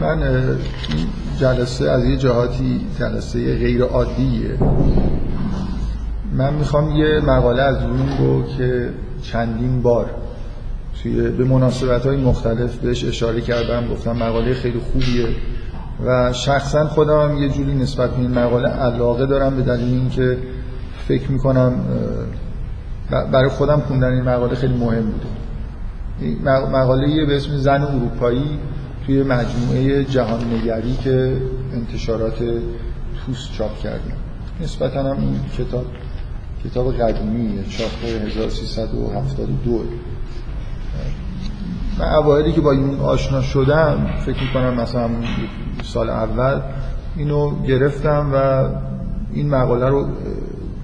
من جلسه از یه جهاتی جلسه غیر عادیه. من می‌خوام یه مقاله از رو که چندین بار توی به مناسبت های مختلف بهش اشاره کردم گفتم مقاله خیلی خوبیه و شخصا خودم یه جوری نسبت به این مقاله علاقه دارم به دلیل اینکه فکر می‌کنم برای خودم خوندن این مقاله خیلی مهم بوده. مقاله به اسم زن اروپایی. توی مجموعه جهان نگری که انتشارات توس چاپ کردیم. نسبتا هم این کتاب کتاب قدیمیه چاپ 1372 من اوایلی که با این آشنا شدم فکر می‌کنم مثلا سال اول اینو گرفتم و این مقاله رو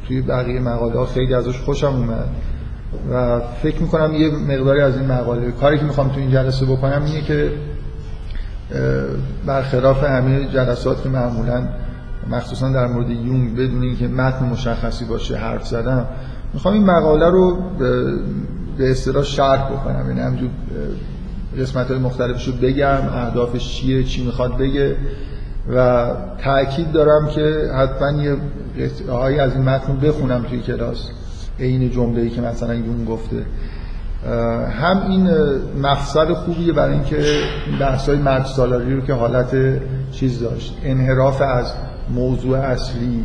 توی بقیه مقاله ها خیلی ازش خوشم اومد. و فکر می‌کنم یه مقداری از این مقاله کاری که می‌خوام تو این جلسه بکنم اینه که برخلاف همه جلسات که معمولا مخصوصا در مورد یونگ بدون اینکه متن مشخصی باشه حرف زدم می‌خوام این مقاله رو به اصطلاح شرح بکنم. یعنی همجور قسمت های مختلفش رو بگم اهدافش چیه چی می‌خواد بگه. و تاکید دارم که حتما یه قطعه از این متن بخونم توی کلاس عین جمله ای که مثلا یون گفته. هم این مقصد خوبیه برای اینکه بحث های مرد سالاری رو که حالت چیز داشت انحراف از موضوع اصلی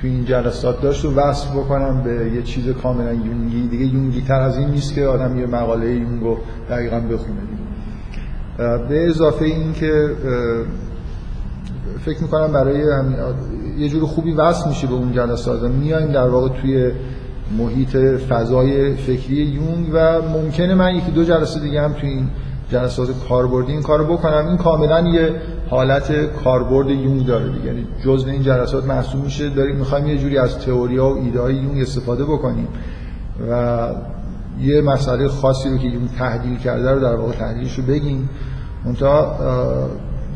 توی این جلسات داشت و وصف بکنم به یه چیز کاملا یونگی. دیگه یونگی تر از این نیست که آدم یه مقاله یونگو دقیقا بخونه. به اضافه این که فکر می‌کنم برای یه جور خوبی وصل میشه به اون جلسات. میایم در واقع توی محیط فضای فکری یونگ و ممکنه من یکی دو جلسه دیگه هم توی این جلسات کاربردی این کارو بکنم. این کاملا یه حالت کاربرد یونگ داره دیگه. یعنی جزء این جلسات محسوب میشه داریم می‌خوایم یه جوری از تئوریا و ایده های یونگ استفاده بکنیم. و یه مسئله خاصی رو که یونگ تحلیل کرده رو در واقع تحلیلش رو بگیم. منتها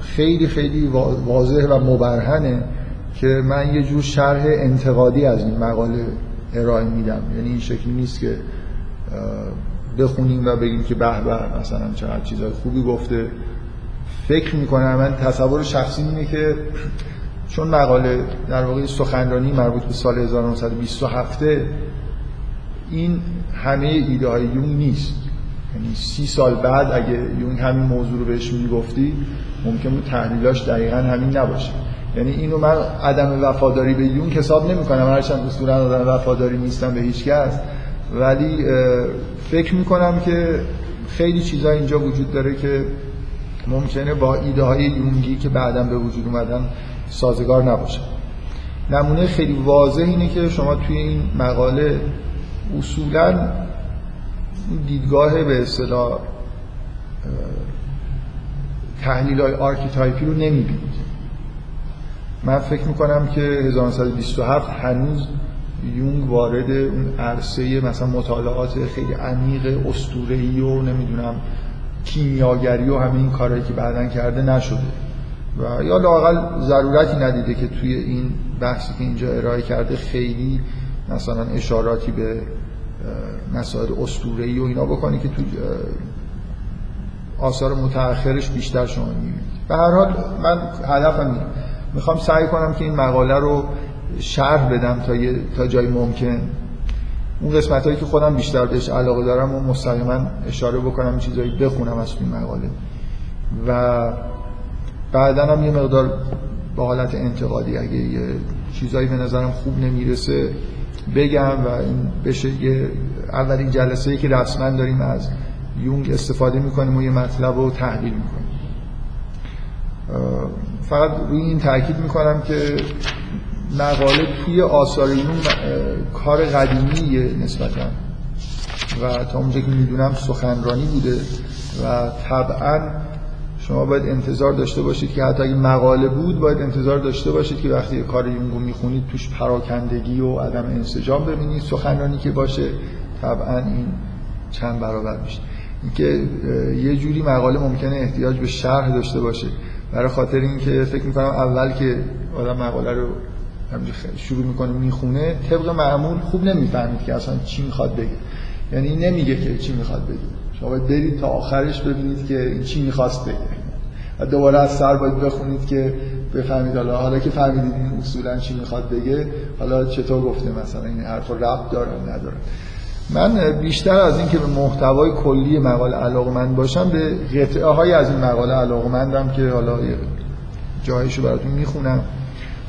خیلی خیلی واضح و مبرهنه که من یه جور شرح انتقادی از این مقاله ارائه میدم. یعنی این شکلی نیست که بخونیم و بگیم که به به مثلا چقدر چیزای خوبی گفته. فکر می‌کنم من تصور شخصی اینه که چون مقاله در واقع سخنرانی مربوط به سال 1927 این همه ایده های یون نیست. یعنی سی سال بعد اگه یون همین موضوع رو بهش می‌گفتی ممکن بود تحلیلاش دقیقا همین نباشه. یعنی اینو من عدم وفاداری به یون حساب نمی کنم هرچند اصولا آدم وفاداری نیستم به هیچ کس. ولی فکر می‌کنم که خیلی چیزا اینجا وجود داره که ممکنه با ایده های یونگی که بعدا به وجود اومدن سازگار نباشه. نمونه خیلی واضح اینه که شما توی این مقاله اصولا دیدگاه به اصطلاح تحلیل های archetype ی رو نمی‌بینید. من فکر می‌کنم که 1927 هنوز یونگ وارد اون عرصه مثلا مطالعات خیلی عمیق اسطوره‌ای و نمی‌دونم کیمیاگری و همین کارهایی که بعدا کرده نشده. و یا لاقل ضرورتی ندیده که توی این بحثی که اینجا ارائه کرده خیلی مثلا اشاراتی به مسائل اسطوره‌ای و اینا بکنی که تو آثار متأخرش بیشتر شما می‌بینید. به هر حال من هدفم اینه می‌خوام سعی کنم که این مقاله رو شرح بدم تا, تا جای ممکن. اون قسمت هایی که خودم بیشتر بهش علاقه دارم و مستقیما اشاره بکنم چیزایی بخونم از این مقاله. و بعدا هم یه مقدار با حالت انتقادی اگه یه چیزایی به نظرم خوب نمی‌رسه بگم و این بشه یه اولین جلسه ای که رسما داریم از یونگ استفاده می‌کنیم و یه مطلب رو تحلیل می‌کنیم. فقط روی این تاکید می‌کنم که مقاله توی آثار یونگ کار قدیمیه نسبتا. و تا اونجا که می‌دونم سخنرانی بوده و طبعا شما باید انتظار داشته باشید که حتی اگه مقاله بود باید انتظار داشته باشید که وقتی کار یونگو می‌خونید توش پراکندگی و عدم انسجام ببینید سخنرانی که باشه طبعا این چند برابر میشه. اینکه یه جوری مقاله ممکنه احتیاج به شرح داشته باشه. برای خاطر اینکه فکر می‌کنم اول که آدم مقاله رو شروع می‌کنه می‌خونه طبق معمول خوب نمی‌فهمید که اصلا چی می‌خواد بگه. یعنی نمیگه که چی می‌خواد بگه. شما باید برید تا آخرش ببینید که چی می‌خواست بگه. دوباره از سر باید بخونید که بفهمید حالا حالا که فهمیدید این اصولا چی می‌خواد بگه حالا چطور گفته مثلا این حرف ربط داره نداره. من بیشتر از اینکه به محتوای کلی مقاله علاقمند باشم به قطعه های از این مقاله علاقمندم که حالا جایشو براتون می‌خونم.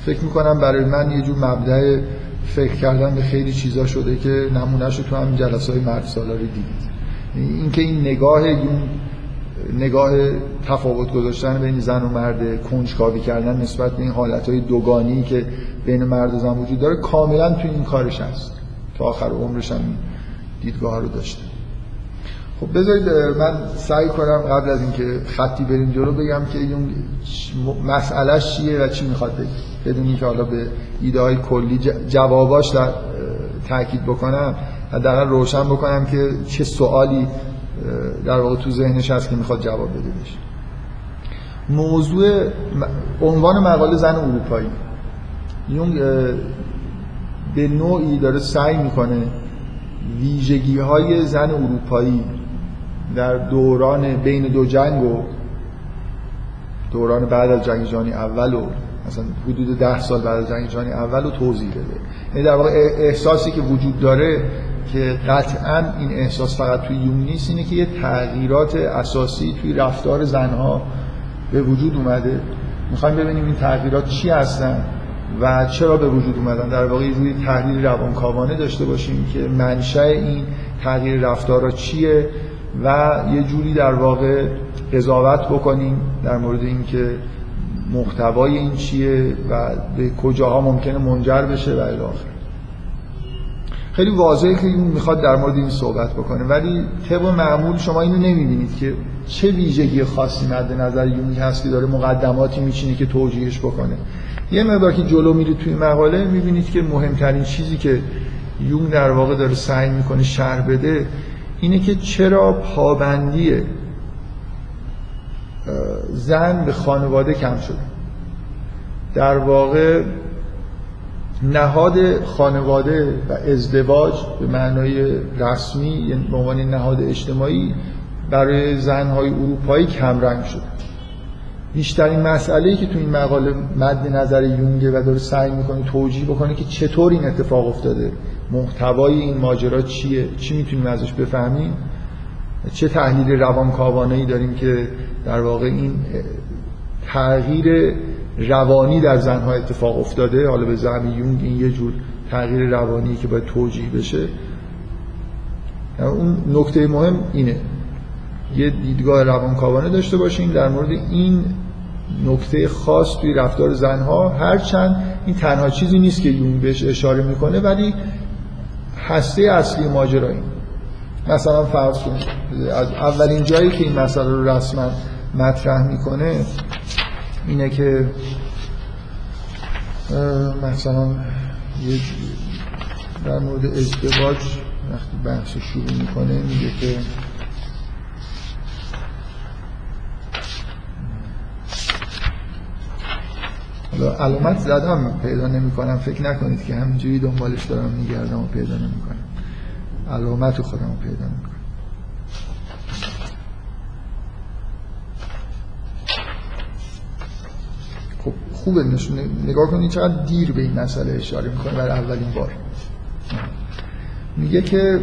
فکر می‌کنم برای من یه جور مبدع فکر کردن به خیلی چیزا شده که نمونهش رو تو هم جلسه های مرد سالاری دیدید. اینکه این نگاه این نگاه تفاوت گذاشتن بین زن و مرد کنجکاوی کردن نسبت به این حالتهای دوگانی که بین مرد و زن وجود داره کاملا تو این کارش هست. تا آخر عمرش هم دیدگاه رو داشته خب بذارید من سعی کنم قبل از اینکه خطی بریم جلو بگم که این مسئلهش چیه و چی می‌خواد بگه. بدون اینکه حالا به ایده های کلی جواباش در تاکید بکنم حداقل روشن بکنم که چه سوالی در واقع تو ذهنش هست که می‌خواد جواب بده بشه موضوع عنوان مقاله زن اروپایی. یونگ به نوعی داره سعی می‌کنه ویژگی های زن اروپایی در دوران بین دو جنگ و دوران بعد از جنگ جهانی اول و مثلا حدود ده سال بعد از جنگ جهانی اول رو توضیح بده. یعنی در واقع احساسی که وجود داره که قطعا این احساس فقط توی یون نیست اینه که یه تغییرات اساسی توی رفتار زنها به وجود اومده. می‌خوایم ببینیم این تغییرات چی هستن. و چرا به وجود اومدن؟ در واقع جوری تحلیل روانکاوانه داشته باشیم که منشأ این تغییر رفتارها چیه و یه جوری در واقع قضاوت بکنیم در مورد اینکه محتوای این چیه و به کجاها ممکنه منجر بشه و الاخر خیلی واضحه که این می‌خواد در مورد این صحبت بکنه. ولی طبق معمول شما اینو نمی‌بینید که چه ویژگی خاصی مد نظر یونی هست که داره مقدماتی میچینه که توجیهش بکنه. یه مقدار که جلو میرید توی مقاله می‌بینید که مهمترین چیزی که یون در واقع داره سعی می‌کنه شرح بده اینه که چرا پابندی زن به خانواده کم شده. در واقع نهاد خانواده و ازدواج به معنای رسمی یعنی به عنوان نهاد اجتماعی برای زنهای اروپایی کمرنگ شده. بیشترین مسئله که تو این مقاله مد نظر یونگه و داره سعی می‌کنه توجیه بکنه که چطور این اتفاق افتاده. محتوای این ماجرا چیه؟ چی می‌تونیم ازش بفهمیم؟ چه تحلیل روانکاوانه ای داریم که در واقع این تغییر روانی در زنها اتفاق افتاده. حالا به زعم یونگ این یه جور تغییر روانی که باید توجیه بشه. اون نکته مهم اینه. یه دیدگاه روانکاوانه داشته باشیم در مورد این نکته خاص توی رفتار زنها. هرچند این تنها چیزی نیست که یونگ بهش اشاره می‌کنه ولی هسته اصلی ماجرایی. مثلا فرض کنید از اولین جایی که این مسئله رو رسما مطرح می‌کنه اینه که مثلا یه در مورد ازدواج وقتی بحث شروع می‌کنه میگه که حالا علامت زدم پیدا نمی کنم فکر نکنید که همینجوری دنبالش دارم میگردم و پیدا نمی کنم علامت خودم رو پیدا نمی خوبه نشونه نگاه کنید چقدر دیر به این مسئله اشاره می‌کنه برای اولین بار. میگه که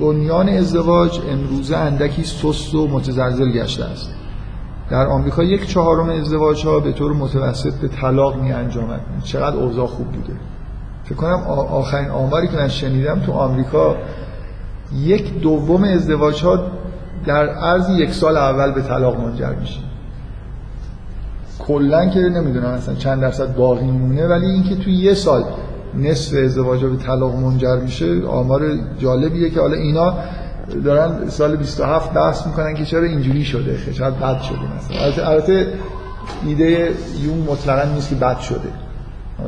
بنیان ازدواج امروزه اندکی سست و متزلزل گشته است. در آمریکا یک چهارم ازدواج ها به طور متوسط به طلاق می انجامد. چقدر اوضاع خوب بوده. فکر کنم آخرین آماری که من شنیدم تو آمریکا یک دوم ازدواج ها در عرض یک سال اول به طلاق منجر میشه. کلا که نمی‌دونم مثلا چند درصد باقی میمونه ولی اینکه تو یه سال نصف ازدواج به طلاق منجر میشه آمار جالبیه که حالا اینا دارن سال 27 بحث می‌کنن که چرا اینجوری شده شاید بد شده مثلا. البته ایده یون مطلقا نیست که بد شده.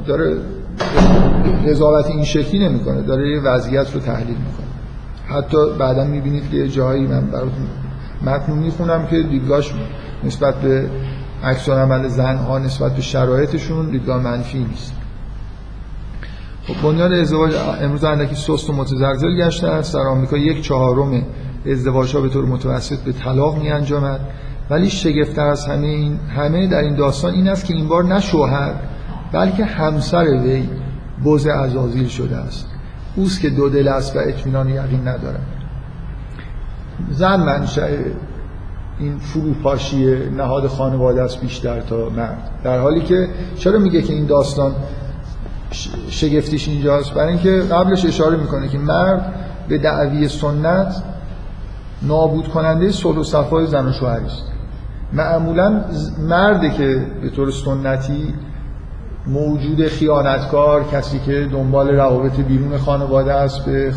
داره قضاوت این شکلی نمی‌کنه داره یه وضعیت رو تحلیل می‌کنه. حتی بعدا می‌بینید که جایی من براتون متن می‌خونم که دیدگاهش نسبت به عکس عمل زنها نسبت به شرایطشون دیدگاه منفی نیست. خب بنیاد ازدواج امروز اندکی سست و متزلزل گشته است. در آمریکا یک چهارم ازدواج ها به طور متوسط به طلاق می انجامد ولی شگفتتر از همه این همه در این داستان این است که این بار نه شوهر بلکه همسر وی بز ازازیل شده است. اوست که دو دل است و اطمینان یقین ندارد. زن منشأ این فروپاشی نهاد خانواده است بیشتر تا مرد در حالی که چرا میگه که این داستان شگفتیش اینجاست؟ برای اینکه قبلش اشاره می‌کنه که مرد به دعوی سنت نابود کننده صلح و صفای زن و شوهری است. معمولا مرده که به طور سنتی موجود خیانتکار کسی که دنبال روابط بیرون خانواده است به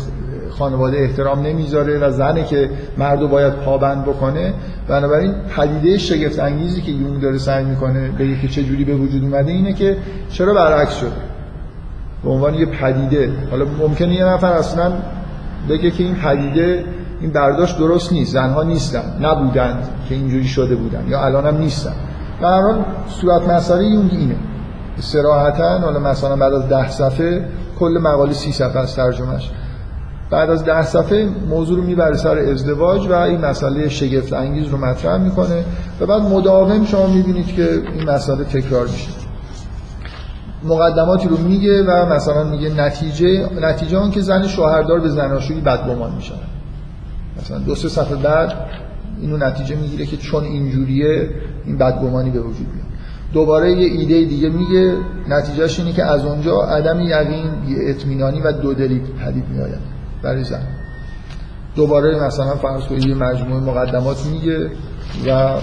خانواده احترام نمی‌ذاره و زنه که مردو باید پابند بکنه. بنابراین پدیده شگفت انگیزی که یونگ داره سعی می‌کنه به که چه جوری به وجود اومده اینه که چرا برعکس شده؟ به عنوان یه پدیده. حالا ممکنه یه نفر اصلا بگه که این پدیده این برداشت درست نیست. زنها نیستن. نبودند که اینجوری شده بودن یا الان هم نیستن. به هر صورت مسئله یونگ اینه. سراحتا حالا مثلا بعد از ده صفحه کل مقاله سی صفحه از ترجمهش بعد از ده صفحه موضوع رو می‌بره سر ازدواج و این مسئله شگفت انگیز رو مطرح می‌کنه و بعد مداوم شما می‌بینید که این مسئله تکرار میشه. مقدماتی رو میگه و مثلا میگه نتیجه نتیجه اون که زن شوهردار به زناشویی بدگمان میشن مثلا دو سه صفحه بعد اینو نتیجه می‌گیره که چون اینجوریه این بدگمانی به وجود میاد. دوباره یه ایده دیگه میگه نتیجهش اینه که از اونجا عدم یقین اطمینانی و دودلی پدید میآید. برای زن. دوباره مثلا فرض کنید یه مجموعه مقدمات میگه و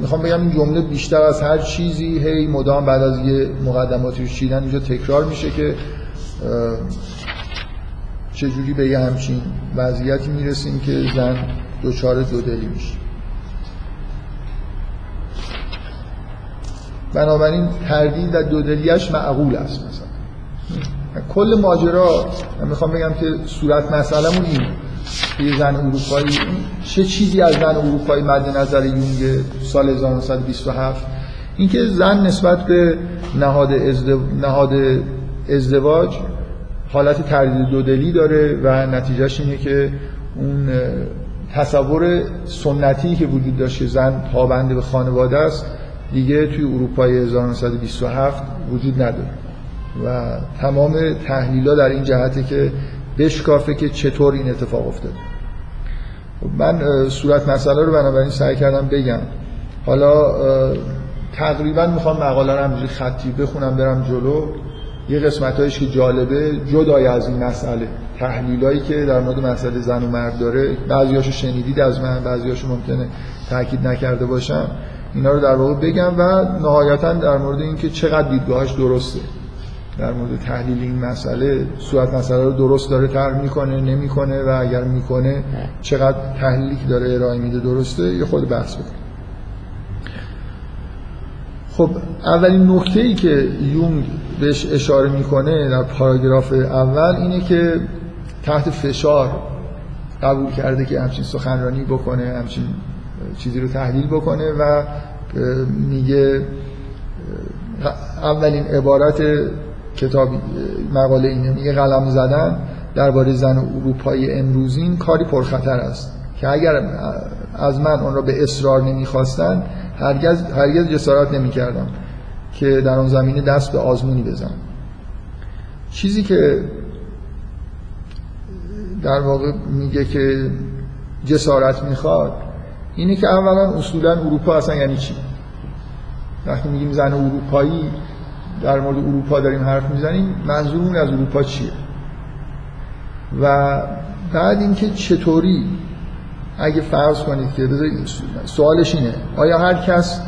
می‌خوام بگم این جمله بیشتر از هر چیزی هی مدام بعد از یه مقدماتی رو چیدن اینجا تکرار میشه که چجوری به یه همچین وضعیتی می‌رسیم که زن دچار دودلی میشه. بنابراین تردید و دودلیش معقول است مثلا. کل ماجرا می‌خوام بگم که صورت مسئلهمون این یه زن اروپایی چه چیزی از زن اروپایی مد نظر یونگ سال 1927 اینکه زن نسبت به نهاد, نهاد ازدواج حالت تردید دودلی داره و نتیجهش اینه که اون تصور سنتی که وجود داشته زن پابنده به خانواده است دیگه توی اروپای 1927 وجود نداره. و تمام تحلیل در این جهته که بشکافه که چطور این اتفاق افتاده. خب من صورت مسئله رو بنابراین سعی کردم بگم. حالا تقریبا می‌خوام مقاله رو همجوری خطی بخونم برم جلو. یه قسمت که جالبه جدای از این مسئله. تحلیلایی که در مورد مسئله زن و مرد داره. بعضیاشو شنیدید از من بعضیاشو ممکنه تاکید نکرده باشم. اینا رو در واقع بگم و نهایتا در مورد اینکه چقدر دیدگاهش درسته. در مورد تحلیل این مسئله صورت مسئله رو درست داره طرح می‌کنه نمی‌کنه و اگر می‌کنه چقدر تحلیلی که داره ارائه میده درسته یه خود بحث بکنه خب اولین نکته ای که یونگ بهش اشاره می‌کنه در پاراگراف اول اینه که تحت فشار قبول کرده که همچین سخنرانی بکنه همچین چیزی رو تحلیل بکنه و میگه اولین عبارت کتاب مقاله اینه میگه قلم زدن درباره زن اروپایی امروزین کاری پرخطر است که اگر از من اون را به اصرار نمی‌خواستن هرگز, هرگز جسارت نمی‌کردم که در آن زمینه دست به آزمونی بزنم. چیزی که در واقع میگه که جسارت می‌خواد اینه که اولا اصولا اروپا اصلا یعنی چی؟ وقتی میگیم زن اروپایی در مورد اروپا داریم حرف می‌زنیم منظورمون از اروپا چیه؟ و بعد اینکه چطوری اگه فرض کنید که سوالش اینه آیا هر کس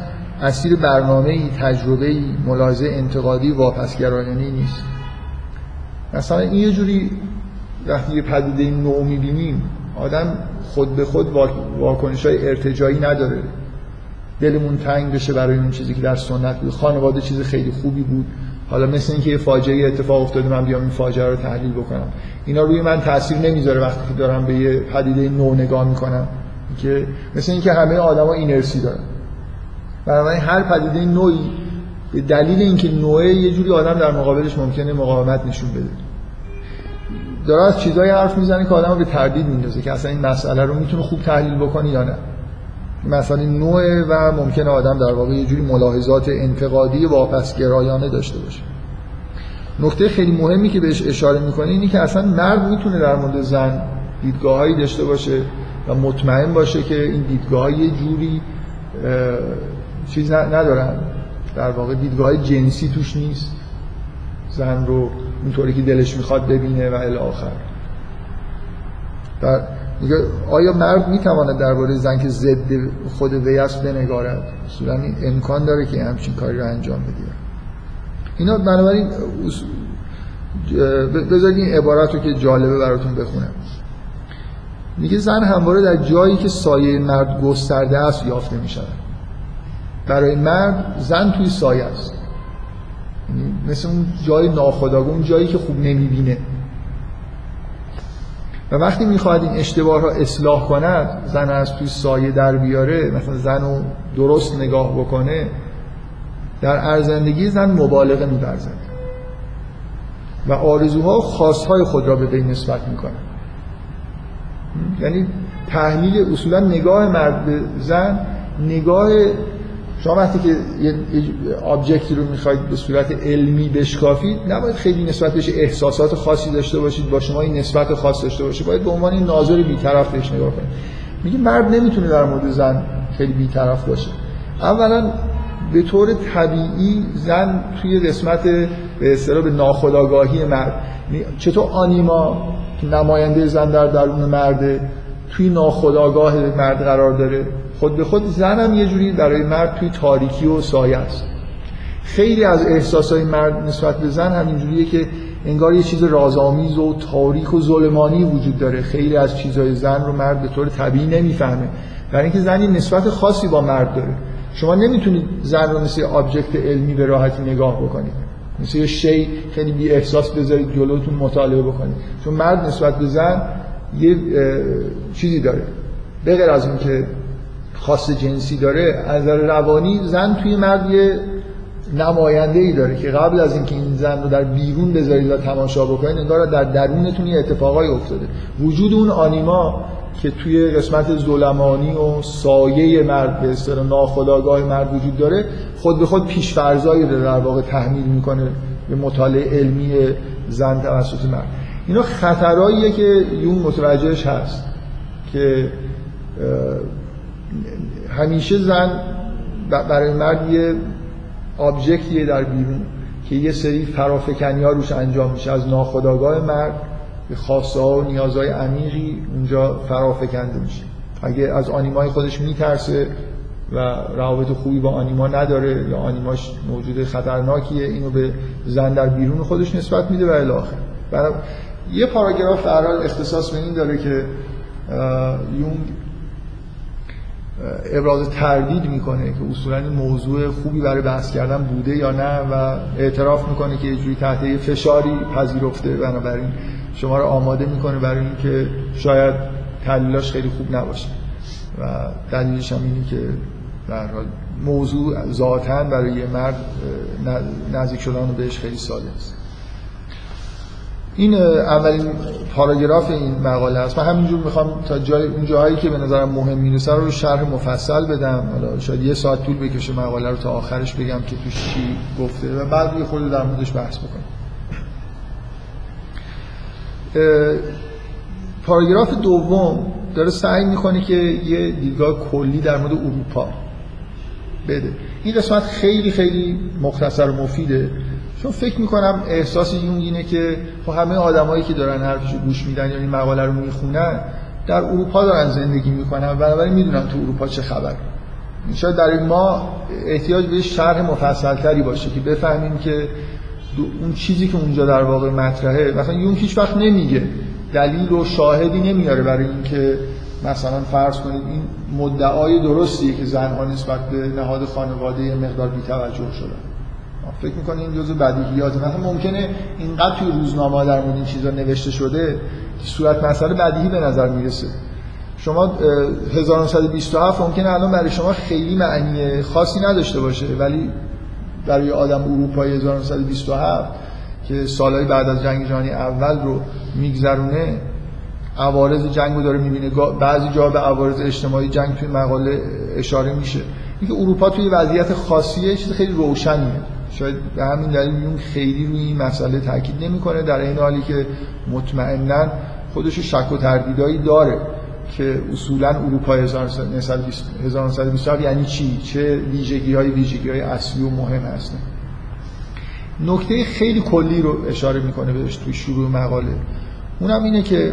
اسیر برنامه ای تجربه ای ملاحظه انتقادی واپسگرایانه نیست؟ مثلا این یه جوری وقتی یه پدیده نو می‌بینیم آدم خود به خود واکنش های ارتجایی نداره. دلمون تنگ بشه برای اون چیزی که در سنت بود. خانواده چیز خیلی خوبی بود. حالا مثل اینکه یه فاجعه اتفاق افتاده من بیام این فاجعه رو تحلیل بکنم. اینا روی من تاثیر نمی‌ذاره وقتی که دارم به یه پدیده نو نگاه می‌کنم. که مثل اینکه همه آدما اینرسی دارن. بنابراین هر پدیده نوعی به دلیل اینکه نوعه یه جوری آدم در مقابلش ممکنه مقاومت نشون بده. داره از چیزایی حرف می‌زنه که آدم به تردید میندازه که اصلا این مسئله رو می‌تونه خوب تحلیل بکنه یا نه. مثلا نوع و ممکنه آدم در واقع یه جوری ملاحظات انتقادی واپسگرایانه داشته باشه. نکته خیلی مهمی که بهش اشاره می‌کنه اینه که اصلا مرد می‌تونه در مورد زن دیدگاههایی داشته باشه و مطمئن باشه که این دیدگاه یه جوری چیز ندارن. در واقع دیدگاه جنسی توش نیست. زن رو اونطوری که دلش می‌خواد ببینه و الی آخر. در میگه آیا مرد می‌تواند درباره زن که ضد خود وی است بنگارد؟ اصولا امکان داره که همچین کاری رو انجام بده. اینا بنابراین بذارید این عبارت رو که جالبه براتون بخونم. میگه زن همواره در جایی که سایه مرد گسترده است یافته می‌شود. برای مرد زن توی سایه است. یعنی مثل اون جای ناخداگاه اون جایی که خوب نمی‌بینه. و وقتی می‌خواد این اشتباه را اصلاح کند زن از توی سایه در بیاره مثلا زن رو درست نگاه بکنه در ارزندگی زن مبالغه میبرزد و آرزوها و خواستهای خود را به وی نسبت می‌کنه یعنی تحلیل اصولا نگاه مرد به زن نگاه شما وقتی که یه آبجکتی رو می‌خواید به صورت علمی بشکافید نباید خیلی نسبت بهش احساسات خاصی داشته باشید با شما این نسبت خاص داشته باشید. باید به عنوان این ناظر بیطرف بهش نگاه کنید. میگه مرد نمی‌تونه در مورد زن خیلی بیطرف باشه. اولا به طور طبیعی زن توی قسمت به اصطلاح به ناخودآگاهی مرد. چطور آنیما نماینده زن در درون مرده توی ناخودآگاه مرد قرار داره؟ خود به خود زن هم یه جوری برای مرد توی تاریکی و سایه است. خیلی از احساسای مرد نسبت به زن همینجوریه که انگار یه چیز رازآمیز و تاریک و ظلمانی وجود داره. خیلی از چیزهای زن رو مرد به طور طبیعی نمی‌فهمه. برای اینکه زن نسبت خاصی با مرد داره. شما نمی‌تونید زن رو مثل آبجکت علمی به راحتی نگاه بکنید. مثل یه شی خیلی بی احساس بذارید جلوتون مطالعه بکنید. چون مرد نسبت به زن یه چیزی داره. بغیر از اینکه خاص جنسی داره از روانی زن توی مرد یه نماینده ای داره که قبل از اینکه این زن رو در بیرون بذارید و تماشا بکنید انگار در درونتون یه اتفاقای افتاده. وجود اون آنیما که توی قسمت ظلمانی و سایه مرد به اصطلاح ناخودآگاه مرد وجود داره خود به خود پیشفرزایی رو در واقع تحمیل می‌کنه به مطالعه علمی زن توسط مرد. اینا خطرهاییه که یون متوجهش هست که همیشه زن برای مرد یه آبجکتیه در بیرون که یه سری فرافکنی ها روش انجام میشه. از ناخودآگاه مرد به خواسته و نیازهای عمیقی اونجا فرافکنده میشه. اگه از آنیمای خودش میترسه و روابط خوبی با آنیما نداره یا آنیماش موجود خطرناکیه اینو به زن در بیرون خودش نسبت میده و الاخر یه پاراگراف در اختصاص به این داره که یونگ ابراز تردید می‌کنه که اصولا موضوع خوبی برای بحث کردن بوده یا نه و اعتراف می‌کنه که یه جوری تحت فشاری پذیرفته. بنابراین شما رو آماده می‌کنه برای اینکه شاید تحلیلاش خیلی خوب نباشه. و دلیلش هم اینه که در حال موضوع ذاتا برای یه مرد نزدیک شدن بهش خیلی ساده است. این اولین پاراگراف این مقاله است. من همینجور می‌خوام تا جای اون جاهایی که به نظرم مهم می‌رسه رو شرح مفصل بدم. حالا شاید یه ساعت طول بکشه مقاله رو تا آخرش بگم که توش چی گفته و بعد یه خورده در موردش بحث بکنم. پاراگراف دوم داره سعی می‌کنه که یه دیدگاه کلی در مورد اروپا بده. این قسمت خیلی خیلی مختصر و مفیده. چون فکر می‌کنم احساس یونگ اینه که خب همه آدمایی که دارن حرفش گوش میدن یا این مقاله رو می‌خونن در اروپا دارن زندگی می‌کنن. بنابراین می‌دونن تو اروپا چه خبر. شاید در ما احتیاج به شرح مفصلتری باشه که بفهمیم که اون چیزی که اونجا در واقع مطرحه مثلا یون هیچ وقت نمیگه. دلیل و شاهدی نمیاره برای اینکه مثلا فرض کنید این مدعای درستیه که زنها نسبت به نهاد خانواده مقدار بی‌توجه شدن. فکر می‌کنه این جزء بدیهیات مثلا ممکنه اینقدر توی روزنامه در مورد این چیزا نوشته شده صورت مسئله بدیهی به نظر می‌رسه. شما 1927 ممکنه الان برای شما خیلی معنی خاصی نداشته باشه ولی برای آدم اروپایی 1927 که سالهای بعد از جنگ جهانی اول رو میگذرونه عوارض جنگ رو داره می‌بینه. بعضی جا به عوارض اجتماعی جنگ توی مقاله اشاره میشه. اینکه اروپا توی وضعیت خاصیه چیز خیلی روشنیه. شاید به همین دلیل اون خیلی روی این مسئله تاکید نمی‌کنه. در این حالی که مطمئنا خودش شک و تردیدایی داره که اصولا اروپا 1927 یعنی چی؟ چه ویژگی های ویژگی های اصلی و مهم هستن. نکته خیلی کلی رو اشاره می‌کنه بهش توی شروع مقاله. اونم اینه که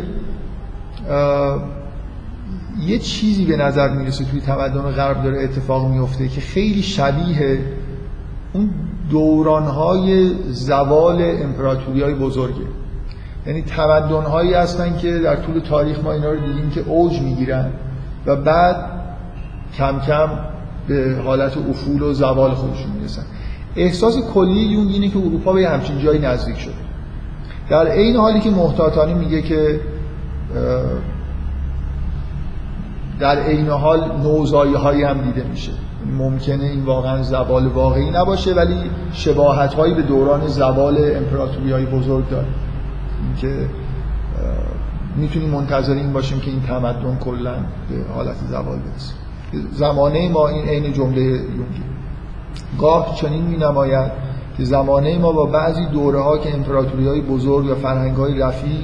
یه چیزی به نظر می‌رسه توی تمدن غرب داره اتفاق میفته که خیلی شبیه اون دورانهای زوال امپراتوری های بزرگه. یعنی تمدن هایی هستن که در طول تاریخ ما اینا رو دیدیم که اوج می‌گیرن و بعد کم کم به حالت افول و زوال خودشون می‌رسن. احساس کلی یونگ اینه که اروپا به همچین جایی نزدیک شده. در این حالی که محتاطانه میگه که در عین حال نوزایی هایی هم دیده میشه. ممکنه این واقعا زوال واقعی نباشه ولی شباهت هایی به دوران زوال امپراتوری های بزرگ داره. که می‌تونیم منتظر این باشیم که این تمدن کلا به حالت زوال برسه. زمانه ما این عین جمله یونگی. گاه چنین می نماید که زمانه ما با بعضی دوره ها که امپراتوری های بزرگ و فرهنگ های رفیع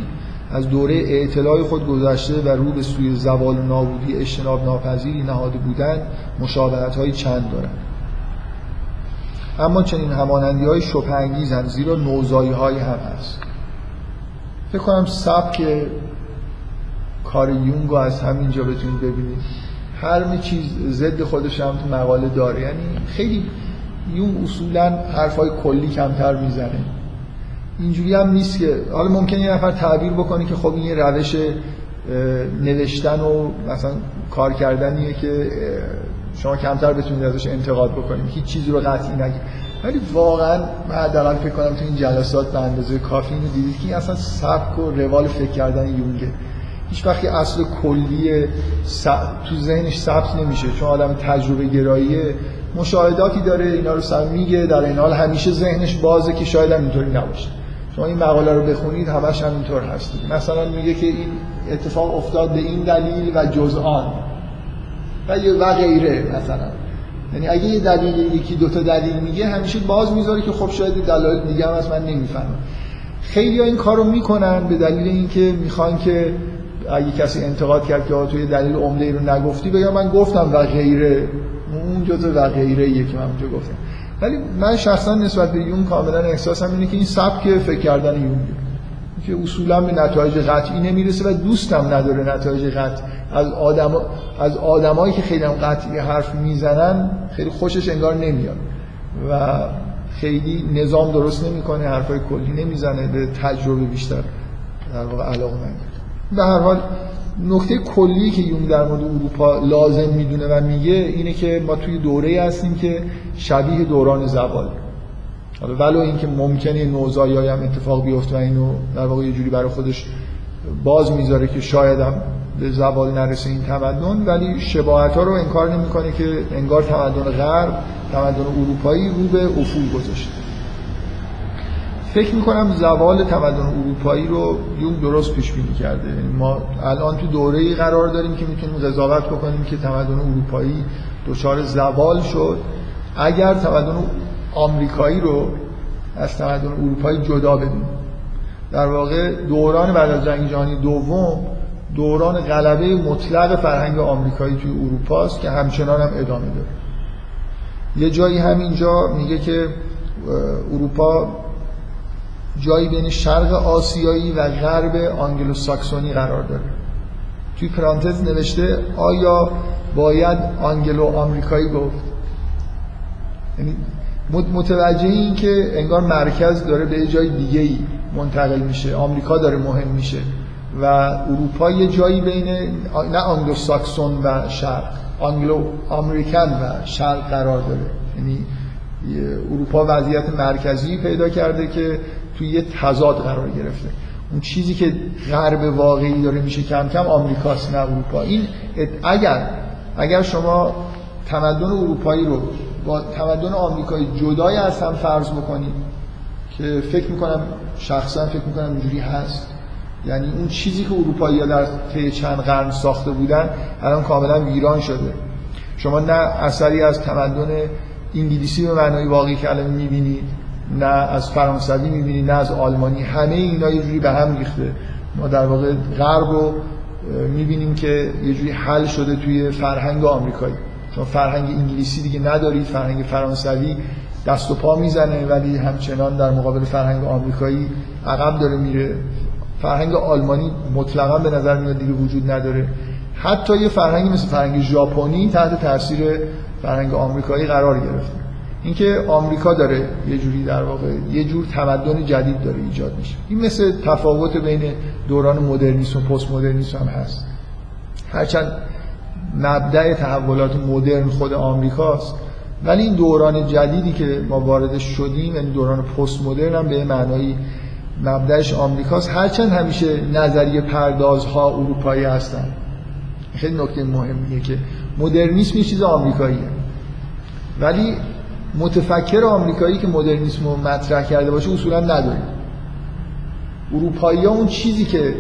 از دوره اعتلاع خود گذشته و رو به سوی زوال و نابودی اجتناب ناپذیری نهاده بودند مشابهت های چند دارند. اما چنین همانندی های شپنگیزند زیرا نوزایی های هم هست. فکر کنم سبک کار یونگ از همینجا بتونید ببینید. هر چیز ضد خودش هم تو مقاله داره. یعنی خیلی یون اصولا حرفای کلی کمتر می‌زنه. اینجوری هم نیست که حالا ممکنه یه نفر تعبیر بکنه که خب این یه روش نوشتن و مثلا کار کردنیه که شما کمتر بتونید ازش انتقاد بکنید. هیچ چیزی رو قطعی نگید ولی واقعا من حداقل فکر کنم تو این جلسات به اندازه کافی اینو دیدید که اصلا سبک و روال فکر کردن یونگه. هیچ وقتی اصل کلی تو ذهنش ثبت نمیشه چون آدم تجربه گراییه مشاهداتی داره اینا رو سر میگه در این حال همیشه ذهنش بازه که شاید هم اینطوری نباشه. شما این مقاله رو بخونید همش هم اینطور هست مثلا میگه که این اتفاق افتاد به این دلیل و جز آن و و غیره مثلا. یعنی اگه یه دلیل یکی دوتا دلیل میگه همیشه باز می‌ذاره که خب شاید دلایل دیگه هم از من نمی‌فهمم. خیلی ها این کار رو می‌کنن به دلیل اینکه می‌خوان که اگه کسی انتقاد کرد که توی دلیل عمده ای رو نگفتی بگم من گفتم و غیره. اون جزء و غیره یکی من اونجا گفتم. ولی من شخصا نسبت به یون کاملا احساسم اینه که این سبک فکر کردن یون که اصولا به نتایج قطعی نمی‌رسه و دوستم نداره نتایج قطعی از آدم از آدمایی که خیلی هم قطعی حرف می‌زنن خیلی خوشش انگار نمیاد. و خیلی نظام درست نمی‌کنه حرفای کلی نمی‌زنه به تجربه بیشتر در واقع علاقه به هر حال نکته کلی که یون در مورد اروپا لازم می‌دونه و میگه اینه که ما توی دوره هستیم که شبیه دوران زوال. حالا ولو اینکه ممکنه نوزایی هم اتفاق بیفته و اینو در واقع یه جوری برای خودش باز می‌ذاره که شاید هم به زوال نرسه این تمدن ولی شباهت ها رو انکار نمی‌کنه که انگار تمدن غرب تمدن اروپایی رو به افول گذاشته. فکر می‌کنم زوال تمدن اروپایی رو یون درست پیش بینی کرده. یعنی ما الان تو دوره قرار داریم که می‌تونیم قضاوت بکنیم که تمدن اروپایی دچار زوال شد. اگر تمدن آمریکایی رو از تمدن اروپایی جدا بدیم. در واقع دوران بعد از جنگ جهانی دوم دوران غلبه مطلق فرهنگ آمریکایی توی اروپا است که همچنان هم ادامه داره. یه جایی همینجا میگه که اروپا جایی بین شرق آسیایی و غرب آنگلو ساکسونی قرار داره. توی پرانتز نوشته آیا باید آنگلو آمریکایی گفت؟ یعنی متوجه این که انگار مرکز داره به جای دیگه ای منتقل میشه آمریکا داره مهم میشه و اروپا یه جایی بین نه آنگلو ساکسون و شرق Anglo American و شرق قرار داره. یعنی اروپا وضعیت مرکزی پیدا کرده که توی یه تضاد قرار گرفته. اون چیزی که غرب واقعی داره میشه کم کم آمریکاست نه اروپا. این اگر اگر شما تمدن اروپایی رو با تمدن آمریکایی جدای از هم فرض بکنید که فکر می‌کنم شخصا فکر می‌کنم اینجوری هست. یعنی اون چیزی که اروپایی ها در طی چند قرن ساخته بودن الان کاملا ویران شده. شما نه اثری از تمدن انگلیسی به معنای واقعی که الان می‌بینید نه از فرانسوی می‌بینید نه از آلمانی. همه اینا یه جوری به هم ریخته. ما در واقع غرب رو می‌بینیم که یه جوری حل شده توی فرهنگ آمریکایی. چون فرهنگ انگلیسی دیگه ندارید فرهنگ فرانسوی دست و پا می‌زنه ولی همچنان در مقابل فرهنگ آمریکایی عقب داره میره. فرهنگ آلمانی مطلقا به نظر میاد دیگه وجود نداره. حتی یه فرهنگی مثل فرهنگ ژاپنی تحت تاثیر فرهنگ آمریکایی قرار گرفته. اینکه آمریکا داره یه جوری در واقع یه جور تمدن جدید داره ایجاد میشه. این مثل تفاوت بین دوران مدرنیسم و پست مدرنیسم هم هست. هرچند مبدع تحولات مدرن خود آمریکاست ولی این دوران جدیدی که ما واردش شدیم یعنی دوران پست مدرن هم به معنایی مبدعش آمریکاست. هرچند همیشه نظریه پردازها اروپایی هستن. خیلی نکته مهمیه که مدرنیسم یه چیز آمریکاییه. ولی متفکر آمریکایی که مدرنیسم رو مطرح کرده باشه اصولا نداریم اروپایی ها اون چیزی که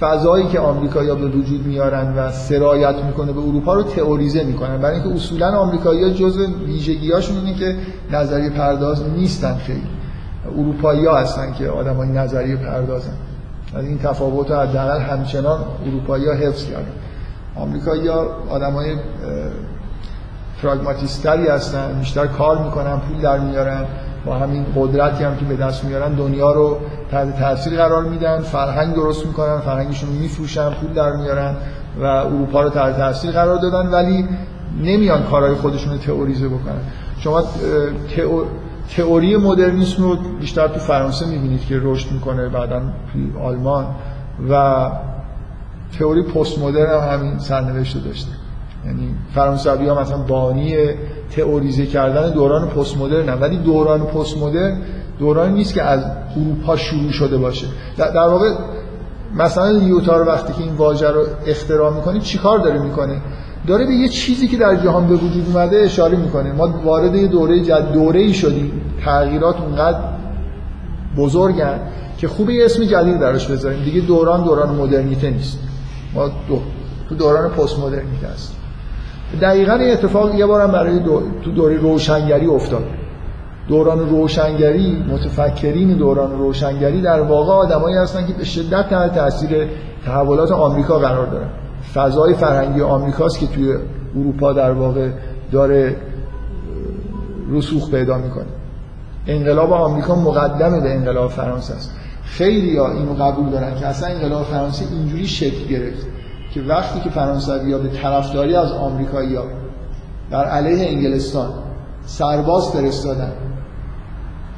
فضایی که آمریکایی ها به وجود میارن و سرایت می‌کنه به اروپا رو تئوریزه می‌کنن. برای اینکه اصولا آمریکایی ها جزء ویژگیهاشون اینه که نظریه پرداز نیستن خیلی. اروپایی ها هستن که آدم های نظریه پردازن. از این تفاوت رو حداقل همچنان اروپایی ها حفظ کردن. آمریکایی ها آدم های پراگماتیستری هستن بیشتر کار می‌کنن پول در میارن با همین قدرتی هم که به دست میارن دنیا رو تحت تاثیر قرار میدن فرهنگ درست می‌کنن فرهنگشون رو میفروشن پول در میارن و اروپا رو تحت تاثیر قرار دادن ولی نمیان کارهای خودشون رو تئوریزه بکنن. شما تئوری مدرنیسم رو بیشتر تو فرانسه می‌بینید که رشد می‌کنه بعدا تو آلمان و تئوری پست مدرن هم همین سرنوشت داشته. یعنی فرانسوی ها مثلا بانی تئوریزه کردن دوران پست مدرن ولی دوران پست مدرن دورانی نیست که از اروپا شروع شده باشه. در واقع مثلا لیوتار وقتی که این واژه رو اختراع می‌کنه چیکار داره می‌کنه؟ داره به یه چیزی که در جهان به وجود اومده اشاره می‌کنه. ما وارد یه دوره جد دوره ای شدیم. تغییرات اونقدر بزرگن که خوبه یه اسم جدید براش بذاریم. دیگه دوران دوران مدرنیته نیست. ما دو تو دوران پست مدرنیته است دقیقا این اتفاق یه بارم برای دو... تو دوره روشنگری افتاد. دوران روشنگری متفکرین دوران روشنگری در واقع آدمایی هستن که به شدت تحت تاثیر تحولات آمریکا قرار دارن. فضای فرهنگی آمریکاست که توی اروپا در واقع داره رسوخ پیدا می‌کنه. انقلاب آمریکا مقدمه به انقلاب فرانسه است. خیلی ها اینو قبول دارن که اصلا انقلاب فرانسه اینجوری شکل گرفت. که وقتی که فرانسوی ها به طرفداری از آمریکایی ها در علیه انگلستان سرباز فرستادن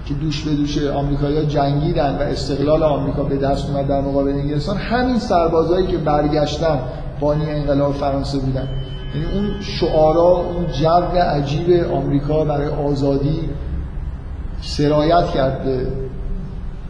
که دوش به دوش آمریکایی‌ها جنگیدن و استقلال آمریکا به دست اومد در مقابل انگلستان همین سربازایی که برگشتن بانی انقلاب فرانسه بودن. یعنی اون شعارا اون جو عجیب آمریکا برای آزادی سرایت کرد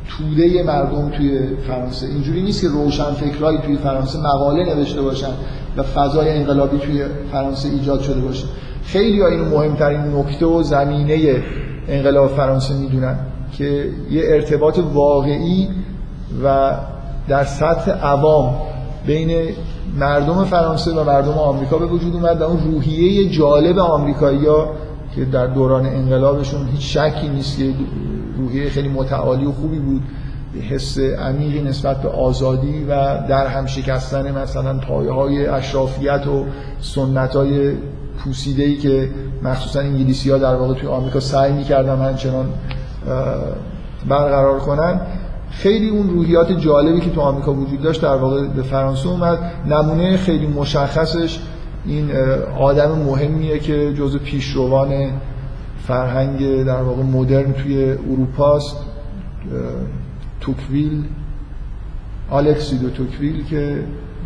توده مردم توی فرانسه. اینجوری نیست که روشن فکرایی توی فرانسه مقاله نوشته باشن و فضای انقلابی توی فرانسه ایجاد شده باشه. خیلی ها اینو مهمترین نکته و زمینه انقلاب فرانسه می‌دونن که یه ارتباط واقعی و در سطح عوام بین مردم فرانسه و مردم آمریکا به وجود اومد و اون روحیه جالب آمریکایی‌ها که در دوران انقلابشون هیچ شکی نیست که روحیه خیلی متعالی و خوبی بود. حس عمیقی نسبت به آزادی و در هم شکستن مثلا پایه های اشرافیت و سنت های پوسیده ای که مخصوصا انگلیسی ها در واقع توی آمریکا سعی می‌کردن همچنان برقرار کنن. خیلی اون روحیات جالبی که تو آمریکا وجود داشت در واقع به فرانسه اومد. نمونه خیلی مشخصش این آدم مهمیه که جز پیشروان فرهنگ در واقع مدرن توی اروپاست توکویل آلکسی دو توکویل که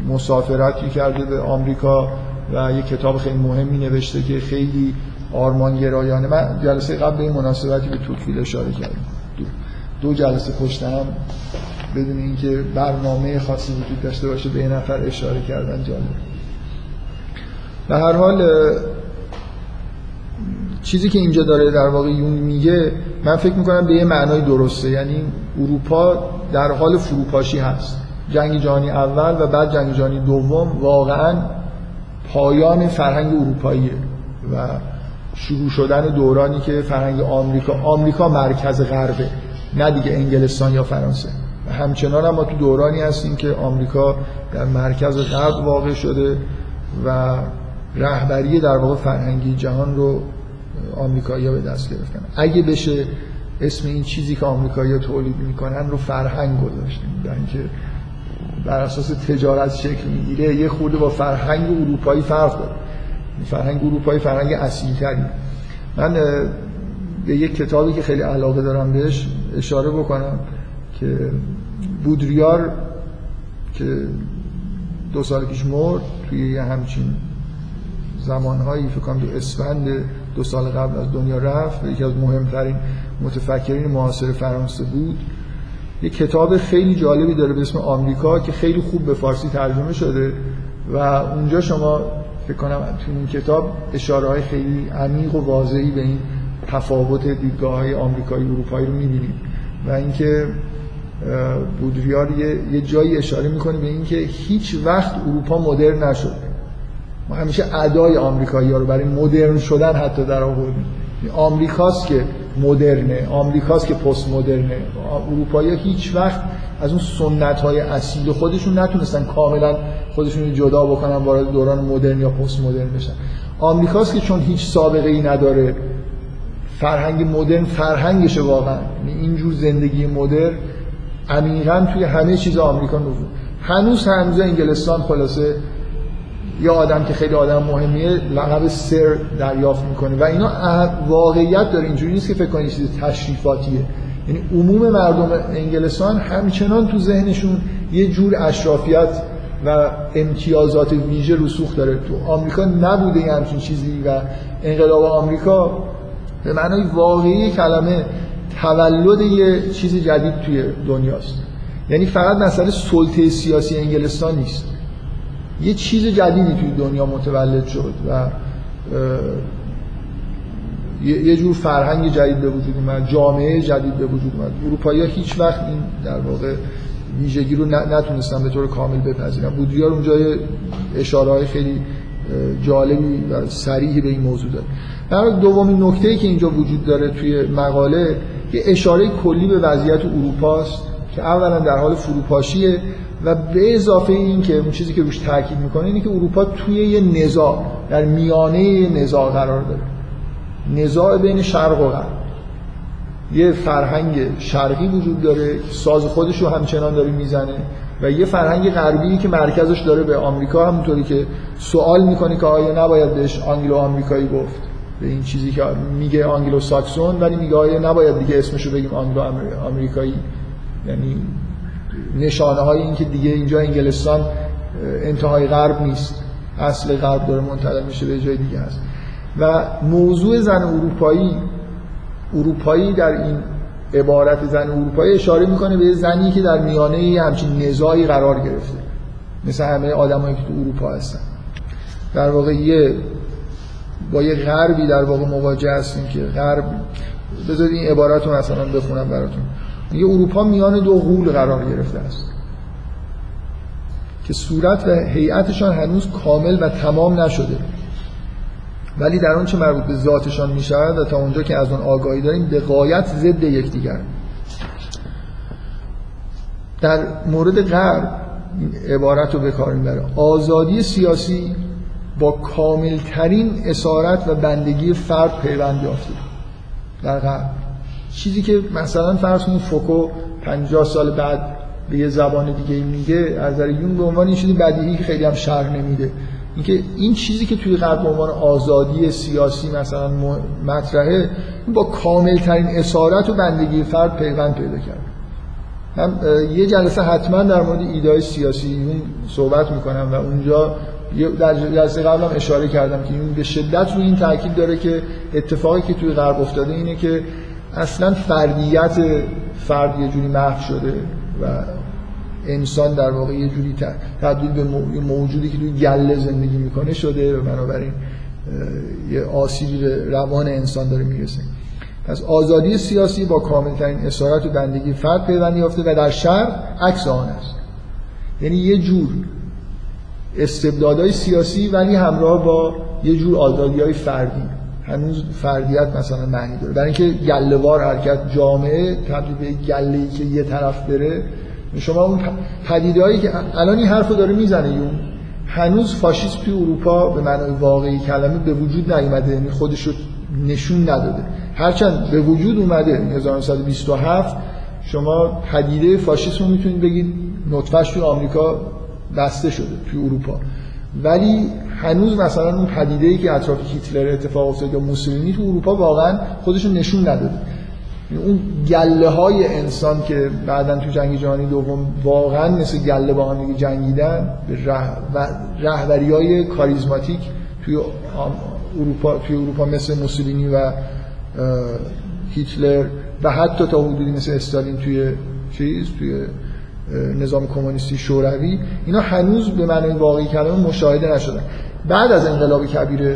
مسافرتی کرده به آمریکا و یه کتاب خیلی مهمی نوشته که خیلی آرمانگرایانه. من جلسه قبل به این مناسبتی به توکویل اشاره کردم. دو, دو جلسه پشت هم بدون اینکه برنامه خاصی وجود داشته باشه به این نفر اشاره کردن جالب. به هر حال چیزی که اینجا داره در واقع یون میگه من فکر می‌کنم به یه معنای درسته. یعنی اروپا در حال فروپاشی هست. جنگ جهانی اول و بعد جنگ جهانی دوم واقعا پایان فرهنگ اروپاییه و شروع شدن دورانی که فرهنگ آمریکا آمریکا مرکز غربه نه دیگه انگلستان یا فرانسه. همچنان هم ما تو دورانی هستیم که آمریکا در مرکز غرب واقع شده و رهبری در واقع فرهنگی جهان رو آمریکایی‌ها به دست گرفتن. اگه بشه اسم این چیزی که آمریکایی‌ها تولید می‌کنن رو فرهنگ گذاشتیم. در اینکه بر اساس تجارت شکل می‌گیره یه خورده با فرهنگ اروپایی فرق داره. فرهنگ اروپایی فرهنگ اصیلتری. من به یک کتابی که خیلی علاقه دارم بهش اشاره بکنم که بودریار که دو سال پیش مرد توی یه همچین زمانهایی فکر کنم اسفند دو سال قبل از دنیا رفت یکی از مهمترین متفکرین معاصر فرانسه بود. یه کتاب خیلی جالبی داره به اسم آمریکا که خیلی خوب به فارسی ترجمه شده و اونجا شما فکر کنم تو این کتاب اشاره های خیلی عمیق و واضحی به این تفاوت دیدگاه های آمریکایی اروپایی رو می‌بینید و اینکه بودریار یه،, یه جایی اشاره می‌کنه به اینکه هیچ وقت اروپا مدرن نشد. ما همیشه ادای آمریکایی ها رو برای مدرن شدن حتی در آوردیم آمریکاست که مدرنه آمریکاست که پست مدرنه اروپایی هیچ وقت از اون سنت های اصیل خودشون نتونستن کاملا خودشون جدا بکنن وارد دوران مدرن یا پست مدرن بشن. آمریکاست که چون هیچ سابقه ای نداره فرهنگ مدرن فرهنگشه واقعا. یعنی اینجور زندگی مدرن عمیقا توی همه چیز آمریکا نفوذ هنوز هنوز انگلستان خلاصه یا آدم که خیلی آدم مهمیه لقب سر دریافت می‌کنه. و اینا واقعیت داره. اینجوری نیست که فکر کنید چیز تشریفاتیه. یعنی عموم مردم انگلستان همچنان تو ذهنشون یه جور اشرافیت و امتیازات ویژه رسوخ داره. تو آمریکا نبوده یه همچین چیزی و انقلاب آمریکا به معنای واقعی کلمه تولد یه چیز جدید توی دنیاست. یعنی فقط مسئله سلطه سیاسی انگلستان نیست. یه چیز جدیدی توی دنیا متولد شد و یه جور فرهنگ جدید به وجود اومد جامعه جدید به وجود اومد. اروپایی ها هیچ وقت این در واقع ویژگی رو نتونستن به طور کامل بپذیرن. بودریار اونجا اشاره های خیلی جالبی و سریحی به این موضوع داره در دومین نکته ای که اینجا وجود داره توی مقاله یه اشاره کلی به وضعیت اروپاست. که اولا در حال فروپاشیه و به اضافه این که اون چیزی که روش تاکید می‌کنه اینه که اروپا توی یه نزاع در میانه نزاع قرار داره. نزاع بین شرق و غرب. یه فرهنگ شرقی وجود داره ساز خودش رو همچنان داره می‌زنه و یه فرهنگ غربی که مرکزش داره به آمریکا همونطوری که سوال می‌کنه که آیا نباید بهش آنگلو آمریکایی گفت؟ به این چیزی که میگه آنگلو ساکسون ولی میگه آیا نباید دیگه اسمشو بگیم آنگلو آمریکایی یعنی نشانه های این که دیگه اینجا انگلستان انتهای غرب نیست. اصل غرب داره منتقل میشه به جای دیگه هست و موضوع زن اروپایی اروپایی در این عبارت زن اروپایی اشاره می‌کنه به زنی که در میانه همچین نزاعی قرار گرفته. مثل همه آدمایی که تو اروپا هستن. در واقع یه با یه غربی در واقع مواجه هستیم که غرب بذارید این عبارت رو مثلا بخونم براتون. میگه اروپا میان دو غول قرار گرفته است. که صورت و هیئتشان هنوز کامل و تمام نشده. ولی در آنچه مربوط به ذاتشان می شود و تا اونجا که از آن آگاهی داریم به قایت ضد یکدیگر. در مورد غرب عبارت رو به کار می‌بره آزادی سیاسی با کاملترین اسارت و بندگی فرد پیوند یافته در غرب. چیزی که مثلا فرض کنید فوکو 50 سال بعد به یه زبان دیگه میگه از نظر یون به عنوان این چیزی بدیهی که خیلی هم شرح نمیده. اینکه این چیزی که توی غرب به عنوان آزادی سیاسی مثلا مطرحه با کامل ترین اسارت و بندگی فرد پیوند پیدا کرد. من یه جلسه حتما در مورد ایده سیاسی اون صحبت می‌کنم و اونجا در جلسه قبلم اشاره کردم که این به شدت روی این تاکید داره که اتفاقی که توی غرب افتاده اینه که اصلا فردیت فرد یه جوری محو شده و انسان در واقع یه جوری تبدیل به موجودی که توی گله زندگی می‌کنه شده و بنابراین یه آسیبی به روان انسان داره می‌رسه. پس آزادی سیاسی با کاملترین اسارت و بندگی فرد پیوند یافته و در شرق عکس آن است. یعنی یه جور استبدادهای سیاسی ولی همراه با یه جور آزادی های فردی. هنوز فردیت مثلا معنی داره. برای اینکه گلهوار حرکت جامعه تبدیل به گله که یه طرف بره شما اون پدیده که الان این حرف رو داره می‌زنه یون هنوز فاشیسم توی اروپا به معنای واقعی کلمه به وجود نیومده یعنی خودش رو نشون نداده. هرچند به وجود اومده 1927 شما پدیده فاشیسم رو می‌تونید بگید نطفهش توی آمریکا بسته شده توی اروپا. ولی هنوز مثلا اون پدیده ای که اطراف هیتلر اتفاق افتاد یا موسولینی تو اروپا واقعا خودشون نشون نداده اون گله های انسان که بعدا تو جنگ جهانی دوم واقعا مثل گله با هم جنگیدن به رهبری های کاریزماتیک توی اروپا توی اروپا مثل موسولینی و هیتلر و حتی تا حدودی مثل استالین توی چیز توی نظام کمونیستی شوروی اینا هنوز به معنی واقعی کلمه مشاهده نشدن. بعد از انقلاب کبیر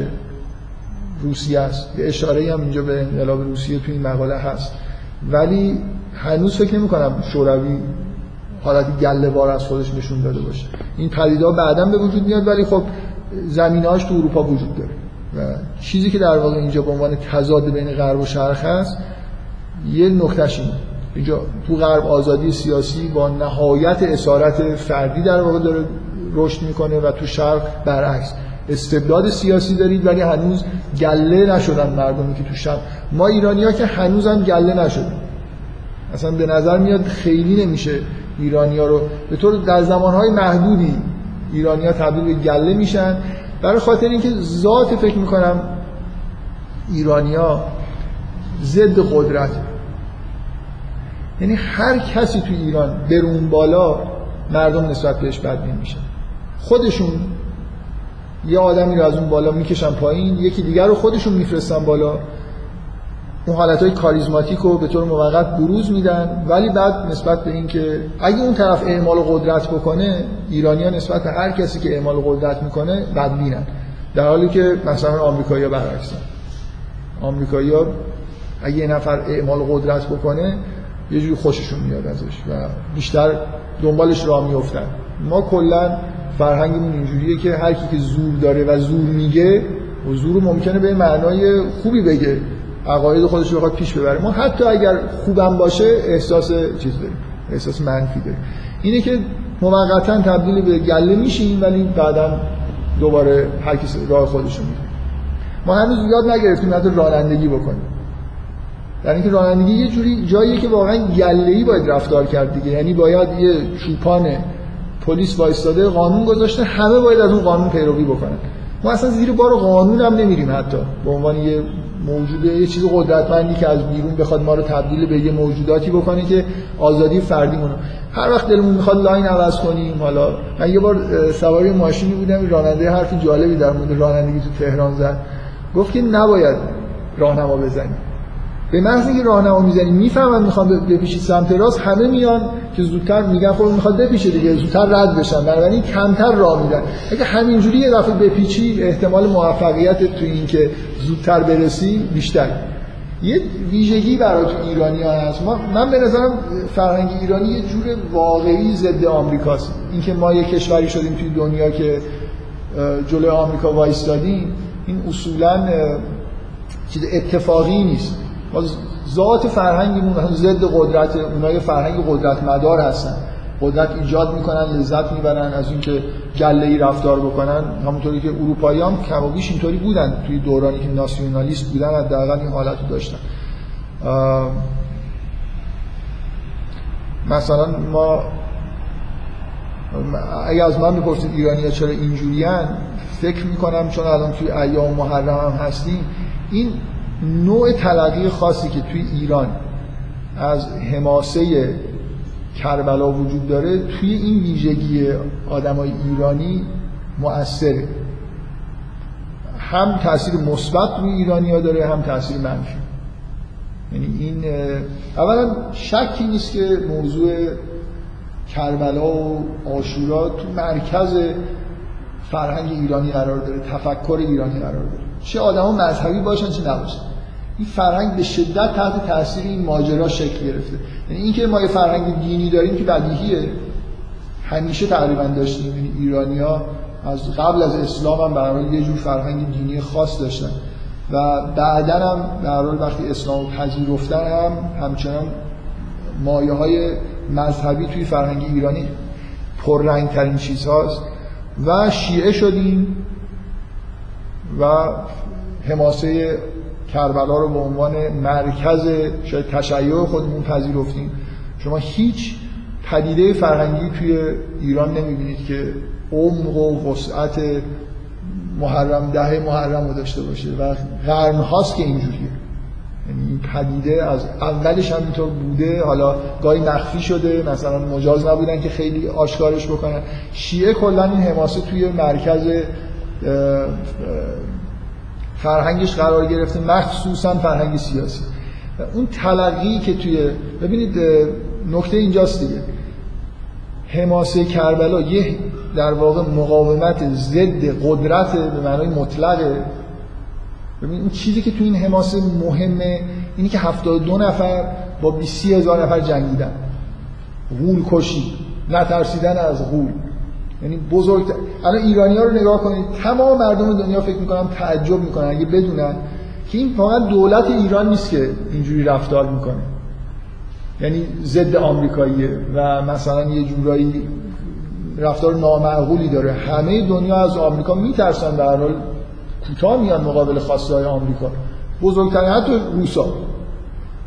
روسیه است. یه اشاره هم اینجا به انقلاب روسیه توی این مقاله هست. ولی هنوز فکر نمی کنم شوروی حالت گله از خودش نشون داده باشه. این پدیده بعدا به وجود میاد ولی خب زمینه‌هاش تو اروپا وجود داره. و چیزی که در واقع اینجا به عنوان تضاد بین غرب و شرق هست یه نکتهش اینه. اینجا تو غرب آزادی سیاسی با نهایت اسارت فردی در واقع داره رشد می‌کنه و تو شرق برعکس. استبداد سیاسی دارید ولی هنوز گله نشدن مردمی که تو شرق. ما ایرانی ها که هنوز هم گله نشدیم. اصلا به نظر میاد خیلی نمیشه ایرانی ها رو. به طور در زمانهای محدودی ایرانی ها تبدیل به گله میشن. برای خاطر اینکه ذات فکر می‌کنم ایرانیا ضد قدرت. یعنی هر کسی تو ایران برون بالا مردم نسبت بهش بد میشن. خودشون یه آدمی رو از اون بالا می‌کشن پایین یکی دیگر رو خودشون میفرستن بالا. اون حالت های کاریزماتیک رو به طور موقت بروز میدن ولی بعد نسبت به اینکه اگه اون طرف اعمال قدرت بکنه ایرانیا نسبت به هر کسی که اعمال قدرت می‌کنه بدبینن. در حالی که مثلا آمریکایی‌ها برعکسن آمریکایی‌ها اگه یه نفر اعمال قدرت بکنه یه جوری خوششون میاد ازش و بیشتر دنبالش راه میفتن ما کلا فرهنگمون اینجوریه که هر کی که زور داره و زور میگه و زور ممکنه به معنای خوبی بگه. عقاید خودش رو بخواد پیش ببره. ما حتی اگر خوبم باشه احساس چیز داریم. احساس منفی داریم. اینه که موقتا تبدیل به گله میشیم ولی بعدا دوباره هر کسی راه خودش رو ما هنوز یاد نگرفتیم حتی رانندگی بکنیم. در اینکه رانندگی یه جوری جاییه که واقعا گله‌ای باید رفتار کرد دیگه. یعنی باید یه چوپان پلیس وایستاده قانون گذاشته همه باید از اون قانون پیروی بکنن. ما اصلا زیر بار قانون هم نمیریم حتی. به عنوان یه موجوده یه چیز قدرتمندی که از بیرون بخواد ما رو تبدیل به یه موجوداتی بکنه که آزادی فردی مونه هر وقت دلمون می‌خواد لاین عوض کنیم حالا من یه بار سواری ماشینی بودم راننده حرف جالبی در مورد رانندگی تو تهران زد. گفت که نباید راهنما بزنیم. به محض اینکه راهنما می‌زنی می‌فهمن می‌خوان بپیشید سمت راست همه میان که زودتر میگن خب می‌خواد بپیشه دیگه زودتر رد بشن. بنابراین کمتر راه میدن. اگه همینجوری یه دفعه بپیچی احتمال موفقیت تو این که زودتر برسی بیشتر. یه ویژگی برای تو ایرانی ها هست. ما من به نظرم فرهنگ ایرانی یه جور واقعی ضد آمریکاست. اینکه ما یه کشوری شدیم توی دنیا که جلوی آمریکا وایستادیم این اصولا چیز اتفاقی نیست. ما ذات فرهنگمون ضد قدرت اونای فرهنگ قدرت مدار هستن. قدرت ایجاد می‌کنن لذت می‌برن از اینکه گله ای رفتار بکنن. همونطوری که اروپایی هم کم و بیش اینطوری بودن. توی دورانی که ناسیونالیست بودن حداقل این حالت رو داشتن مثلا ما اگه از من بپرسید ایرانی ها چرا اینجوری فکر می‌کنم چون الان توی ایام محرم هم هستیم این نوع تلقی خاصی که توی ایران از حماسه کربلا وجود داره توی این ویژگی آدمای ایرانی مؤثره. هم تاثیر مثبت روی ایرانی ها داره هم تاثیر منفی. یعنی این اولا شکی نیست که موضوع کربلا و آشورا تو مرکز فرهنگ ایرانی قرار داره تفکر ایرانی قرار داره. چه آدما مذهبی باشن چه نباشن. این فرهنگ به شدت تحت تاثیر این ماجرا شکل گرفته. یعنی اینکه ما یه فرهنگ دینی داریم که بدیهیه. همیشه تقریبا داشتیم. یعنی ایرانیا از قبل از اسلام هم برای یه جور فرهنگ دینی خاص داشتن. و بعدا هم در وقتی اسلام پذیرفتن هم همچنان مایه های مذهبی توی فرهنگ ایرانی پررنگ ترین چیز هاست و شیعه شدیم. و حماسه کربلا رو به عنوان مرکز شاید تشیع خودمون پذیرفتیم. شما هیچ پدیده فرهنگی توی ایران نمی‌بینید که عمق و وسعت محرم ده محرم رو داشته باشه و قرن هاست که اینجوریه. یعنی این پدیده از اولش هم اینطور بوده حالا گاهی مخفی شده مثلا مجاز نبودن که خیلی آشکارش بکنن. شیعه کلا این حماسه توی مرکز فرهنگش قرار گرفته مخصوصا فرهنگ سیاسی. اون تلقی که توی ببینید نکته اینجاست دیگه. حماسه کربلا یه در واقع مقاومت ضد قدرت به معنای مطلقه ببین این چیزی که تو این حماسه مهمه اینی که 72 نفر با 20 هزار نفر جنگیدن. غول کشی. نترسیدن از غول. یعنی بزرگ الان ایرانی ها رو نگاه کنید تمام مردم دنیا فکر می‌کنم تعجب می‌کنن اگه بدونن که این فقط دولت ایران نیست که اینجوری رفتار می‌کنه. یعنی ضد آمریکاییه و مثلا یه جورایی رفتار نامعقولی داره. همه دنیا از آمریکا میترسن در حال کوتاه میان مقابل خواسته های آمریکا. بزرگترین حتی روسا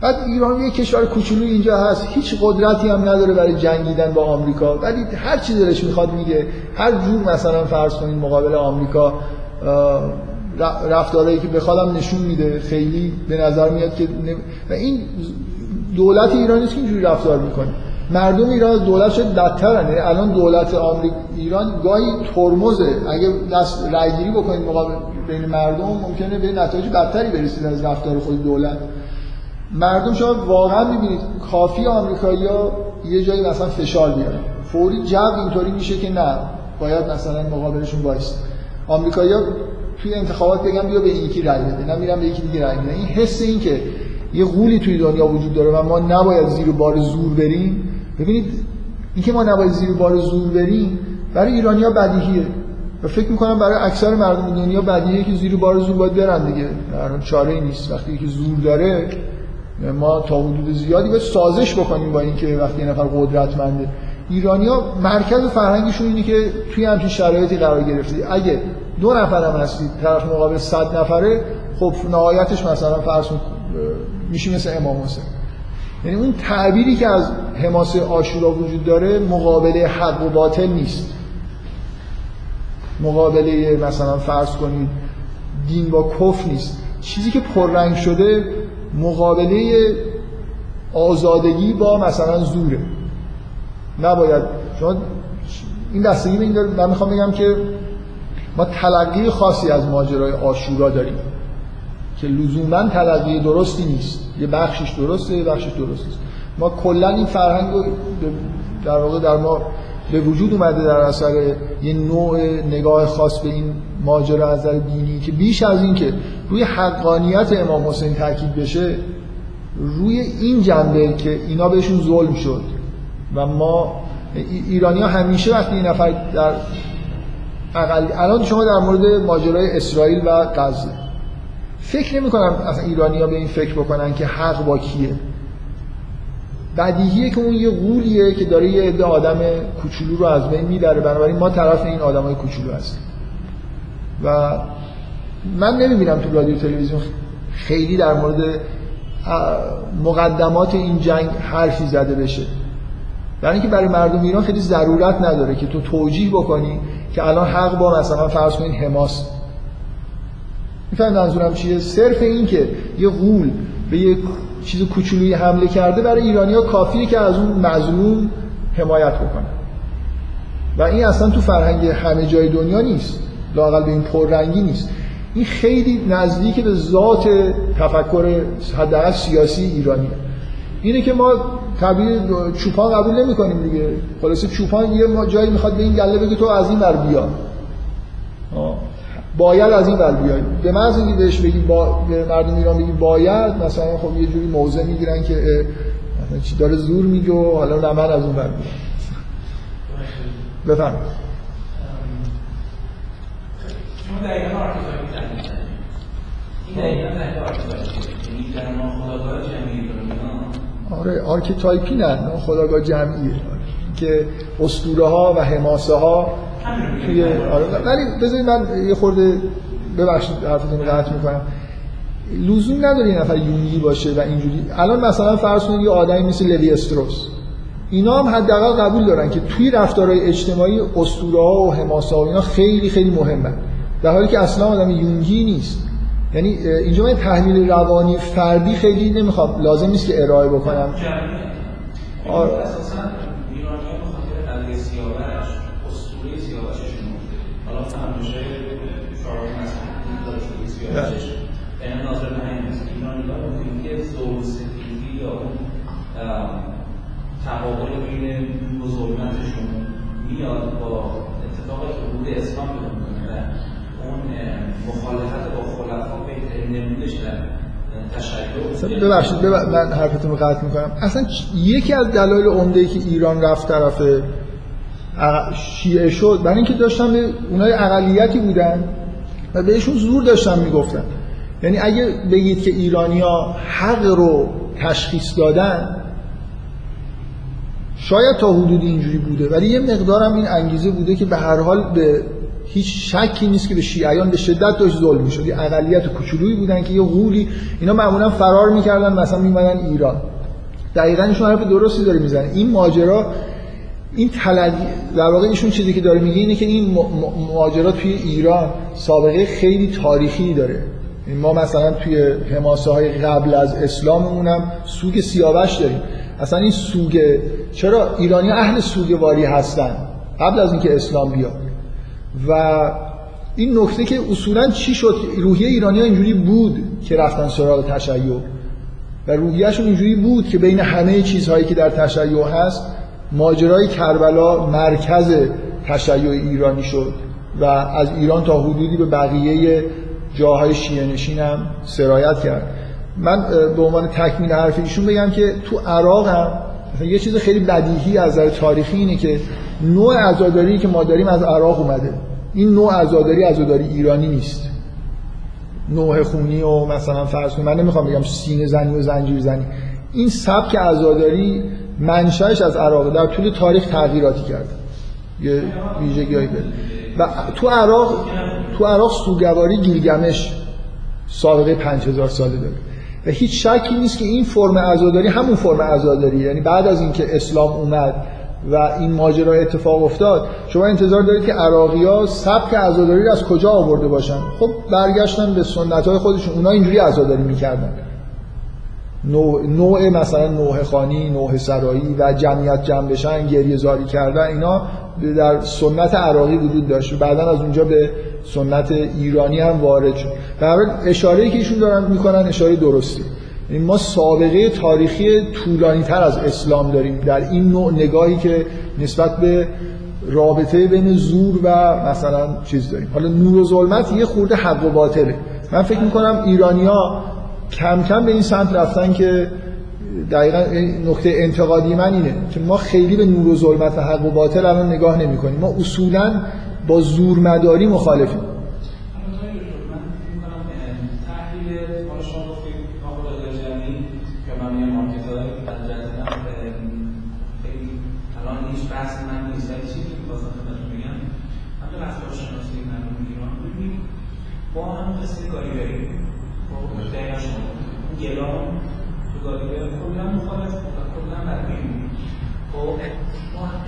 بعد ایران یه کشور کوچولو اینجا هست هیچ قدرتی هم نداره برای جنگیدن با آمریکا. ولی هر چی دلش می‌خواد میگه. هر جور مثلا فرض کنید مقابل آمریکا رفتارهایی که بخوادم نشون میده خیلی به نظر میاد که و این دولت ایران نیست که اینجوری رفتار می‌کنه. مردم ایران از دولتشم بدترن. یعنی الان دولت آمریکا ایران گاهی ترمزه. اگه دست رایگیری بکنید مقابل بین مردم ممکنه به نتایج بدتری برسید از رفتار خود دولت. مردم شما واقعا می‌بینید کافی آمریکایی‌ها یه جایی مثلا فشار بیارن. فوری جو اینطوری میشه که نه باید مثلا مقابلشون وایس آمریکایی‌ها توی انتخابات بگن بیا به یکی رای بده نه میرم به یکی دیگه رای میدن. این حس این که یه غولی توی دنیا وجود داره و ما نباید زیر بار زور بریم. ببینید اینکه ما نباید زیر بار زور بریم برای ایرانیا بدیهیه. و فکر می‌کنم برای اکثر مردم دنیا بدیهیه که زیر بار زور باید برن دیگه. در چاره نیست. وقتی که زور داره ما تا حدود زیادی باید سازش بکنیم با اینکه وقتی یه نفر قدرتمنده. ایرانیا مرکز فرهنگشون اینه که توی همچین شرایطی قرار گرفتی اگه دو نفر هم هستید طرف مقابل صد نفره خب نهایتش مثلا فرض میشه مثل امام حسین. یعنی اون تعبیری که از حماسه آشورا وجود داره مقابله حق و باطل نیست. مقابله مثلا فرض کنید دین با کف نیست. چیزی که پررنگ شده مقابله آزادگی با مثلا زوره. نباید. شما این دستگی این من می‌خوام بگم که ما تلقی خاصی از ماجرای آشورا داریم که لزوما تلقی درستی نیست. یه بخشش درسته یه بخشش درست نیست ما کلا این فرهنگ در واقع در ما به وجود اومده در اثر یه نوع نگاه خاص به این ماجرا از نظر دینی که بیش از این که روی حقانیت امام حسین تاکید بشه روی این جنبه که اینا بهشون ظلم شد و ما ایرانی ها همیشه وقتی این نفر در اقل الان شما در مورد ماجرای اسرائیل و غزه فکر نمی کنم اصلا ایرانی ها به این فکر بکنن که حق با کیه. بدیهیه که اون یه غولیه که داره یه عده آدم کوچولو رو از بین می‌بره بنابراین ما طرف این آدمای کوچولو هستیم. و من نمی‌بینم تو رادیو تلویزیون خیلی در مورد مقدمات این جنگ حرفی زده بشه. برای اینکه برای مردم ایران خیلی ضرورت نداره که تو توجیه بکنی که الان حق با مثلا فرض کنید حماس. می‌فهمید منظورم چیه؟ صرف این که یه غول به یه چیز کوچولویی حمله کرده برای ایرانیا کافیه که از اون مظلوم حمایت بکنه. و این اصلا تو فرهنگ همه جای دنیا نیست. لاقل به این پررنگی نیست. این خیلی نزدیک به ذات تفکر حداقل سیاسی ایرانیه. اینه که ما تعبیر چوپان قبول نمی کنیم دیگه. خلاصه چوپان یه جایی می‌خواد به این گله بگه تو از این بر بیا. باید از این ور بیاید به محض اینکه بهش بگی با به مردم ایران بگی باید مثلا خب یه جوری موضع می‌گیرن که چی داره زور میگه و حالا نه من از اون بیاید بفرمایید. دقیقا archetype این دقیقا دقیقا archetype یعنی ناخودآگاه جمعی آره archetype ی ناخودآگاه جمعیه. که اسطوره ها و حماسه ها توی آره ولی بذارید من یه خورده ببخشید حرفتون رو قطع می‌کنم. لزوم نداره یه نفر یونگی باشه و اینجوری الان مثلا فرض کنید یه آدمی مثل لوی استروس. اینا هم حداقل قبول دارن که توی رفتارهای اجتماعی اسطوره ها و حماسه ها اینا خیلی خیلی مهمه در حالی که اصلا آدم یونگی نیست. یعنی اینجا من تحلیل روانی فردی خیلی نمی‌خوام لازم نیست که ارائه بکنم. یعنی که سفیدی یا اون تقابل بین ظلمتشون میاد با اتفاق ورود اسلام پیدا می‌کنه و اون مخالفت با خلفا بهترین نمونش در ببخشید ببخشید من حرفتون رو قطع می‌کنم. اصلا یکی از دلایل عمده ای که ایران رفت طرف شیعه شد برای اینکه داشتن به اونای اقلیتی بودن و بهشون زور داشتن می‌گفتن. یعنی اگه بگید که ایرانیا حق رو تشخیص دادن شاید تا حدود اینجوری بوده. ولی یه مقدارم این انگیزه بوده که به هر حال به هیچ شکی نیست که به شیعیان به شدت داشت ظلم می‌شد. یه اقلیت کوچولویی بودن که یه غولی اینا معمولا فرار می‌کردن مثلا میمدن ایران. دقیقا ایشون حرف درستی داره می‌زنه. این ماجرا این تلقی در واقع ایشون چیزی که داره میگه اینه که این ماجرا توی ایران سابقه خیلی تاریخی داره. ما مثلا توی حماسه های قبل از اسلاممون هم سوگ سیاوش داریم. اصلا این سوگ چرا ایرانی اهل سوگواری هستن قبل از اینکه اسلام بیاد؟ و این نکته که اصولا چی شد؟ روحیه ایرانی ها اینجوری بود که رفتن سراغ تشیع. و روحیهشون اینجوری بود که بین همه چیزهایی که در تشیع هست ماجرای کربلا مرکز تشیع ایرانی شد. و از ایران تا حدودی به بقیه جاهای شیعه نشین هم سرایت کرد. من به عنوان تکمیل حرف ایشون بگم که تو عراق هم یه چیز خیلی بدیهی از نظر تاریخی اینه که نوع عزاداری که ما داریم از عراق اومده. این نوع عزاداری عزاداری ایرانی نیست. نوع خونی و مثلا فرض من نمی‌خوام بگم سینه زنی و زنجیر زنی. این سبک عزاداری منشأش از عراق در طول تاریخ تغییراتی کرده. یه ویژگیایی بده و تو عراق تو عراق سوگواری گیلگمش سابقه 5000 ساله داره. و هیچ شکی نیست که این فرم عزاداری همون فرم عزاداری یعنی بعد از اینکه اسلام اومد و این ماجرا اتفاق افتاد. شما انتظار دارید که ها سبک عزاداری از کجا آورده باشن؟ خب برگشتن به سنت های خودشون. اونا اینجوری عزاداری می‌کردن. نوع, نوع مثلا نوع خانی نوع سرایی و جمعیت جمع بشن گریه زاری کردن اینا در سنت عراقی وجود داشت. بعدا از اونجا به سنت ایرانی هم وارد شد. در اشاره که ایشون دارن می‌کنن اشاره درستی. ما سابقه تاریخی طولانی تر از اسلام داریم در این نوع نگاهی که نسبت به رابطه بین زور و مثلا چیز داریم. حالا نور و ظلمت یه خورده حق و باطله. من فکر می‌کنم ایرانیا کم کم به این سمت رفتن که دقیقا نقطه انتقادی من اینه که ما خیلی به نور و ظلمت و حق و باطل الان نگاه نمی کنیم ما اصولا با زور مداری مخالفیم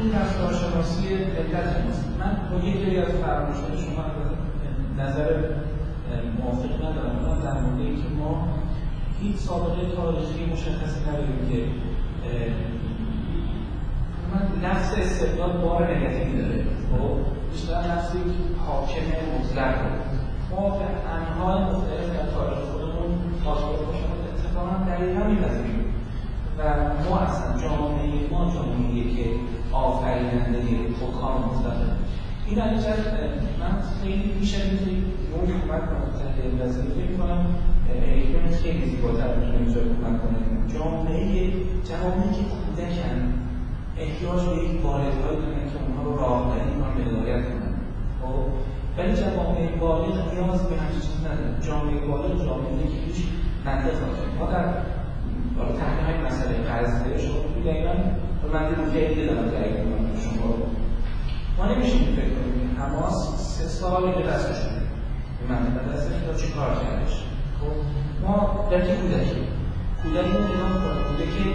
این رفتارشناسی علت من با یک جایی از فرمایشات شما نظر موافق ندارم در مورد اینکه ما هیچ سابقه تاریخی مشخصی نداریم که من نفس استقلال بار نگاتیوی داره خب بیشتر نفس یک حاکم مطلق ما به انواع مختلف در تاریخ خودمون پاسپورت باشم اتفاقا دقیقا میپذیریم و ما اصلا جامعه ما جامعه که آفریننده حکام مطلقه این علیجت من خیلی میشه که اون کمک تحت نظری فکر کنم الکترون خیلی زیباتر می‌تونه اینجا کمک کنه جامعه جوانی که کودکن احتیاج به یک والدهایی دارن که اونها رو راهبری کنن به هدایت کنن خب ولی جوامع بالغ نیاز به همچین چیز نداره جامعه بالغ جامعه که هیچ منطق نداره ما در تحت همین مسئله قرضه شما تو دقیقا به منطق خیلی دارم تایید می‌کنم شما ما نمیشیم فکر کنیم حماس سه سال که دستش شده به منطقه دستش تا چی کار کردش خب ما در که کودکی کودکی رو نگاه می‌کنه کودکی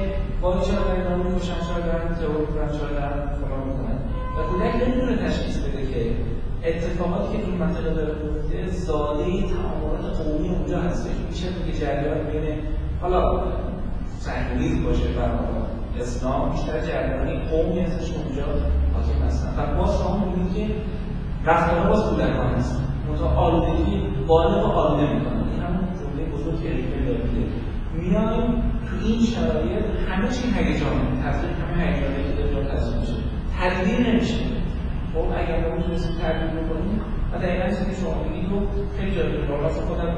وای چرا برای نام می‌کشن چرا دارن تئور می‌کنن چرا دارن فلان می‌کنن و کودک نمی‌تونه تشخیص بده که اتفاقاتی که این منطقه داره. میفته زاده تعاملات قومی اونجا هستش. میشه که جریان بین حالا صهیونیسم باشه و اسلام بیشتر جریانی قومی هستش اونجا. حاکم هستن. و باز شما می‌بینید که رفتارها باز کودکان هست منتها آلودگی بالغ و آلوده می‌کنن. این همون جمله بزرگ که داره میایم تو این شرایط همه چی هیجانه تاثیر همه هیجانه که داره تاثیر میشه تدبیر نمیشه. خب اگر ما می‌تونستیم تدبیر بکنیم و دقیقا چیزی که شما میگید رو خیلی جالبه راست خودم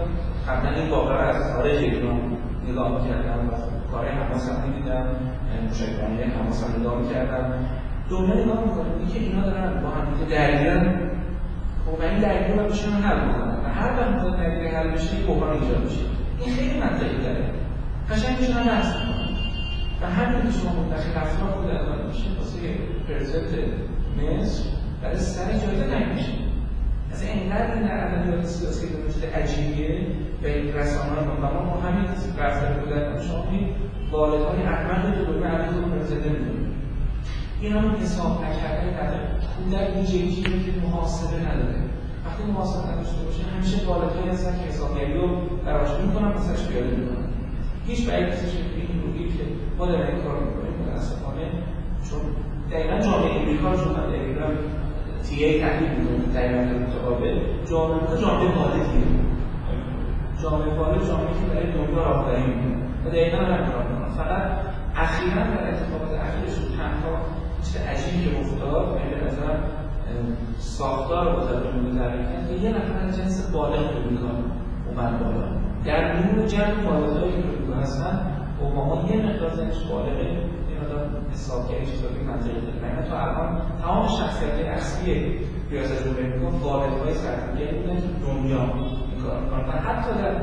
قبلا این واقعا از خارج ایران نگاه می‌کردم و کار حماس هم می‌دیدم مشکلانی حماس هم نگاه می‌کردم. دنیا نگاه می‌کنه که اینا دارن با هم دیگه درگیرن خب این درگیر رو بشن حل می‌کنن و هر وقت می‌خواد درگیر حل بشه یک بحران ایجاد میشه. این خیلی منطقی داره. قشنگ میشن می‌کنن و همین که شما متخیل افراد خود میشه واسه پرزنت مصر. برای سر جایزه تنگ میشه از اینقدر این ادبیات سیاسی به وجود عجیبیه و این رسانه های ما ما همین رفتار بودن شما این والدهای احمد دوربین علی رو زنده می‌دونید این هم حساب نکردن در کودک ویژگی که محاسبه نداره. وقتی محاسبه نداشته باشه همیشه والدهایی هستن که حسابگری رو براش می‌کنن واسش پیاده می‌کنن. هیچ بعید نیستش که این روحی که ما داریم این کار می‌کنیم متاسفانه چون دقیقا جامعه امریکا رو شدن دقیقا تی ای تحلیل می‌کنیم در مورد متقابل. جامعه امریکا جامعه والدیه جامعه والد جامعه که برای دنیا راهبری می‌کنه. و دقیقا هم کار می‌کنن فقط اخیرا در اتفاقات اخیرشون چندتا چیز عجیبی که افتاد به نظرم ساختار بزرگ در که یه نفر از جنس بالغ امریکا اومد بالا. در میون جمع والدهایی که امریکا هستن اوباما یه مقدار زنش بالغه. این حسابگری چیزایی منطقی داره تا الان تمام شخصیت اصلی ریاست جمهوری امریکا والدهای سرکارگری بودن که دنیا این کار می‌کنن و حتی در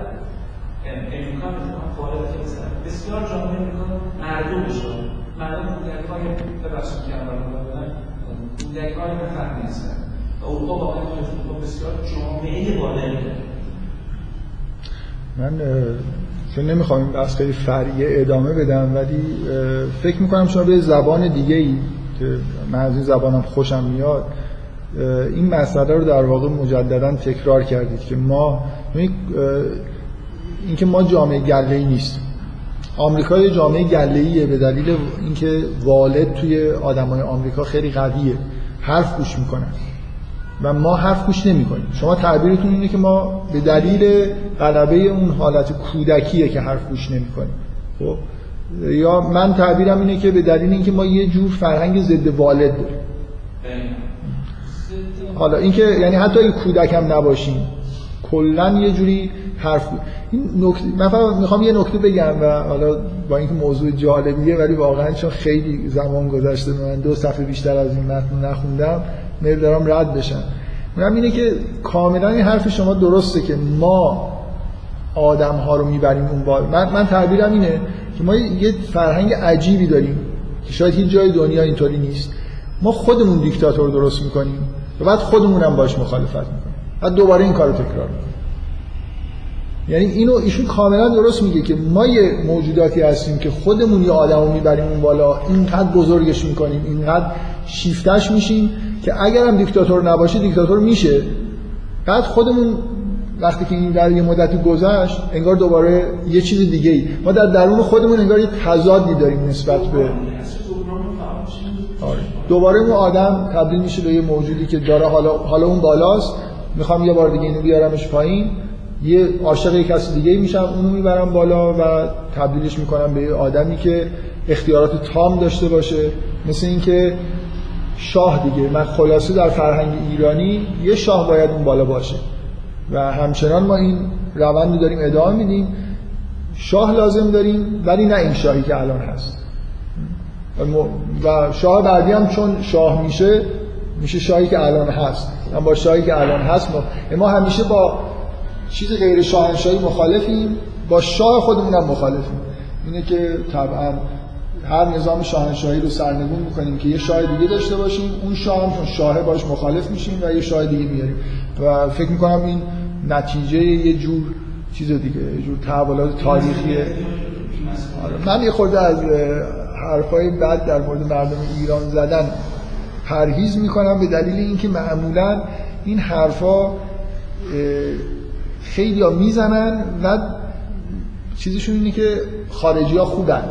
امریکا می‌تونم والد که بسیار جامعه امریکا مردمشون مردم کودک های ببخشید که اول بودن کودک های بفرمی هستن و اروپا واقعا بسیار جامعه داره. من چون نمی‌خوام این بحث خیلی ادامه بدم ولی فکر می‌کنم شما به زبان دیگه ای که من از این زبانم خوشم میاد این مسئله رو در واقع مجددا تکرار کردید که ما اینکه ما جامعه گله ای نیستیم. آمریکا یه جامعه گله به دلیل اینکه والد توی آدمای آمریکا خیلی قویه حرف گوش می‌کنن. و ما حرف گوش نمی‌کنیم. شما تعبیرتون اینه که ما به دلیل غلبه اون حالت کودکیه که حرف گوش نمی‌کنیم. خب؟ یا من تعبیرم اینه که به دلیل اینکه ما یه جور فرهنگ ضد والد داریم. حالا اینکه یعنی حتی اگه کودک هم نباشیم کلا یه جوری حرف این نکته من می‌خوام یه نکته بگم و حالا با اینکه موضوع جالبیه ولی واقعا چون خیلی زمان گذشته من دو صفحه بیشتر از این متن نخوندم میل دارم رد بشم. میگم اینه که کاملا این حرف شما درسته که ما آدم ها رو می‌بریم اون بالا من, من تعبیرم اینه که ما یه فرهنگ عجیبی داریم که شاید هیچ جای دنیا اینطوری نیست. ما خودمون دیکتاتور درست می‌کنیم و بعد خودمون هم باش مخالفت می‌کنیم. بعد دوباره این کارو تکرار می‌کنیم. یعنی اینو ایشون کاملا درست میگه که ما یه موجوداتی هستیم که خودمون یه آدمو می‌بریم اون بالا. اینقدر بزرگش می‌کنیم. اینقدر شیفتش میشیم که اگر هم دیکتاتور نباشه دیکتاتور میشه. بعد خودمون وقتی که این در یه مدتی گذشت انگار دوباره یه چیز دیگه ای ما در درون خودمون انگار یه تضادی داریم نسبت به آره. دوباره اون آدم تبدیل میشه به یه موجودی که داره حالا حالا اون بالاست. می‌خوام یه بار دیگه اینو بیارمش پایین. یه عاشق یک کسی دیگه میشم اونو می‌برم بالا و تبدیلش می‌کنم به یه آدمی که اختیارات تام داشته باشه. مثل اینکه شاه دیگه. من خلاصه در فرهنگ ایرانی یه شاه باید اون بالا باشه. و همچنان ما این روند رو داریم ادامه میدیم. شاه لازم داریم ولی نه این شاهی که الان هست. و شاه بعدی هم چون شاه میشه میشه شاهی که الان هست. من با شاهی که الان هست ما, ما همیشه با چیز غیر شاهنشاهی مخالفیم. با شاه خودمون هم مخالفیم. اینه که طبعا هر نظام شاهنشاهی رو سرنگون می‌کنیم که یه شاه دیگه داشته باشیم اون شاه هم شاه باش مخالف میشیم و یه شاه دیگه میاریم. و فکر می‌کنم این نتیجه یه جور چیز دیگه یه جور تحولات تاریخیه آره، من یه خورده از حرفای بد در مورد مردم ایران زدن پرهیز می‌کنم به دلیل اینکه معمولا این حرفا خیلی ها می‌زنن و چیزشون اینه که خارجی ها خوبن.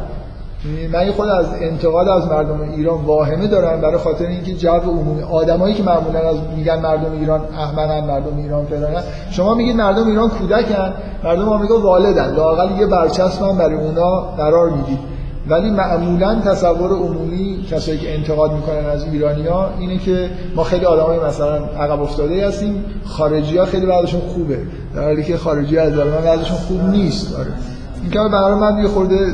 من خود از انتقاد از مردم ایران واهمه دارم برای خاطر اینکه جو عمومی آدمایی که معمولا از میگن مردم ایران احمقن مردم ایران فلانن شما میگید مردم ایران کودکن مردم آمریکا والدن. لاقل یه برچسب برای اونا قرار می‌دید. ولی معمولا تصور عمومی کسایی که انتقاد می‌کنن از ایرانیا اینه که ما خیلی آدمای مثلا عقب افتاده هستیم. خارجی ها خیلی بعدشون خوبه. در حالی که خارجی از من بعدشون خوب نیست. آره. این برای من یه خورده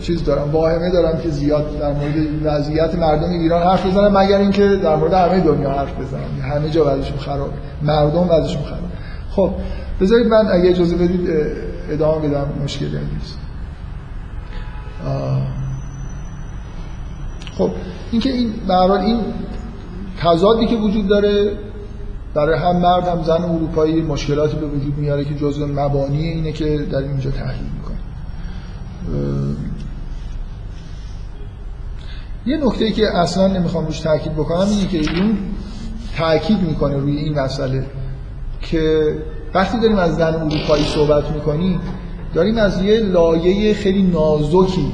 چیز دارم واهمه دارم که زیاد در مورد وضعیت مردم ایران حرف بزنم مگر اینکه در مورد همه دنیا حرف بزنم. همه جا وضعشون خراب مردم وضعشون خراب. خب بذارید من اگه اجازه بدید ادامه بدم مشکلی نیست. خب اینکه این به این تضادی که وجود داره برای هم مرد هم زن اروپایی مشکلاتی به وجود میاره که جزء مبانی اینه که در اینجا تحلیل یه نکته که اصلا نمی‌خوام روش تاکید بکنم اینه که این تاکید می‌کنه روی این مسئله که وقتی داریم از زن اروپایی صحبت می‌کنیم داریم از یه لایه خیلی نازکی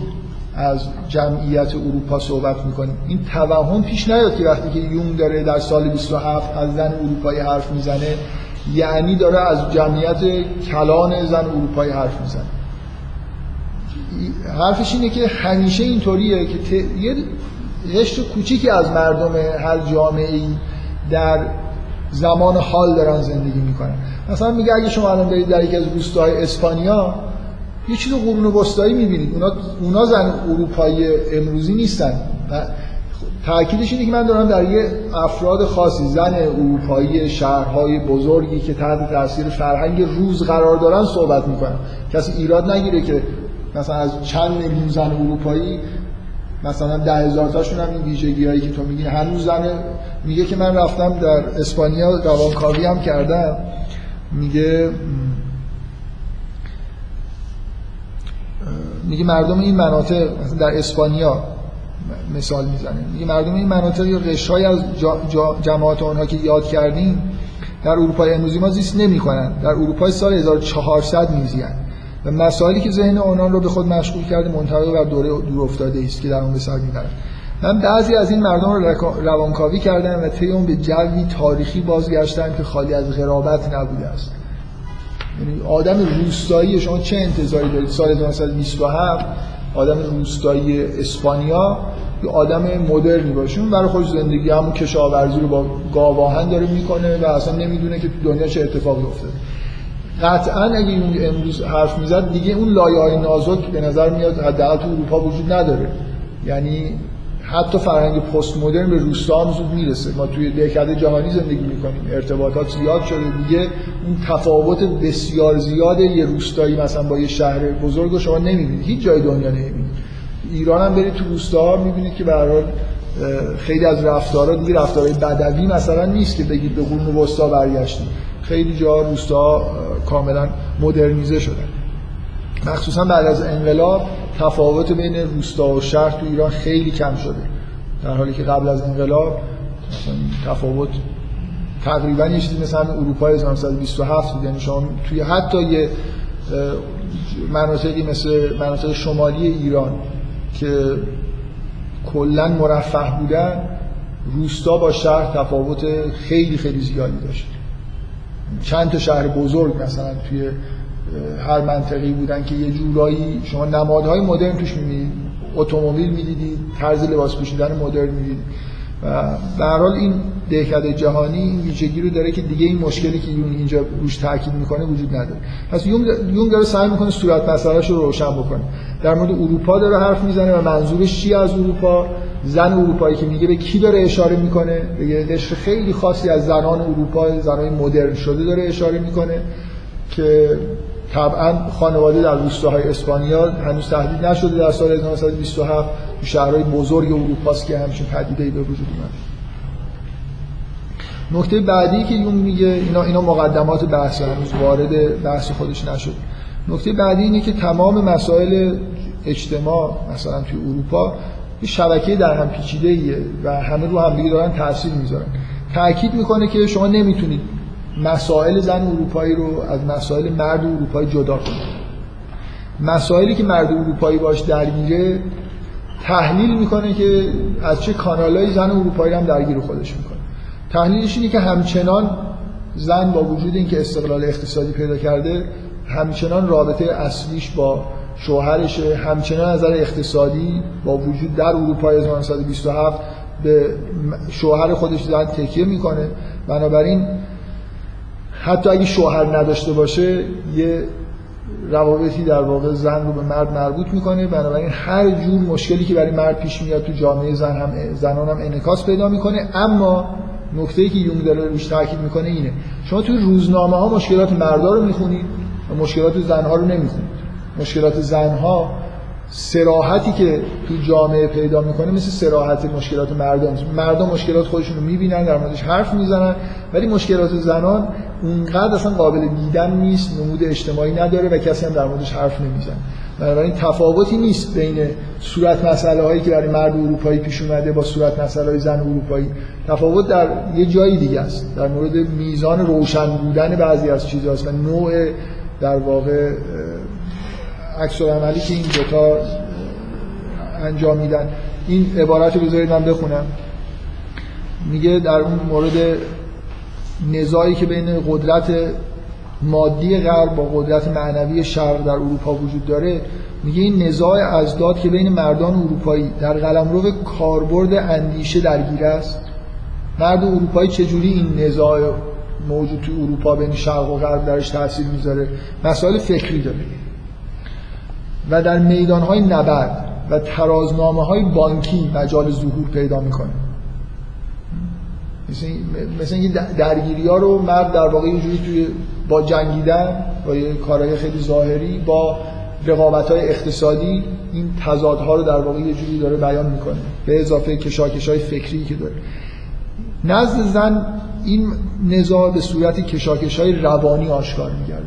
از جمعیت اروپا صحبت می‌کنیم. این توهم پیش نیاد که وقتی که یون داره در سال 27 از زن اروپایی حرف می‌زنه یعنی داره از جمعیت کلان زن اروپایی حرف می‌زنه. حرفش اینه که همیشه اینطوریه که یه قشر کوچیکی از مردم هر جامعه ای در زمان حال دارن زندگی می‌کنن. مثلا میگه اگه شما الان برید در یکی از روستاهای اسپانیا یه چیز قرون وسطایی می‌بینید. اونا اونا زن اروپایی امروزی نیستن. تاکیدش اینه که من دارم در یه افراد خاصی زن اروپایی شهرهای بزرگی که تحت تاثیر فرهنگ روز قرار دارن صحبت می‌کنم. کسی ایراد نگیره که مثلا از چند میلیون زن اروپایی مثلا ده هزار تاشون هم این ویژگی هایی که تو میگی هنوز زن میگه که من رفتم در اسپانیا روانکاوی هم کردم. میگه میگه مردم این مناطق مثلا در اسپانیا مثال می‌زنه. میگه مردم این مناطق یا قشرهای از جماعت آنها که یاد کردیم در اروپای امروزی ما زیست نمی‌کنن. در اروپای سال 1400 میزیان. و مسائلی که ذهن آنان رو به خود مشغول کرده منطقه و دوره دور افتاده است که در اون به سر می‌برن من بعضی از این مردم رو روانکاوی کردم و طی اون به جوی تاریخی بازگشتن که خالی از غرابت نبوده است. یعنی آدم روستایی شما چه انتظاری دارید؟ سال 1927 آدم روستایی اسپانیا یه آدم مدرنی باشه. اون برای خودش زندگی همون کشاورزی رو با گاواهن داره می‌کنه و اصلا نمی‌دونه که تو دنیا چه اتفاقی افتاده. قطعا اگه امروز حرف می‌زد دیگه اون لایه های نازک به نظر میاد حداقل تو اروپا وجود نداره. یعنی حتی فرهنگ پست مدرن به روستا هم زود می‌رسه. ما توی دهکده جهانی زندگی می‌کنیم. ارتباطات زیاد شده. دیگه اون تفاوت بسیار زیاد یه روستایی مثلا با یه شهر بزرگ رو شما نمی‌بینید. هیچ جای دنیا نمی‌بینید. ایران هم برید تو روستا می‌بینید که به خیلی از رفتارها دیگه رفتارهای بدوی مثلا نیست که بگید به قرون وسطا برگشتیم. خیلی جا روستا کاملا مدرنیزه شدن. مخصوصا بعد از انقلاب تفاوت بین روستا و شهر تو ایران خیلی کم شده. در حالی که قبل از انقلاب تفاوت تقریبا یه چیزی مثل اروپا 1927 بود. یعنی شما توی حتی یه مناطقی مثل مناطق شمالی ایران که کلا مرفه بودن روستا با شهر تفاوت خیلی خیلی زیادی داشت. چند تا شهر بزرگ مثلا توی هر منطقی بودن که یه جورایی شما نمادهای مدرن توش می‌بینید اتومبیل می‌دیدید طرز لباس پوشیدن مدرن می‌دیدید و به حال این دهکده جهانی این ویژگی رو داره که دیگه این مشکلی که یون اینجا روش تاکید می‌کنه وجود نداره. پس یون داره سعی می‌کنه صورت مسئلهش رو روشن بکنه. در مورد اروپا داره حرف می‌زنه و منظورش چی از اروپا؟ زن اروپایی که میگه به کی داره اشاره می‌کنه؟ به یه قشر خیلی خاصی از زنان اروپا زنان مدرن شده داره اشاره می‌کنه که طبعا خانواده در روستاهای اسپانیا هنوز تهدید نشده در سال 1927 تو شهرهای بزرگ اروپاست که همچین پدیده به وجود اومد. نکته بعدی که یون میگه اینا اینا مقدمات بحث هنوز وارد بحث خودش نشد. نکته بعدی اینه که تمام مسائل اجتماع مثلا توی اروپا شبکه در هم پیچیده ایه و همه رو هم دیگه دارن تاثیر می‌ذارن. تاکید می‌کنه که شما نمی‌تونید مسائل زن اروپایی رو از مسائل مرد اروپایی جدا کنید. مسائلی که مرد اروپایی باش درگیره تحلیل می‌کنه که از چه کانالایی زن اروپایی هم درگیر خودش می‌کنه. تحلیلش اینه که همچنان زن با وجود اینکه استقلال اقتصادی پیدا کرده همچنان رابطه اصلیش با شوهرشه. همچنان نظر اقتصادی با وجود در اروپای 1927 به شوهر خودش زن تکیه می‌کنه. بنابراین حتی اگه شوهر نداشته باشه یه روابطی در واقع زن رو به مرد مربوط می‌کنه. بنابراین هر جور مشکلی که برای مرد پیش میاد تو جامعه زن هم زنان هم انعکاس پیدا می‌کنه. اما نکته ای که یونگ داره روش تاکید می‌کنه اینه. شما توی روزنامه ها مشکلات مردا رو می‌خونید و مشکلات زنها رو نمی‌خونید. مشکلات زنها سراحتی که تو جامعه پیدا می‌کنه مثل سراحت مشکلات مردم. مردم مشکلات خودشون رو می‌بینن در موردش حرف می‌زنن ولی مشکلات زنان اونقدر اصلا قابل دیدن نیست نمود اجتماعی نداره و کسی هم در موردش حرف نمی‌زنه. بنابراین تفاوتی نیست بین صورت مسئله هایی که برای مرد اروپایی پیش اومده با صورت مسئله های زن اروپایی. تفاوت در یه جایی دیگه است. در مورد میزان روشن بودن بعضی از چیزهاست و نوع در واقع عکس عملی که این دوتا انجام میدن این عبارت رو بذارید من بخونم. میگه در اون مورد نزاعی که بین قدرت مادی غرب با قدرت معنوی شرق در اروپا وجود داره میگه این نزاع ازداد که بین مردان اروپایی در قلمرو کاربرد اندیشه درگیر است. مرد اروپایی چجوری این نزاع موجود تو اروپا بین شرق و غرب درش تاثیر می‌ذاره؟ مسائل فکری داره. و در میدان های نبرد و ترازنامه های بانکی مجال ظهور پیدا می‌کنه. مثل اینکه درگیری ها رو مرد در واقع یه جوری توی با جنگیدن با یه کارهای خیلی ظاهری با رقابت های اقتصادی این تضادها رو در واقع یه جوری داره بیان می‌کنه. به اضافه کشاکش های فکری که داره. نزد زن این نزاع به صورت کشاکش های روانی آشکار میگرده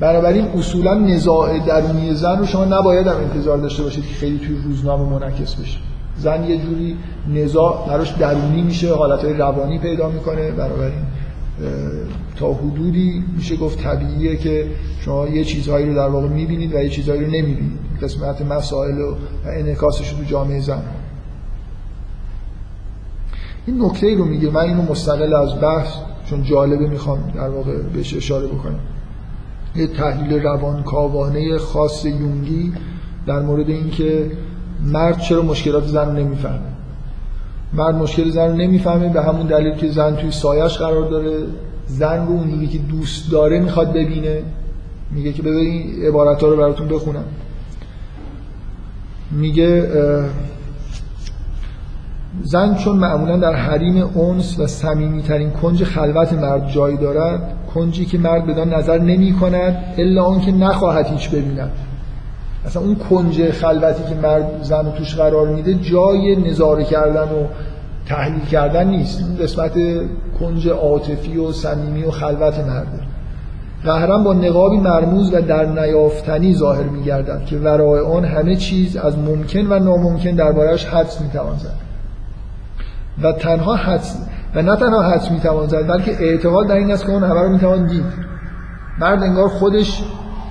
بنابراین اصولا نزاع درونی زن رو شما نباید هم انتظار داشته باشید که خیلی توی روزنامه منعکس بشه. زن یه جوری نزاع براش درونی میشه حالتهای روانی پیدا می‌کنه. بنابراین تا حدودی میشه گفت طبیعیه که شما یه چیزهایی رو در واقع می‌بینید و یه چیزهایی رو نمی‌بینید. قسمت مسائل و انعکاسش تو جامعه زن. این نکته رو میگه. من اینو مستقل از بحث چون جالبه می‌خوام در واقع بهش اشاره بکنم. یه تحلیل روانکاوانه خاص یونگی در مورد اینکه مرد چرا مشکلات زن نمی‌فهمه. مرد مشکل زن رو نمی‌فهمه به همون دلیل که زن توی سایش قرار داره. زن رو اونجوری که دوست داره می‌خواد ببینه. میگه که ببین عبارت ها رو براتون بخونم. میگه زن چون معمولا در حریم اونس و صمیمیترین کنج خلوت مرد جایی دارد کنجی که مرد بدان نظر نمی کند الا اون که نخواهد هیچ ببیند. اصلا اون کنج خلوتی که مرد زن رو توش قرار میده جای نظاره کردن و تحلیل کردن نیست. این قسمت کنج عاطفی و صمیمی و خلوت مرده قهرم با نقابی مرموز و در نیافتنی ظاهر میگردد که ورای آن همه چیز از ممکن و ناممکن دربارهش حدس می‌توان زد. و تنها حدس نه تنها حدس می‌توان زد بلکه اعتقاد در این است که اون همه رو می‌توان دید. مرد انگار خودش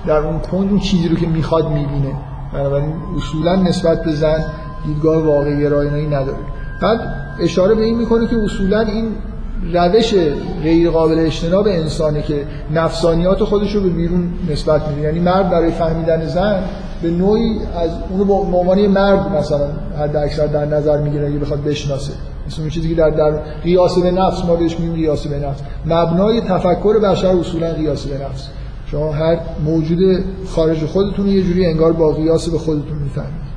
در اون کند اون چیزی رو که می‌خواد می‌بینه. بنابراین اصولا نسبت به زن دیدگاه واقعی گرایانه‌ای نداره. بعد اشاره به این می‌کنه که اصولا این روش غیر قابل اجتناب انسانه که نفسانیات خودش رو به بیرون نسبت میده. یعنی مرد برای فهمیدن زن به نوعی از اونو به عنوان مرد مثلا حد اکثر در نظر می‌گیره اگه بخواد بشناسه. مثل چیزی که در در قیاس به نفس ما بهش میگیم قیاس به نفس. مبنای تفکر بشر اصولا قیاس به نفس. شما هر موجود خارج خودتون یه جوری انگار با قیاس به خودتون می‌فهمید.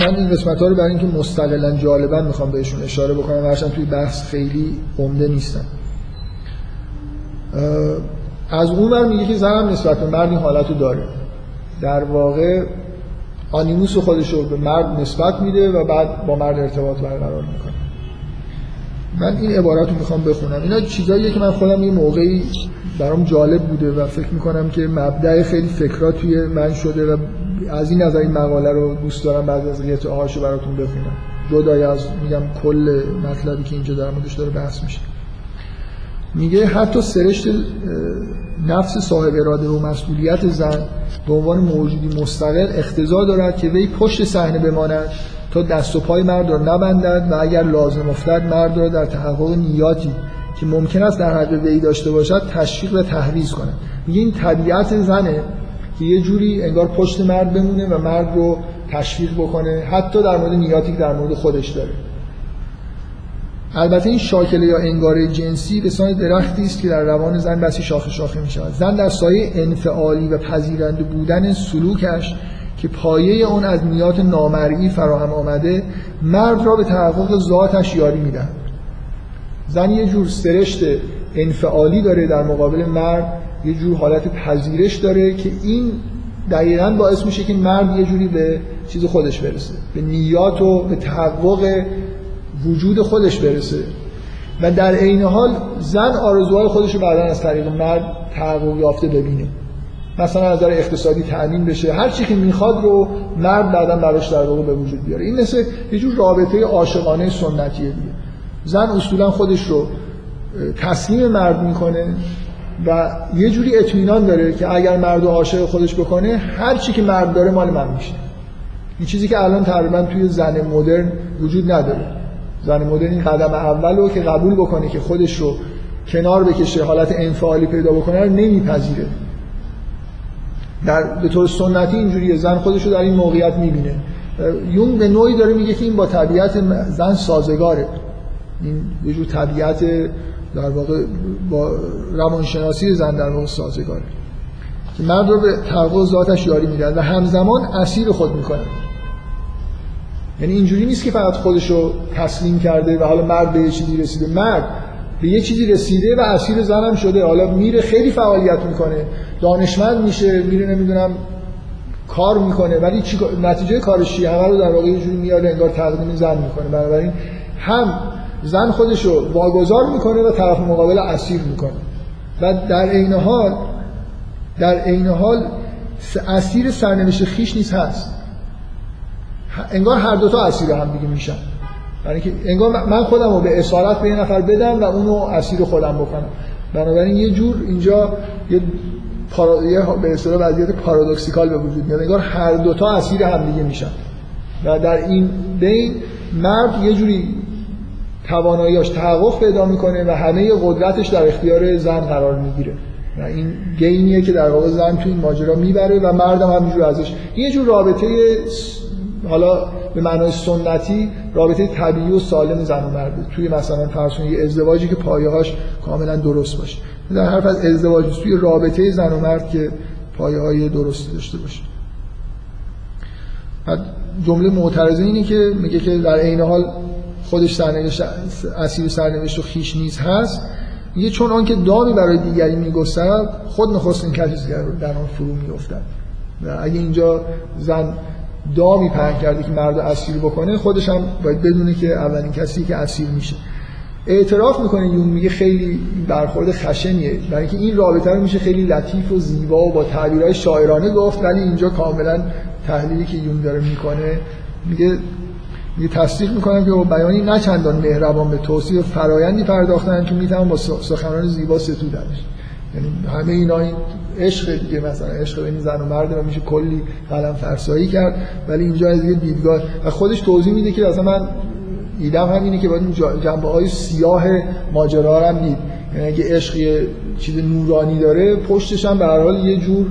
من این قسمت ها رو برای اینکه مستقلا جالبا می‌خوام بهشون اشاره بکنم هرچند توی بحث خیلی عمده نیستن. از اون بر میگه که زنم نسبت به مرد این حالت رو داره. در واقع آنیموس خودش رو به مرد نسبت میده و بعد با مرد ارتباط برقرار می‌کنه. من این عبارت رو می‌خوام بخونم. اینا چیزاییه که من خودم یه موقعی برام جالب بوده و فکر می‌کنم که مبدع خیلی فکرات توی من شده و از این نظر این مقاله رو دوست دارم بعد از قطعه هاشو براتون بخونم. جدای از میگم کل مطلبی که اینجا در موردش داره بحث میشه. میگه حتی سرشت نفس صاحب اراده و مسئولیت زن به عنوان موجودی مستقل اختزا دارد که وی پشت صحنه بماند تا دست و پای مرد را نبندد و اگر لازم افتد مرد را در تحقق نیاتی که ممکن است در حق وی داشته باشد تشویق و تحریز کند. میگه این طبیعت زنه که یه جوری انگار پشت مرد بمونه و مرد رو تشویق بکنه حتی در مورد نیاتی که در مورد خودش داره. البته این شاکله یا انگاره جنسی به سان درختی است که در روان زن بسی شاخه شاخه می شود زن در سایه انفعالی و پذیرنده بودن سلوکش که پایه اون از نیات نامرئی فراهم آمده مرد را به تحقق ذاتش یاری میدن زن یه جور سرشت انفعالی داره در مقابل مرد یه جور حالت پذیرش داره که این دقیقا باعث میشه که مرد یه جوری به چیز خودش برسه به نیات و به تحقق وجود خودش برسه. و در عین حال زن آرزوهای خودش رو بعدا از طریق مرد تحقق یافته ببینه. مثلا از نظر اقتصادی تأمین بشه. هر چی که می‌خواد رو مرد بعدا براش در واقع به وجود بیاره. این مثل یه جور رابطه عاشقانه سنتیه دیگه. زن اصولا خودش رو تسلیم مرد می‌کنه و یه جوری اطمینان داره که اگر مرد و عاشق خودش بکنه هر چی که مرد داره مال من میشه. این چیزی که الان تقریبا توی زن مدرن وجود نداره. زن مدرن این قدم اول رو که قبول بکنه که خودش رو کنار بکشه حالت انفعالی پیدا بکنه رو نمیپذیره. در به طور سنتی اینجوریه زن خودش رو در این موقعیت می‌بینه. یون به نوعی داره میگه که این با طبیعت زن سازگاره. این یه جور طبیعت در واقع با روانشناسی زن در واقع سازگاره. که مرد رو به تحقق ذاتش یاری میدن و همزمان اسیر خود می‌کنه. یعنی اینجوری نیست که فقط خودش رو تسلیم کرده و حالا مرد به یه چیزی رسیده. مرد به یه چیزی رسیده و اسیر زنم شده. حالا میره خیلی فعالیت می‌کنه. دانشمند میشه میره نمی‌دونم کار می‌کنه. ولی چی... نتیجه کارش چیه؟ رو در واقع یه جوری میاد انگار تقدیم زن می‌کنه. بنابراین هم زن خودش رو واگذار می‌کنه و طرف مقابل اسیر می‌کنه. و در عین حال در عین حال اسیر سرنوشت خیش نیست هست. انگار هر دوتا اسیر هم دیگه میشن. یعنی که انگار من خودم رو به اسارت به یه نفر بدم و اونو اسیر خودم بکنم. بنابراین یه جور اینجا یه, پارا... یه به اصطلاح وضعیت پارادوکسیکال به وجود میاد. انگار هر دوتا اسیر هم دیگه میشن. و در این بین مرد یه جوری تواناییاش تحقق پیدا می‌کنه و همه قدرتش در اختیار زن قرار می‌گیره. و این گینیه که در واقع زن تو این ماجرا می‌بره و مردم همینجور ازش یه جور رابطه حالا به معنای سنتی رابطه طبیعی و سالم زن و مرد توی مثلا فرض یه ازدواجی که پایه‌هاش کاملا درست باشه. در حرف از ازدواج توی رابطه زن و مرد که پایه های درستی داشته باشه. جمله معترضه اینه که میگه که در عین حال خودش سرنوشت اسیر سرنوشت و خیش نیز هست. میگه چون آنکه دامی برای دیگری میگسترد خود نخستین کسی در آن فرو میافتد. و اگه اینجا زن دامی پهن کرده که مرد اسیر بکنه خودش هم باید بدونه که اولین کسی که اسیر میشه. اعتراف می‌کنه یون میگه خیلی برخورد خشنیه. برای اینکه این رابطه رو میشه خیلی لطیف و زیبا و با تعبیرهای شاعرانه گفت ولی اینجا کاملا تحلیلی که یون داره می‌کنه میگه یه تصدیق می‌کنم که با بیانی نه چندان مهربان به توصیف فرایندی پرداختن که می‌تونم با سخنان زیبا ستودنش. یعنی همه اینا این عشق دیگه مثلا عشق بین زن و مرد رو میشه کلی قلم فرسایی کرد ولی اینجا از یه دیدگاه. و خودش توضیح میده که اصلا من ایدم هم اینه که باید این جنبه های سیاه ماجرا هم دید. یعنی اگه عشق یه چیز نورانی داره پشتش هم به هر حال یه جور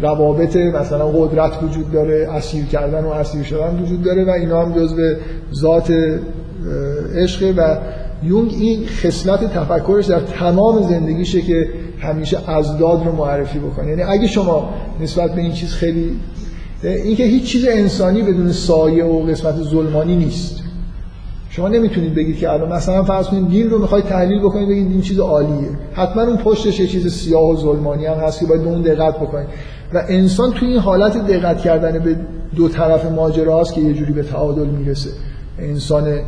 روابط مثلا قدرت وجود داره اسیر کردن و اسیر شدن وجود داره و اینا هم جزء ذات عشقه. و یونگ این خصلت تفکرش در تمام زندگیشه که همیشه ازداد رو معرفی بکنه. یعنی اگه شما نسبت به این چیز خیلی اینکه هیچ چیز انسانی بدون سایه و قسمت ظلمانی نیست. شما نمی‌تونید بگید که الان مثلا فرض کنید دین رو می‌خواید تحلیل بکنید بگید این چیز عالیه. حتما اون پشتش یه چیز سیاه و ظلمانی هم هست که باید به اون دقت بکنید. و انسان توی این حالت دقت کردن به دو طرف ماجرا هست که یه جوری به تعادل می‌رسه. انسان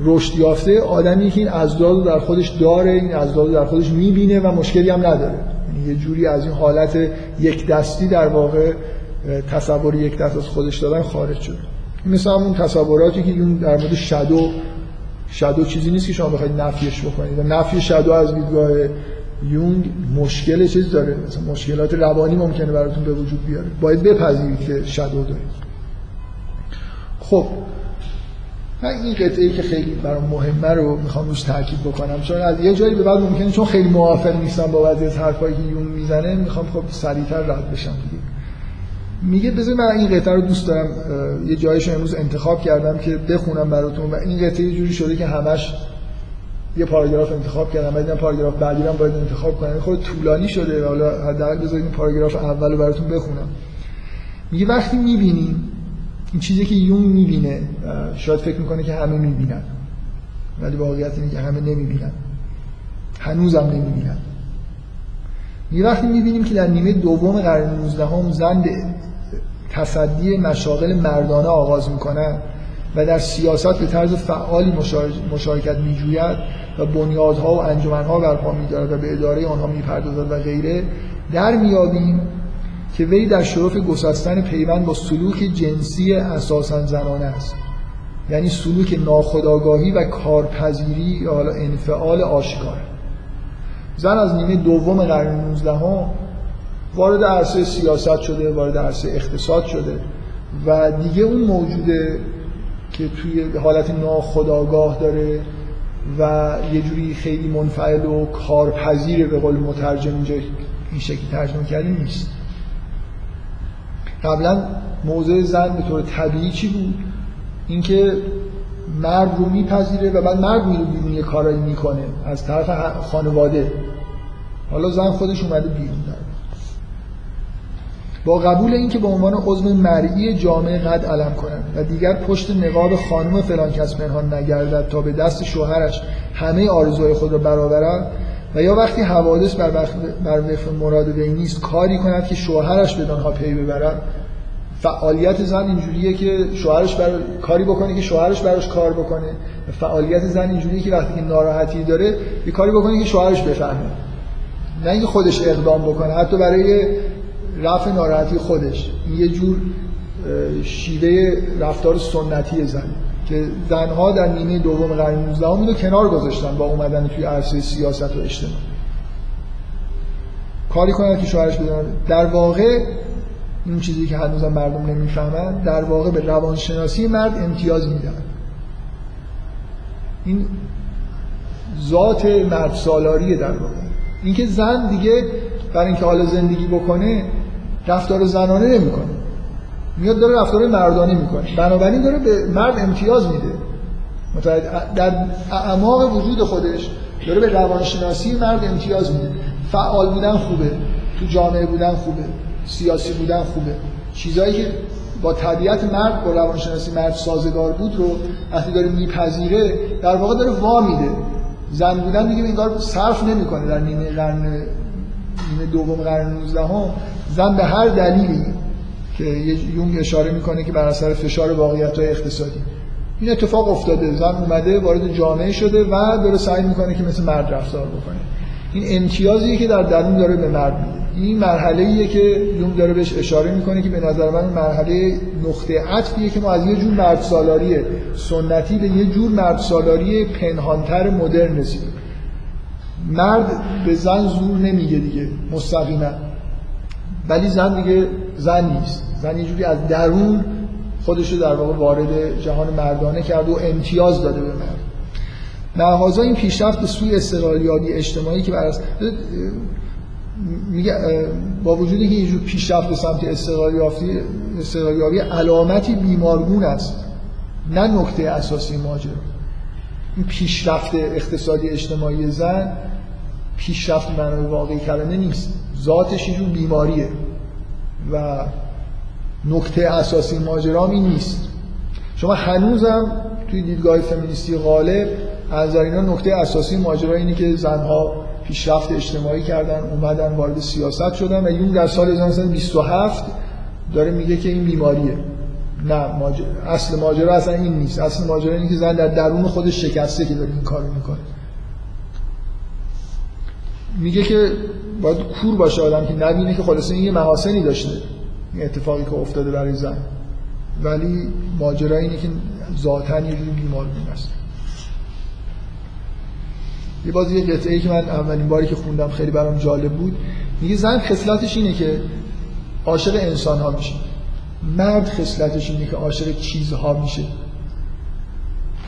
رشد یافته آدمی که این ازداد در خودش داره این ازداد در خودش می‌بینه و مشکلی هم نداره. یعنی یه جوری از این حالت یک دستی در واقع تصور یک دست از خودش دادن خارج شده مثل همون تصوراتی که اون در مورد شادو شادو چیزی نیست که شما بخواید نفیش بکنید. و نفی شادو از دیدگاه یونگ مشکل چیز داره. مثلا مشکلات روانی ممکنه براتون به وجود بیاره. باید بپذیرید که شادو دارید. خب من این قطعه که خیلی برام مهمه رو می‌خوام روش تاکید بکنم. چون از یه جایی به بعد ممکنه چون خیلی موافق نیستم با بعضی از حرفایی که یون می‌زنه می‌خوام خب سریعتر رد بشم دیگه. میگه بذار من این قطعه رو دوست دارم یه جایش امروز انتخاب کردم که بخونم براتون و این قطعه جوری شده که همش یه پاراگراف انتخاب کردم. بعد پاراگراف بعدی رو باید انتخاب کنم. خود طولانی شده. حالا حداقل بذارید این پاراگراف اول رو براتون بخونم. میگه وقتی می‌بینیم این چیزی که یون می‌بینه شاید فکر می‌کنه که همه می‌بینن. ولی واقعیت اینه که همه نمی‌بینن. هنوزم نمی‌بینن. یه وقتی می‌بینیم که در نیمه دوم قرن 19 هم زن تصدی مشاغل مردانه آغاز می‌کنن و در سیاست به طرز فعالی مشارکت میجوید و بنیادها و انجمنها برپا میدارد و به اداره آنها می‌پردازد و غیره در میابیم که وی در شرف گسستن پیوند با سلوک جنسی اساسا زنانه است. یعنی سلوک ناخودآگاهی و کارپذیری یا حالا انفعال آشکار. زن از نیمه دوم قرن 19 هم وارد عرصه سیاست شده وارد عرصه اقتصاد شده و دیگه اون موجوده که توی حالت ناخودآگاه داره و یه جوری خیلی منفعل و کارپذیر به قول مترجم اینجا این شکلی ترجمه کردیم نیست. قبلا موضع زن به طور طبیعی چی بود؟ اینکه مرد رو میپذیره و بعد مرد میره بیرون یه کارایی می‌کنه از طرف خانواده. حالا زن خودش اومده بیرون داره با قبول اینکه به عنوان عضو مرئی جامعه قد علم کنند و دیگر پشت نقاب خانم فلان کس پنهان نگردد تا به دست شوهرش همه آرزوهای خود را برآورد و یا وقتی حوادث بر وفق مراد وی نیست کاری کند که شوهرش به آنها پی ببرد. فعالیت زن اینجوریه که شوهرش بر... کاری بکنه که شوهرش براش کار بکنه. فعالیت زن اینجوریه که وقتی که ناراحتی داره یه کاری بکنه که شوهرش بفهمه. نه اینکه خودش اقدام بکنه حتی برای رفع ناراحتی خودش. این یه جور شیوه رفتار سنتی زن. که زنها در نیمه دوم قرن 19 رو کنار گذاشتن با اومدن توی عرصه سیاست و اجتماع. کاری کنن که شوهرش بدونن. در واقع این چیزی که هنوزم مردم نمی‌فهمن در واقع به روانشناسی مرد امتیاز میدن. این ذات مرد سالاریه در واقع. اینکه زن دیگه برای اینکه حالا زندگی بکنه رفتار زنانه نمی‌کنه. میاد داره رفتار مردانه می‌کنه. بنابراین داره به مرد امتیاز میده. در اعماق وجود خودش داره به روانشناسی مرد امتیاز میده. فعال بودن خوبه. تو جامعه بودن خوبه. سیاسی بودن خوبه. چیزایی که با طبیعت مرد با روانشناسی مرد سازگار بود رو وقتی داره میپذیره در واقع داره وا میده. زن بودن دیگه انگار صرف نمی‌کنه. در نیمه قرن نیمه دوم قرن 19 هم زن به هر دلیلی که یونگ اشاره می‌کنه که بر اثر فشار واقعیت های اقتصادی. این اتفاق افتاده. زن اومده وارد جامعه شده و داره سعی می‌کنه که مثل مرد رفتار بکنه. این امتیازیه که در درون داره به مرد میده. این مرحله ایه که یونگ داره بهش اشاره می‌کنه که به نظر من مرحله نقطه عطفیه که ما از یه جور مرد سالاری سنتی به یه جور مرد سالاری پنهانتر مدرن رسیدیم. مرد به زن زور نمیگه دیگه مستقیما. ولی زن دیگه زن نیست. زن یه جوری از درون خودش رو در واقع وارد جهان مردانه کرد و امتیاز داده به مرد. مغازه این پیشرفت سوی استقلالیابی اجتماعی که بر میگه با وجودی که یه جور پیشرفت به سمت استقلالیابی علامتی بیمارگون است. نه نکته اساسی ماجرا. این پیشرفت اقتصادی اجتماعی زن پیشرفت معنای واقعی کلمه نیست. ذاتش یه بیماریه و نکته اساسی ماجرا این نیست. شما هنوزم توی دیدگاه فمینیستی غالب از اینا نکته اساسی ماجرا اینه که زنها پیشرفت اجتماعی کردن اومدن وارد سیاست شدن و یون در سال 1927 داره میگه که این بیماریه. نه ماجر... اصل ماجرا اصلا این نیست. اصل ماجرا اینه که زن در درون خودش شکسته که داره این کارو می‌کنه. میگه که باید کور باشه آدم که نبینه که خلاصه این یه محاسنی داشته. این اتفاقی که افتاده برای زن. ولی ماجرا اینه که ذاتا یه بیمار است یه بازی یه قطعه ای که من اولین باری که خوندم خیلی برام جالب بود. میگه زن خصلتش اینه که عاشق انسان ها میشه. مرد خصلتش اینه که عاشق چیزها میشه.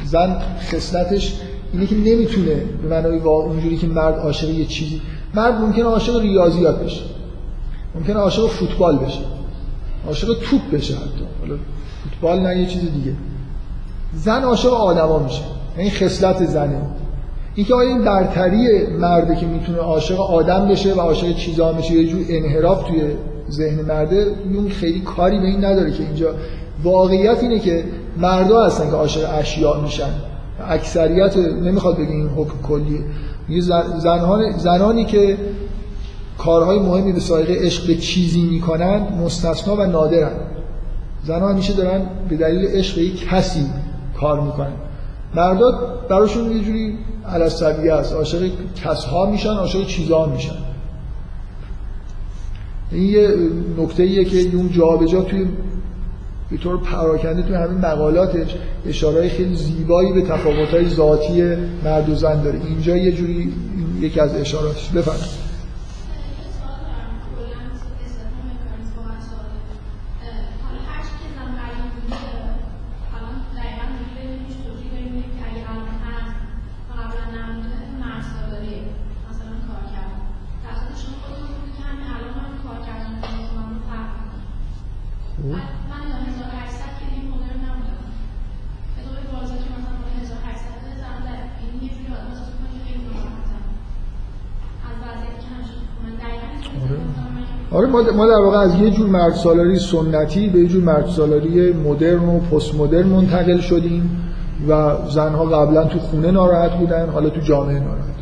زن خصلتش اینه که نمی‌تونه به معنای واقع اونجوری که مرد عاشق یه چیزی مرد ممکنه عاشق ریاضیات بشه. ممکنه عاشق فوتبال بشه. عاشق توپ بشه حتی. حالا فوتبال نه یه چیز دیگه. زن عاشق آدما میشه. این خصلت زنه. اینکه آیا این برتری مرده که می‌تونه عاشق آدم بشه و عاشق چیزا بشه یه جور انحراف توی ذهن مرده اون خیلی کاری به این نداره که اینجا. واقعیت اینه که مردا هستن که عاشق اشیاء میشن. اکثریت نمی‌خواد بگه این حکم کلیه. زنان زنانی که کارهای مهمی به سایقه عشق به چیزی می‌کنن مستثنا و نادرن. زنها همیشه دارن به دلیل عشق به کسی کار می‌کنن. مردا براشون یه جوری علصبیه است. عاشق کسها میشن عاشق چیزها میشن. این یه نکته ایه که یون جا توی به طور پراکنده توی همین مقالاتش اشاره خیلی زیبایی به تفاوت‌های ذاتی مرد و زن داره. اینجا یه جوری یکی از اشاراتش بفرمایید آره ما در واقع از یه جور مرد سالاری سنتی به یه جور مرد سالاری مدرن و پست مدرن منتقل شدیم و زنها قبلا تو خونه ناراحت بودن حالا تو جامعه ناراحت.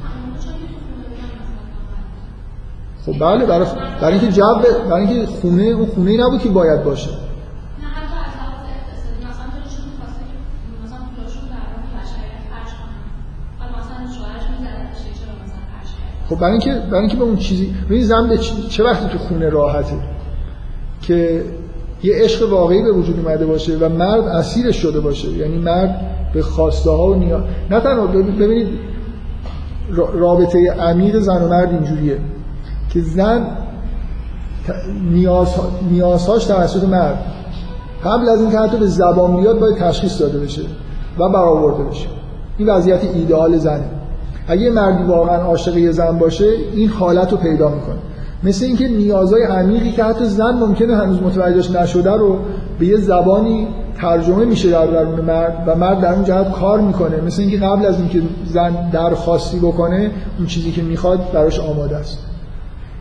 خب بله برای برای اینکه جو برای اینکه خونه اون خونه نبود که باید باشه. خب برای اینکه برای اینکه به اون چیزی ببین زن به چه وقتی تو خونه راحته که یه عشق واقعی به وجود اومده باشه و مرد اسیرش شده باشه. یعنی مرد به خواسته ها و نیاز نه تنها ببینید رابطه عمیق زن و مرد اینجوریه که زن نیاز نیازهاش توسط مرد. قبل از اینکه حتی به زبان بیاد باید تشخیص داده بشه و برآورده بشه. این وضعیت ایدئال زنه. اگه مردی واقعا عاشق یه زن باشه این حالت رو پیدا می‌کنه. مثل اینکه نیازهای عمیقی که حتی زن ممکنه هنوز متوجهش نشده رو به یه زبانی ترجمه میشه در درون مرد و مرد در اون جهت کار می‌کنه. مثل اینکه قبل از اینکه زن درخواستی بکنه اون چیزی که می‌خواد براش آماده است.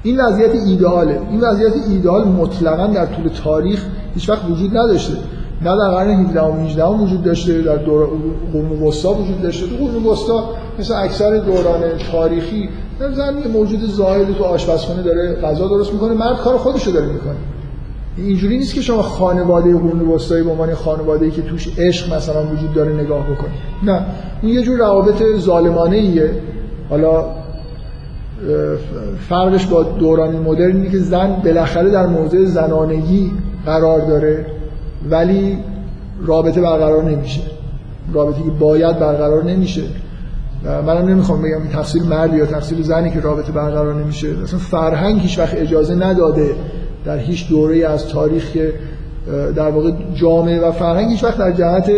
این وضعیت ایدئاله. این وضعیت ایدئال مطلقا در طول تاریخ هیچ وقت وجود نداشته. نه در قرن 17 و 18 وجود داشته در دور قرون وسطا وجود داشته. تو قرون وسطا مثل اکثر دوران تاریخی زن یه موجود زاهد تو آشپزخونه داره غذا درست می‌کنه مرد کار خودشو داره می‌کنه. اینجوری نیست که شما خانواده قرون وسطایی به عنوان خانواده‌ای که توش عشق مثلا وجود داره نگاه بکنید نه این یه جور روابط ظالمانه ایه حالا فرقش با دوران مدرن اینه که زن بالاخره در موضع زنانگی قرار داره. ولی رابطه برقرار نمیشه. رابطه که باید برقرار نمیشه. منم نمی‌خوام بگم این تفسیر مرد یا تفسیر زنی که رابطه برقرار نمیشه. اصلا فرهنگ هیچ وقت اجازه نداده در هیچ دوره از تاریخ که در واقع جامعه و فرهنگ هیچ وقت در جهت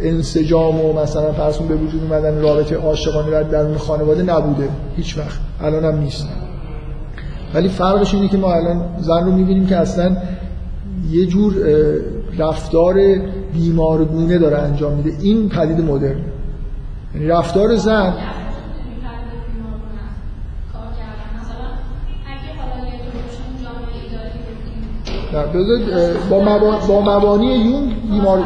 انسجام و مثلا فرض به وجود اومدن رابطه عاشقانه در درون خانواده نبوده. هیچ وقت. الان هم نیست. ولی فرقش اینه که ما الان زن رو می‌بینیم که اصلا یه جور رفتار بیمارگونه داره انجام میده. این پدید مدرن. یعنی رفتار زن با, با مبانی یونگ بیمار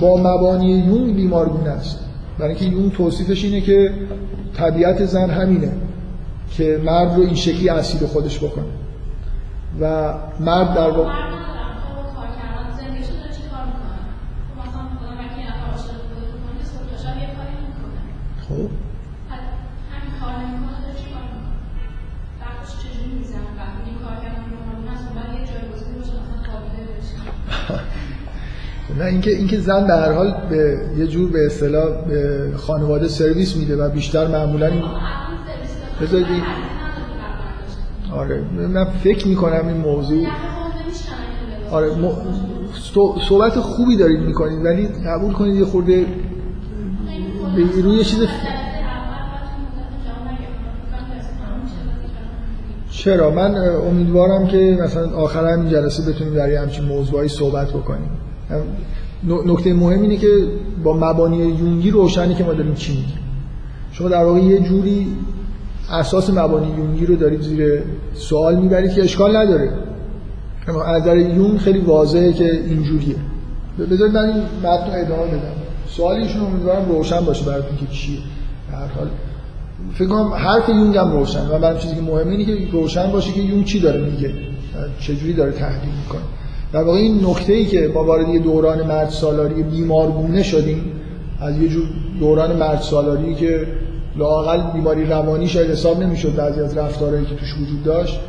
با مبانی یونگ بیمارگونه است. برای اینکه یونگ توصیفش اینه که طبیعت زن همینه که مرد رو این شکلی اسیر خودش بکنه. و مرد در واقع خب نه اینکه اینکه زن در هر حال به یه جور به اصطلاح به خانواده سرویس میده و بیشتر معمولا این بذارید آره من فکر می‌کنم این موضوع آره م... صحبت خوبی دارید می‌کنید ولی قبول کنید یه خورده روی چیز چرا؟ من امیدوارم که مثلا آخر همین جلسه بتونیم در همچین موضوعی صحبت بکنیم. نکته مهم اینه که با مبانی یونگی روشنی که ما داریم چی میگیم. شما در واقع یه جوری اساس مبانی یونگی رو دارید زیر سوال می‌برید که اشکال نداره. از در یونگ خیلی واضحه که اینجوریه. بذارید من این متن ادامه بدم. سوال ایشون امیدوارم روشن باشه براتون که چیه. هر حال. فکر کنم حرف یونگ هم روشن. و برای چیزی که مهمه اینه که روشن باشه که یونگ چی داره میگه. چجوری داره تحلیل می‌کنه. در واقع این نکته ای که ما وارد یه دوران مرد سالاری بیمارگونه شدیم از یه جور دوران مرد سالاری که لاقل بیماری روانی شاید حساب نمی‌شد بعضی از رفتارهایی که توش وجود داشت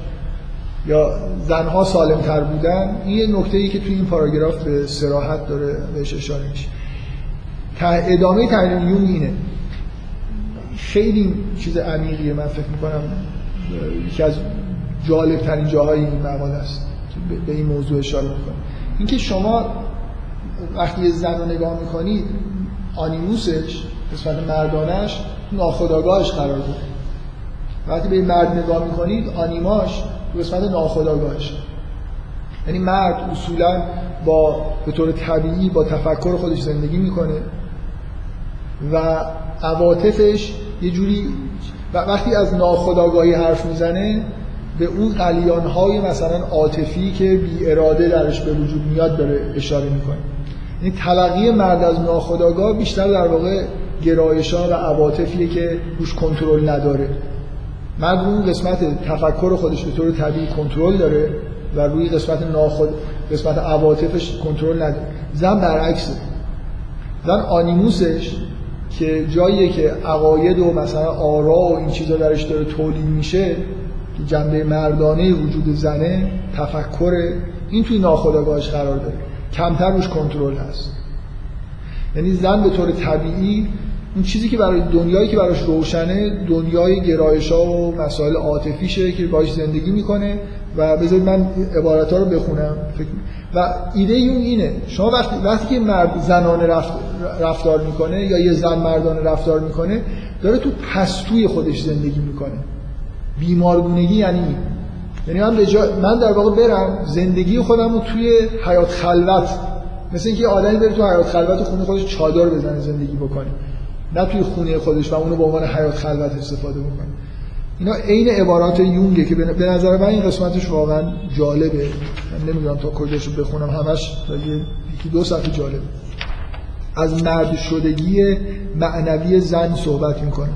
یا زنها سالم تر بودن این یه ای که توی این پاراگراف به سراحت داره بهش اشاره میشه. ادامه تحلیل یون اینه. خیلی چیز عمیقیه من فکر می‌کنم یکی از جالب ترین جاهای این مقاله است. به این موضوع اشاره می‌کنه. اینکه شما وقتی یه زن رو نگاه می‌کنید آنیموسش قسمت مردانش ناخداگاهش قرار داره. وقتی به این مرد نگاه می‌کنید آنیماش قسمت ناخداگاهش یعنی مرد اصولا با به طور طبیعی با تفکر خودش زندگی می‌کنه و عواطفش یه جوری وقتی از ناخداگاهی حرف می‌زنه به اون قلیان های مثلا عاطفی که بی اراده درش به وجود میاد داره اشاره می‌کنه. این تلقی مرد از ناخداگاه بیشتر در واقع گرایش ها و عواطفیه که روش کنترل نداره. مرد اون قسمت تفکر خودش به طور طبیعی کنترل داره و روی قسمت ناخود قسمت عواطفش کنترل نداره. زن برعکسه. زن آنیموسش که جاییه که عقاید و مثلا آرا و این چیزا درش داره تولید میشه که جنبه مردانه وجود زنه تفکر این توی ناخودآگاهش قرار داره. کمتر روش کنترل هست. یعنی زن به طور طبیعی اون چیزی که برای دنیایی که براش روشنه دنیای گرایش ها و مسائل عاطفیشه که باش زندگی می‌کنه و بذارید من عبارت ها رو بخونم. و ایده اون اینه. شما وقتی, وقتی که مرد زنانه رفت، رفتار می‌کنه یا یه زن مردانه رفتار می‌کنه داره تو پستوی خودش زندگی می‌کنه. بیمارگونگی یعنی یعنی من, من در واقع برم زندگی خودم رو توی حیات خلوت مثل اینکه آدمی بره تو حیات خلوت خونه خودش چادر بزنه زندگی بکنه. نه توی خونه خودش و اونو به عنوان حیات خلوت استفاده بکنه. اینا عین عبارات یونگه که به نظر من این قسمتش واقعا جالبه. من نمی‌دونم تا کجاشو بخونم همش یکی دو صفحه جالبه. از مرد شدگی معنوی زن صحبت می‌کنه.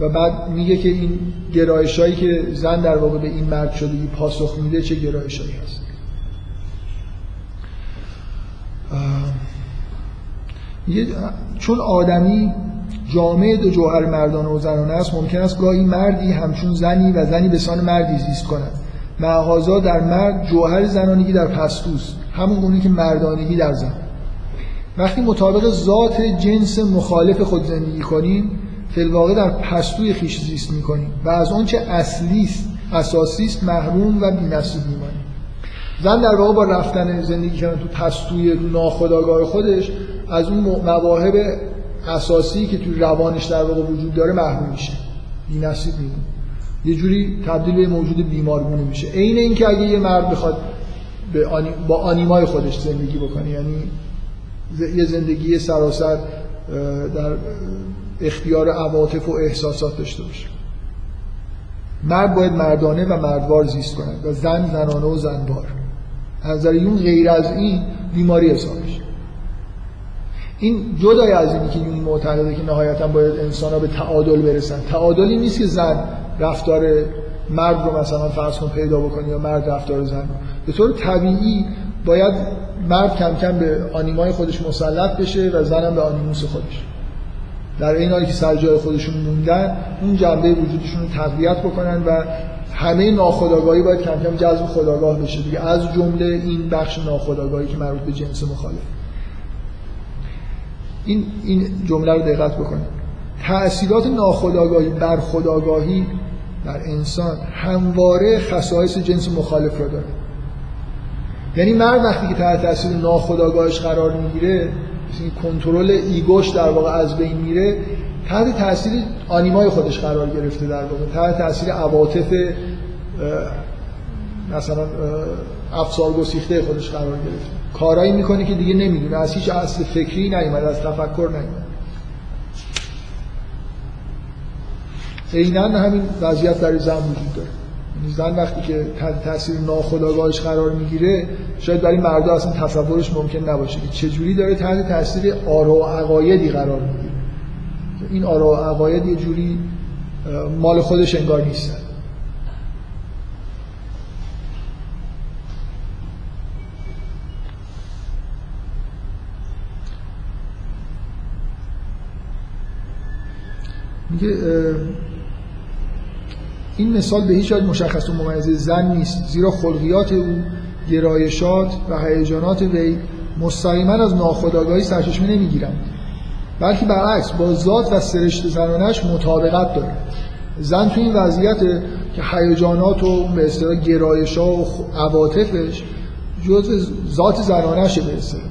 و بعد میگه که این گرایش هایی که زن در واقع به این مرد شدگی پاسخ میده چه گرایش هایی هست چون آدمی جامعه دو جوهر مردانه و زنانه است ممکن است گاهی مردی همچون زنی و زنی به سان مردی زیست کند. معغازا در مرد جوهر زنانگی در پستوست همون گونه که مردانگی در زن. وقتی مطابق ذات جنس مخالف خود زندگی کنیم فلواقع در پستوی خیش زیست می‌کنیم و از آنچه اصلی است اساسی است محروم و بی‌نصیب میمانیم زن در واقع با رفتن زندگی کردن تو پستوی ناخودآگاه خودش از اون مواهب اساسی که توی روانش در واقع وجود داره محروم میشه بی نصیب میمونه. یه جوری تبدیل به موجود بیمارگونه میشه. عین اینکه اگه یه مرد بخواد با آنیمای خودش زندگی بکنه یعنی یه زندگی سراسر در اختیار عواطف و احساسات داشته باشه. مرد باید مردانه و مردوار زیست کنه و زن زنانه و زنبار. از نظر یون غیر از این بیماری حسابش این جدای از اینی که یون معتقده که نهایتا باید انسان ها به تعادل برسن. تعادلی نیست که زن رفتار مرد رو مثلا فرض کن پیدا بکنی یا مرد رفتار زن رو. به طور طبیعی باید مرد کم کم به آنیمای خودش مسلط بشه و زنم به آنیموس خودش. در این حالی که سر جای خودشون موندن اون جنبه وجودشون رو تقویت بکنن و همه ناخودآگاهی باید کم کم جذب خداگاه بشه دیگه. از جمله این بخش ناخودآگاهی که مربوط به جنس مخالف. این این جمله رو دقت بکنید. تأثیرات ناخودآگاهی بر خداگاهی در انسان همواره خصایص جنس مخالف رو داره. یعنی مرد وقتی که تحت تاثیر ناخودآگاهش قرار می‌گیره این کنترل ایگوش در واقع از بین میره تحت تاثیر آنیمای خودش قرار گرفته در واقع. تحت تاثیر عواطف مثلا افسار گسیخته خودش قرار گرفته. کارایی می‌کنه که دیگه نمی‌دونه. از هیچ اصل فکری نیومد از تفکر نیومد عینا همین وضعیت در زن وجود داره. زن وقتی که تحت تاثیر ناخودآگاهش قرار می‌گیره شاید برای مردا اصلا تصورش ممکن نباشه که چجوری داره تحت تاثیر آرا و عقایدی قرار می‌گیره. این آرا و عقاید یه جوری مال خودش انگار نیستن میگه این مثال به هیچ وجه مشخص و ممیز زن نیست. زیرا خلقیات او گرایشات و هیجانات وی مستقیما از ناخودآگاهی سرچشمه نمی‌گیرند. بلکه برعکس با ذات و سرشت زنانش مطابقت داره زن تو این وضعیت که هیجانات و به اصطلاح گرایشات و عواطفش جز ذات زنانش به اصطلاح.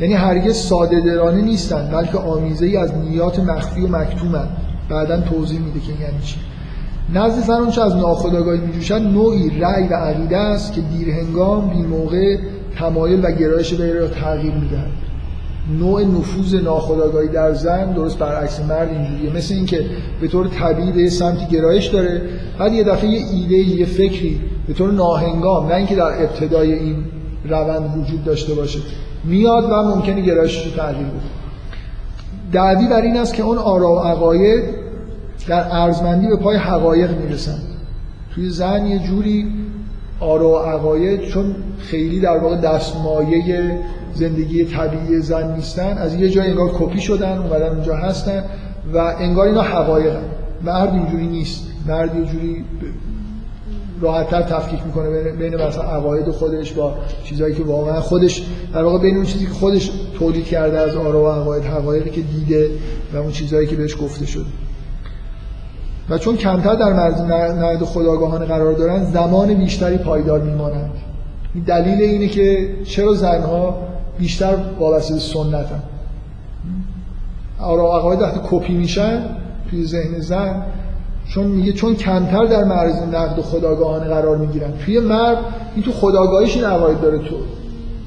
یعنی هرگز ساده درانه نیستن بلکه آمیزه ای از نیات مخفی و مکتومن. بعدا توضیح میده که یعنی چی. نزد چه از ناخودآگاهی میجوشن نوعی رأی و عقیده است که دیر هنگام بی موقع تمایل و گرایش به را تغییر میدن نوع نفوذ ناخودآگاهی در زن درست برعکس مرد اینجوریه. مثل اینکه به طور طبیعی به سمتی گرایش داره بعد یه دفعه یه ایده یه فکری به طور ناهنگام نه اینکه در ابتدای این روند وجود داشته باشه میاد و ممکنه گرایشش رو تغییر بده. دعوی بر این است که اون آرا و عقاید در ارزمندی به پای حقایق می‌رسن. توی زن یه جوری آرا و عقاید چون خیلی در واقع دستمایه زندگی طبیعی زن نیستن از یه جای انگار کپی شدن اومدن اونجا هستن و انگار اینا حقایق مرد اینجوری نیست. مرد یه جوری راحتتر تفکیک می‌کنه بین مثلا عقاید خودش با چیزایی که واقعا خودش در واقع بین اون چیزی که خودش تولید کرده از آرا و عقاید حقایقی که دیده و اون چیزایی که بهش گفته شده. و چون کمتر در مرز نقد خداگاهانه قرار دارن زمان بیشتری پایدار میمانند. این دلیل اینه که چرا زنها بیشتر وابسته به سنتن؟ آرا عقاید وقتی کپی میشن توی ذهن زن چون میگه چون کمتر در معرض نقد خداگاهانه قرار می‌گیرن. توی مرد این تو خداگاهیش این عقاید داره تو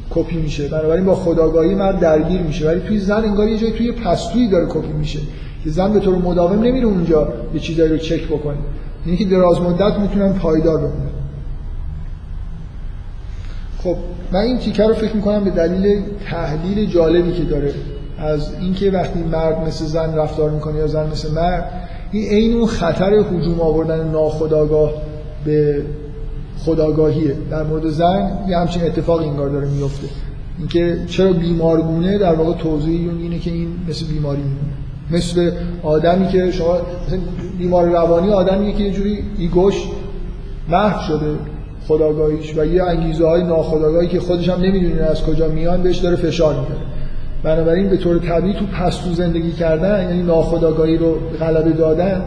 کپی میشه. بنابراین با خداگاهی مرد درگیر میشه. ولی توی زن انگار یه جایی توی پستویی داره کپی میشه. زن به طور مداوم نمیره اونجا یه چیزایی رو چک بکنه. یعنی که دراز مدت می‌تونن پایدار بمونه خب من این تیکه رو فکر می‌کنم به دلیل تحلیل جالبی که داره. از اینکه وقتی مرد مثل زن رفتار می‌کنه یا زن مثل مرد این عین اون خطر هجوم آوردن ناخداگاه به خداگاهیه در مورد زن یه همچین اتفاق اینگار داره میفته اینکه چرا بیمارگونه؟ در واقع توضیح اینه که این مثل بیماری میمونه. مثل آدمی که شما بیمار روانی آدمیه که یه جوری ایگوش محو شده خداگاهیش و یه انگیزه های ناخداگاهی که خودش هم نمی‌دونه از کجا میان بهش داره فشار میده. بنابراین به طور طبیعی تو پستو زندگی کردن یعنی ناخداگاهی رو غلبه دادن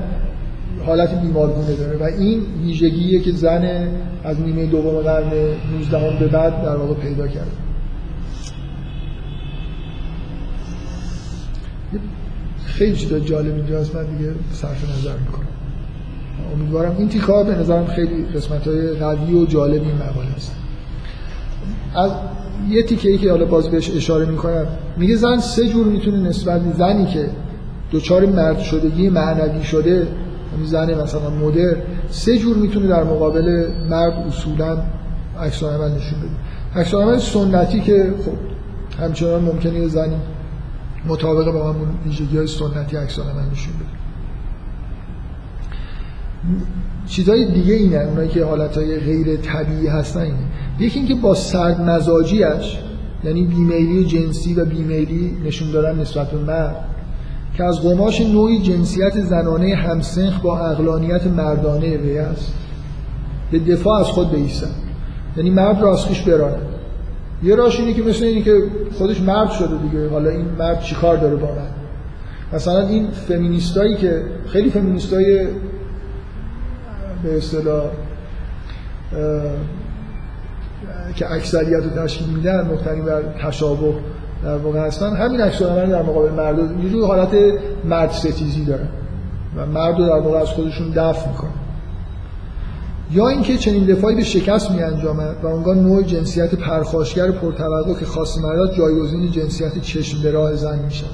حالت بیمارگونه داره. و این ویژگیه که زن از نیمه دوم قرن 19 به بعد در واقع پیدا کرده. خیلی چیزا جالب اینجاست من دیگه صرف نظر می‌کنم. امیدوارم این تیکا به نظرم خیلی قسمت های قوی و جالب این مقاله است از یه تیکه ای که حالا باز بهش اشاره می‌کنم میگه زن سه جور می‌تونه نسبت زنی که دوچار مرد شدگی معنوی شده یعنی زن مثلا مدر سه جور می‌تونه در مقابل مرد اصولا عکس عمل نشون بده. عکس عمل سنتی که خب همچنان ممکنه زنی مطابق با همون ویژگی های سنتی عکس عمل نشون بده. چیزهای دیگه اینه اونایی که حالتهای غیر طبیعی هستن اینه. یکی اینکه با سرد مزاجیش یعنی بیمیلی جنسی و بیمیلی نشون دادن نسبت به مرد که از قماش نوعی جنسیت زنانه همسنخ با اقلانیت مردانه وی است به دفاع از خود بیستن یعنی مرد را از یه راش اینه که مثل اینه که خودش مرد شده دیگه. حالا این مرد چیکار داره با من؟ مثلا این فمینیستایی که خیلی فمینیستای به اصطلاح که اکثریت رو تشکیل میدن مختنی بر تشابه در واقع هستن همین عکس در مقابل مرد یه جور حالت مرد ستیزی دارن و مرد رو در واقع از خودشون دفع می‌کنن. یا اینکه چنین دفاعی به شکست می انجامد و اونگاه نوع جنسیت پرخاشگر پرتوقع که خاص مرد است جایگزین جنسیت چشم به راه زن میشه.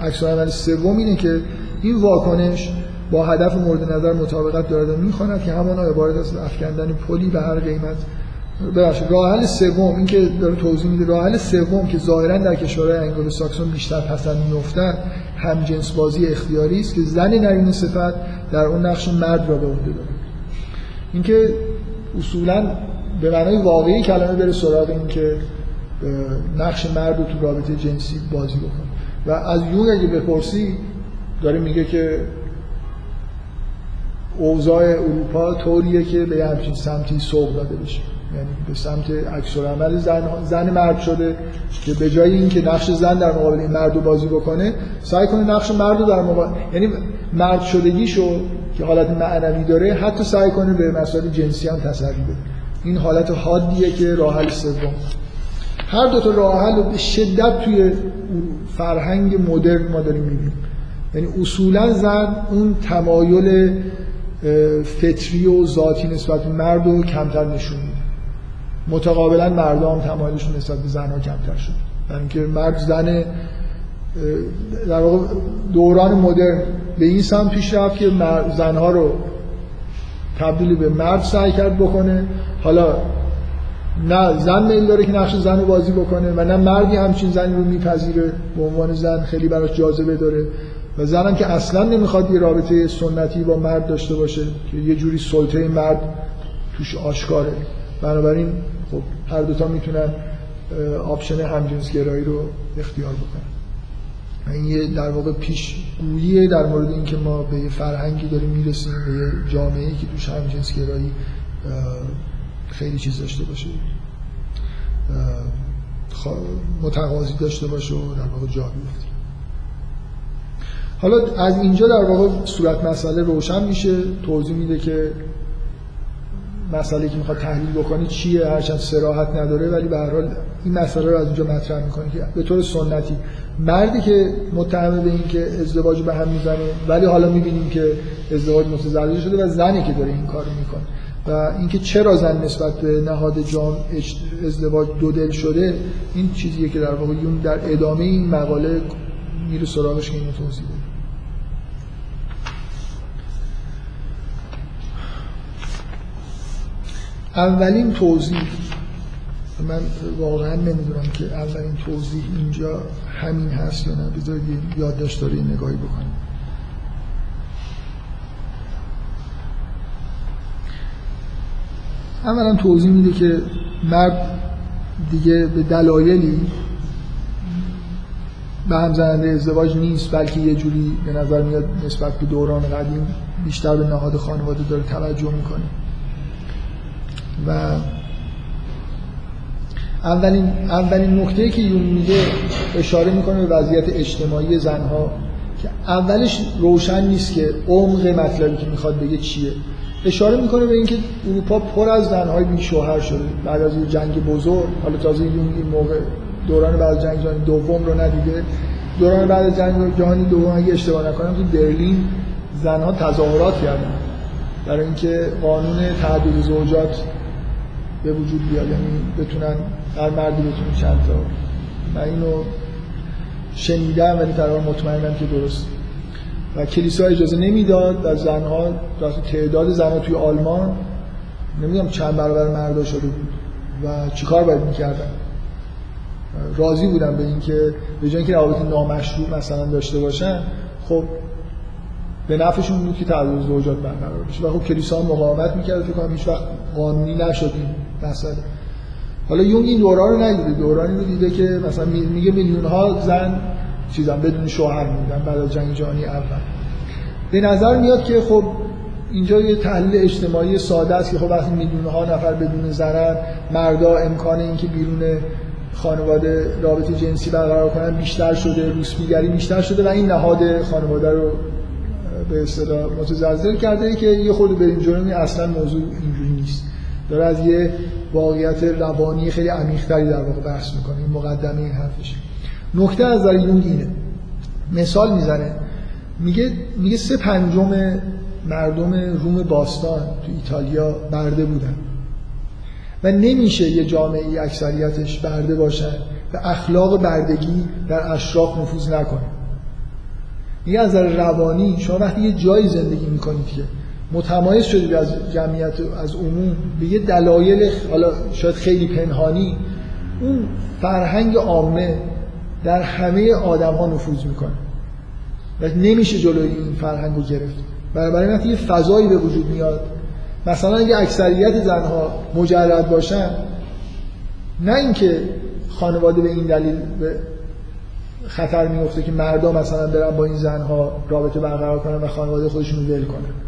عکس‌العمل سوم اینه که این واکنش با هدف مورد نظر مطابقت دارد می‌خواند که همانا عبارت از افکندن پلی به هر قیمت. ببخشید راه حل سوم این که داره توضیح میده راه حل سوم که ظاهرا در کشورهای انگلوساکسون بیشتر پسند میافتند همجنس‌بازی اختیاری است که زن نرینه صفت در اون نقش مرد را به عهده داره اینکه اصولا به معنای واقعی کلمه بره سراغ این که نقش مرد رو تو رابطه جنسی بازی بکنه. و از یون اگه بپرسی داره میگه که اوضاع اروپا طوریه که به همچین سمتی سوق داده بشه. یعنی به سمت عکس عمل زن زن مرد شده که به جای اینکه نقش زن در مقابل این مرد رو بازی بکنه سعی کنه نقش مرد رو در مقابل یعنی مرد شدگیشو که حالت معنوی داره حتی سعی کنه به مسائل جنسی هم تسری بده. این حالت حادیه که راه حل سوم. هر دو تا راه حل به شدت توی فرهنگ مدرن ما داریم می‌بینیم. یعنی اصولا زن اون تمایل فطری و ذاتی نسبت به مرد رو کمتر نشون میده. متقابلا مردم تمایلشون نسبت به زنها کمتر شد. یعنی اینکه مرد زن در واقع دوران مدرن به این سمت پیش رفت که زنها رو تبدیل به مرد سعی کرد بکنه. حالا نه زن میل داره که نقش زن رو بازی بکنه و نه مردی همچین زنی رو میپذیره به عنوان زن. خیلی براش جاذبه داره. و زنم که اصلا نمی‌خواد یه رابطه سنتی با مرد داشته باشه. که یه جوری سلطه مرد توش آشکاره. بنابراین خب هر دوتا می‌تونن آپشن همجنسگرایی رو اختیار بکنن. این یه در واقع پیشگوییه در مورد اینکه ما به یه فرهنگی داریم می‌رسیم به یه جامعه که توش همجنسگرایی خیلی چیز داشته باشه. متقاضی داشته باشه و در واقع جا بیفته. حالا از اینجا در واقع صورت مسئله روشن میشه. توضیح میده که مسئله که می‌خواد تحلیل بکنه چیه؟ هرچند سراحت نداره ولی به هر حال این مسئله رو از اینجا مطرح می‌کنه که به طور سنتی. مردی که متهم به این که ازدواج به هم می‌زنه ولی حالا می‌بینیم که ازدواج متزلزل شده و زنی که داره این کارو می‌کنه. و اینکه چرا زن نسبت به نهاد جان ازدواج دو دل شده این چیزیه که در واقع یون در ادامه این مقاله میره سراغش که اینو توضیح اولین توضیح. من واقعا نمی‌دونم که اولین توضیح اینجا همین هست یا نه. بذارید یادداشت داره نگاهی بکنیم اولا توضیح میده که مرد دیگه به دلایلی به هم زننده ازدواج نیست بلکه یه جوری به نظر میاد نسبت به دوران قدیم بیشتر به نهاد خانواده داره توجه می‌کنه. و اولین اولین نکته که یون میگه اشاره می‌کنه به وضعیت اجتماعی زنها که اولش روشن نیست که عمق مطلبی که می‌خواد بگه چیه. اشاره می‌کنه به اینکه اروپا پر از زنهای بی شوهر شده. بعد از یه جنگ بزرگ حالا تازه یون این موقع دوران بعد جنگ جهانی دوم رو ندیده. دوران بعد جنگ جهانی دوم اگه اشتباه نکنم تو برلین زنها تظاهرات کردن. برای اینکه قانون تعدد زوجات به وجود بیاد یعنی بتونن هر مردی بتونه چند تا. من اینو شنیدم ولی تقریبا مطمئنم که درست. و کلیسا اجازه نمی‌داد و زنها تعداد زنها توی آلمان نمی‌دونم چند برابر مردا شده بود. و چیکار باید می‌کردن؟ راضی بودن به اینکه به جای اینکه روابط نامشروع مثلا داشته باشن خب به نفعشون بود که تعدد زوجات برقرار بشه. و خب کلیسا مقاومت می‌کرد فکر کنم هیچ وقت قانونی نشد. مسئله. حالا یونگ این دوران رو ندیده. دورانی رو دیده که مثلا میگه میلیون ها زن چیزا بدون شوهر موندن بعد از جنگ جهانی اول. به نظر میاد که خب اینجا یه تحلیل اجتماعی ساده است که خب وقتی میلیون ها نفر بدون زنن مردا امکان اینکه بیرون خانواده رابطه جنسی برقرار کنن بیشتر شده روسپیگری بیشتر شده و این نهاد خانواده رو به اصطلاح متزلزل کرده که یه خود بریم جرمی اصلا موضوع اینجوری نیست. داره از یه واقعیت روانی خیلی عمیق‌تری در واقع بحث می‌کنه. این مقدمه این حرفش نکته از در یونگ اینه. مثال می‌زنه. میگه میگه سه پنجم مردم روم باستان تو ایتالیا برده بودن. و نمیشه یه جامعه اکثریتش برده باشن و اخلاق بردگی در اشراف نفوذ نکنه. میگه از روانی شما وقتی یه جایی زندگی می‌کنید که متمایز شدید از جمعیت از عموم به یه دلایل حالا شاید خیلی پنهانی. اون فرهنگ عامه در همه آدم ها نفوذ می‌کنه. و نمیشه جلوی این فرهنگ رو گرفت. برای وقتی یه فضایی به وجود میاد. مثلا اگه اکثریت زنها مجرد باشن نه اینکه خانواده به این دلیل به خطر میفته که مردا مثلا برن با این زنها رابطه برقرار کنن و خانواده خودشون رو ول کنن.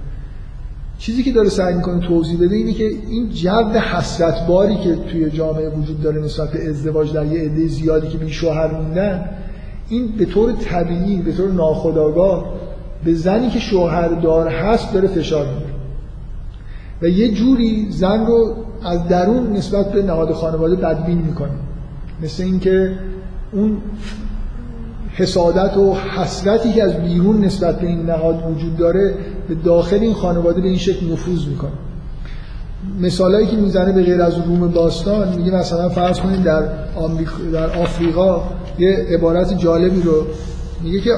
چیزی که داره سعی می‌کنه توضیح بده اینه که این جو حسرت باری که توی جامعه وجود داره نسبت به ازدواج در یه عده زیادی که بی شوهر موندن این به طور طبیعی به طور ناخودآگاه به زنی که شوهردار هست داره فشار میاره و یه جوری زن رو از درون نسبت به نهاد خانواده بدبین می‌کنه. مثل اینکه اون حسادت و حسرتی که از بیرون نسبت به این نهاد وجود داره به داخل این خانواده به این شکل نفوذ می‌کنه. مثالایی که می‌زنه به غیر از روم باستان میگه مثلا فرض کنید در, در آفریقا یه عبارت جالبی رو میگه که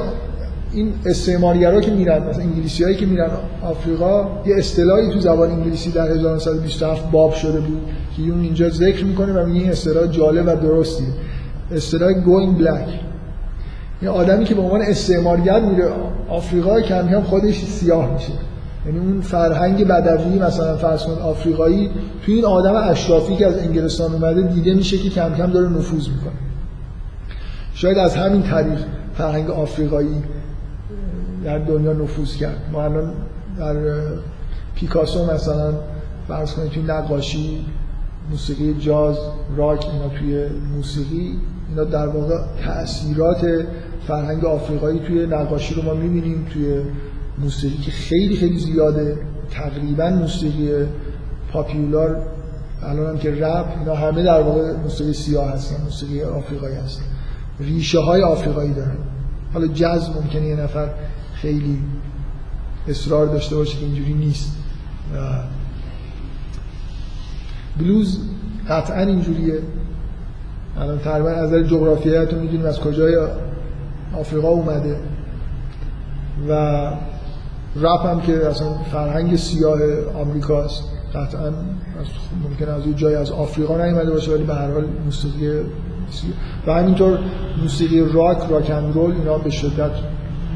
این استعمارگرا که میرن مثلا انگلیسی هایی که میرن آفریقا یه اصطلاحی تو زبان انگلیسی در 1927 باب شده بود که اون اینجا ذکر می‌کنه و میگه این اصطلاح جالب و درستیه. اصطلاح going black. یه آدمی که به عنوان استعمارگر میره آفریقا کم کم خودش سیاه میشه. یعنی اون فرهنگ بدوی مثلا فرض کن آفریقایی توی این آدم اشرافی که از انگلستان اومده دیده میشه که کم کم داره نفوذ می‌کنه. شاید از همین طریق فرهنگ آفریقایی در دنیا نفوذ کرد. ما الان در پیکاسو مثلا فرض کنید توی نقاشی موسیقی جاز راک اینا توی موسیقی اینا در واقع تأثیرات فرهنگ آفریقایی توی نقاشی رو ما می‌بینیم توی موسیقی که خیلی خیلی زیاده. تقریبا موسیقی پاپیولار الان هم که رپ اینا همه در واقع موسیقی سیاه هستن موسیقی آفریقایی هستن. ریشه های آفریقایی دارن. حالا جاز ممکنه یه نفر خیلی اصرار داشته باشه که اینجوری نیست. بلوز قطعا اینجوریه. الان تقریبا از نظر جغرافیایتون می‌دونیم از کجای آفریقا اومده و رپ هم که اصلا فرهنگ سیاه آمریکاست قطعا ممکن از یه جای از آفریقا نیومده باشه ولی به هر حال موسیقی و همینطور موسیقی راک راک اند رول اینا به شدت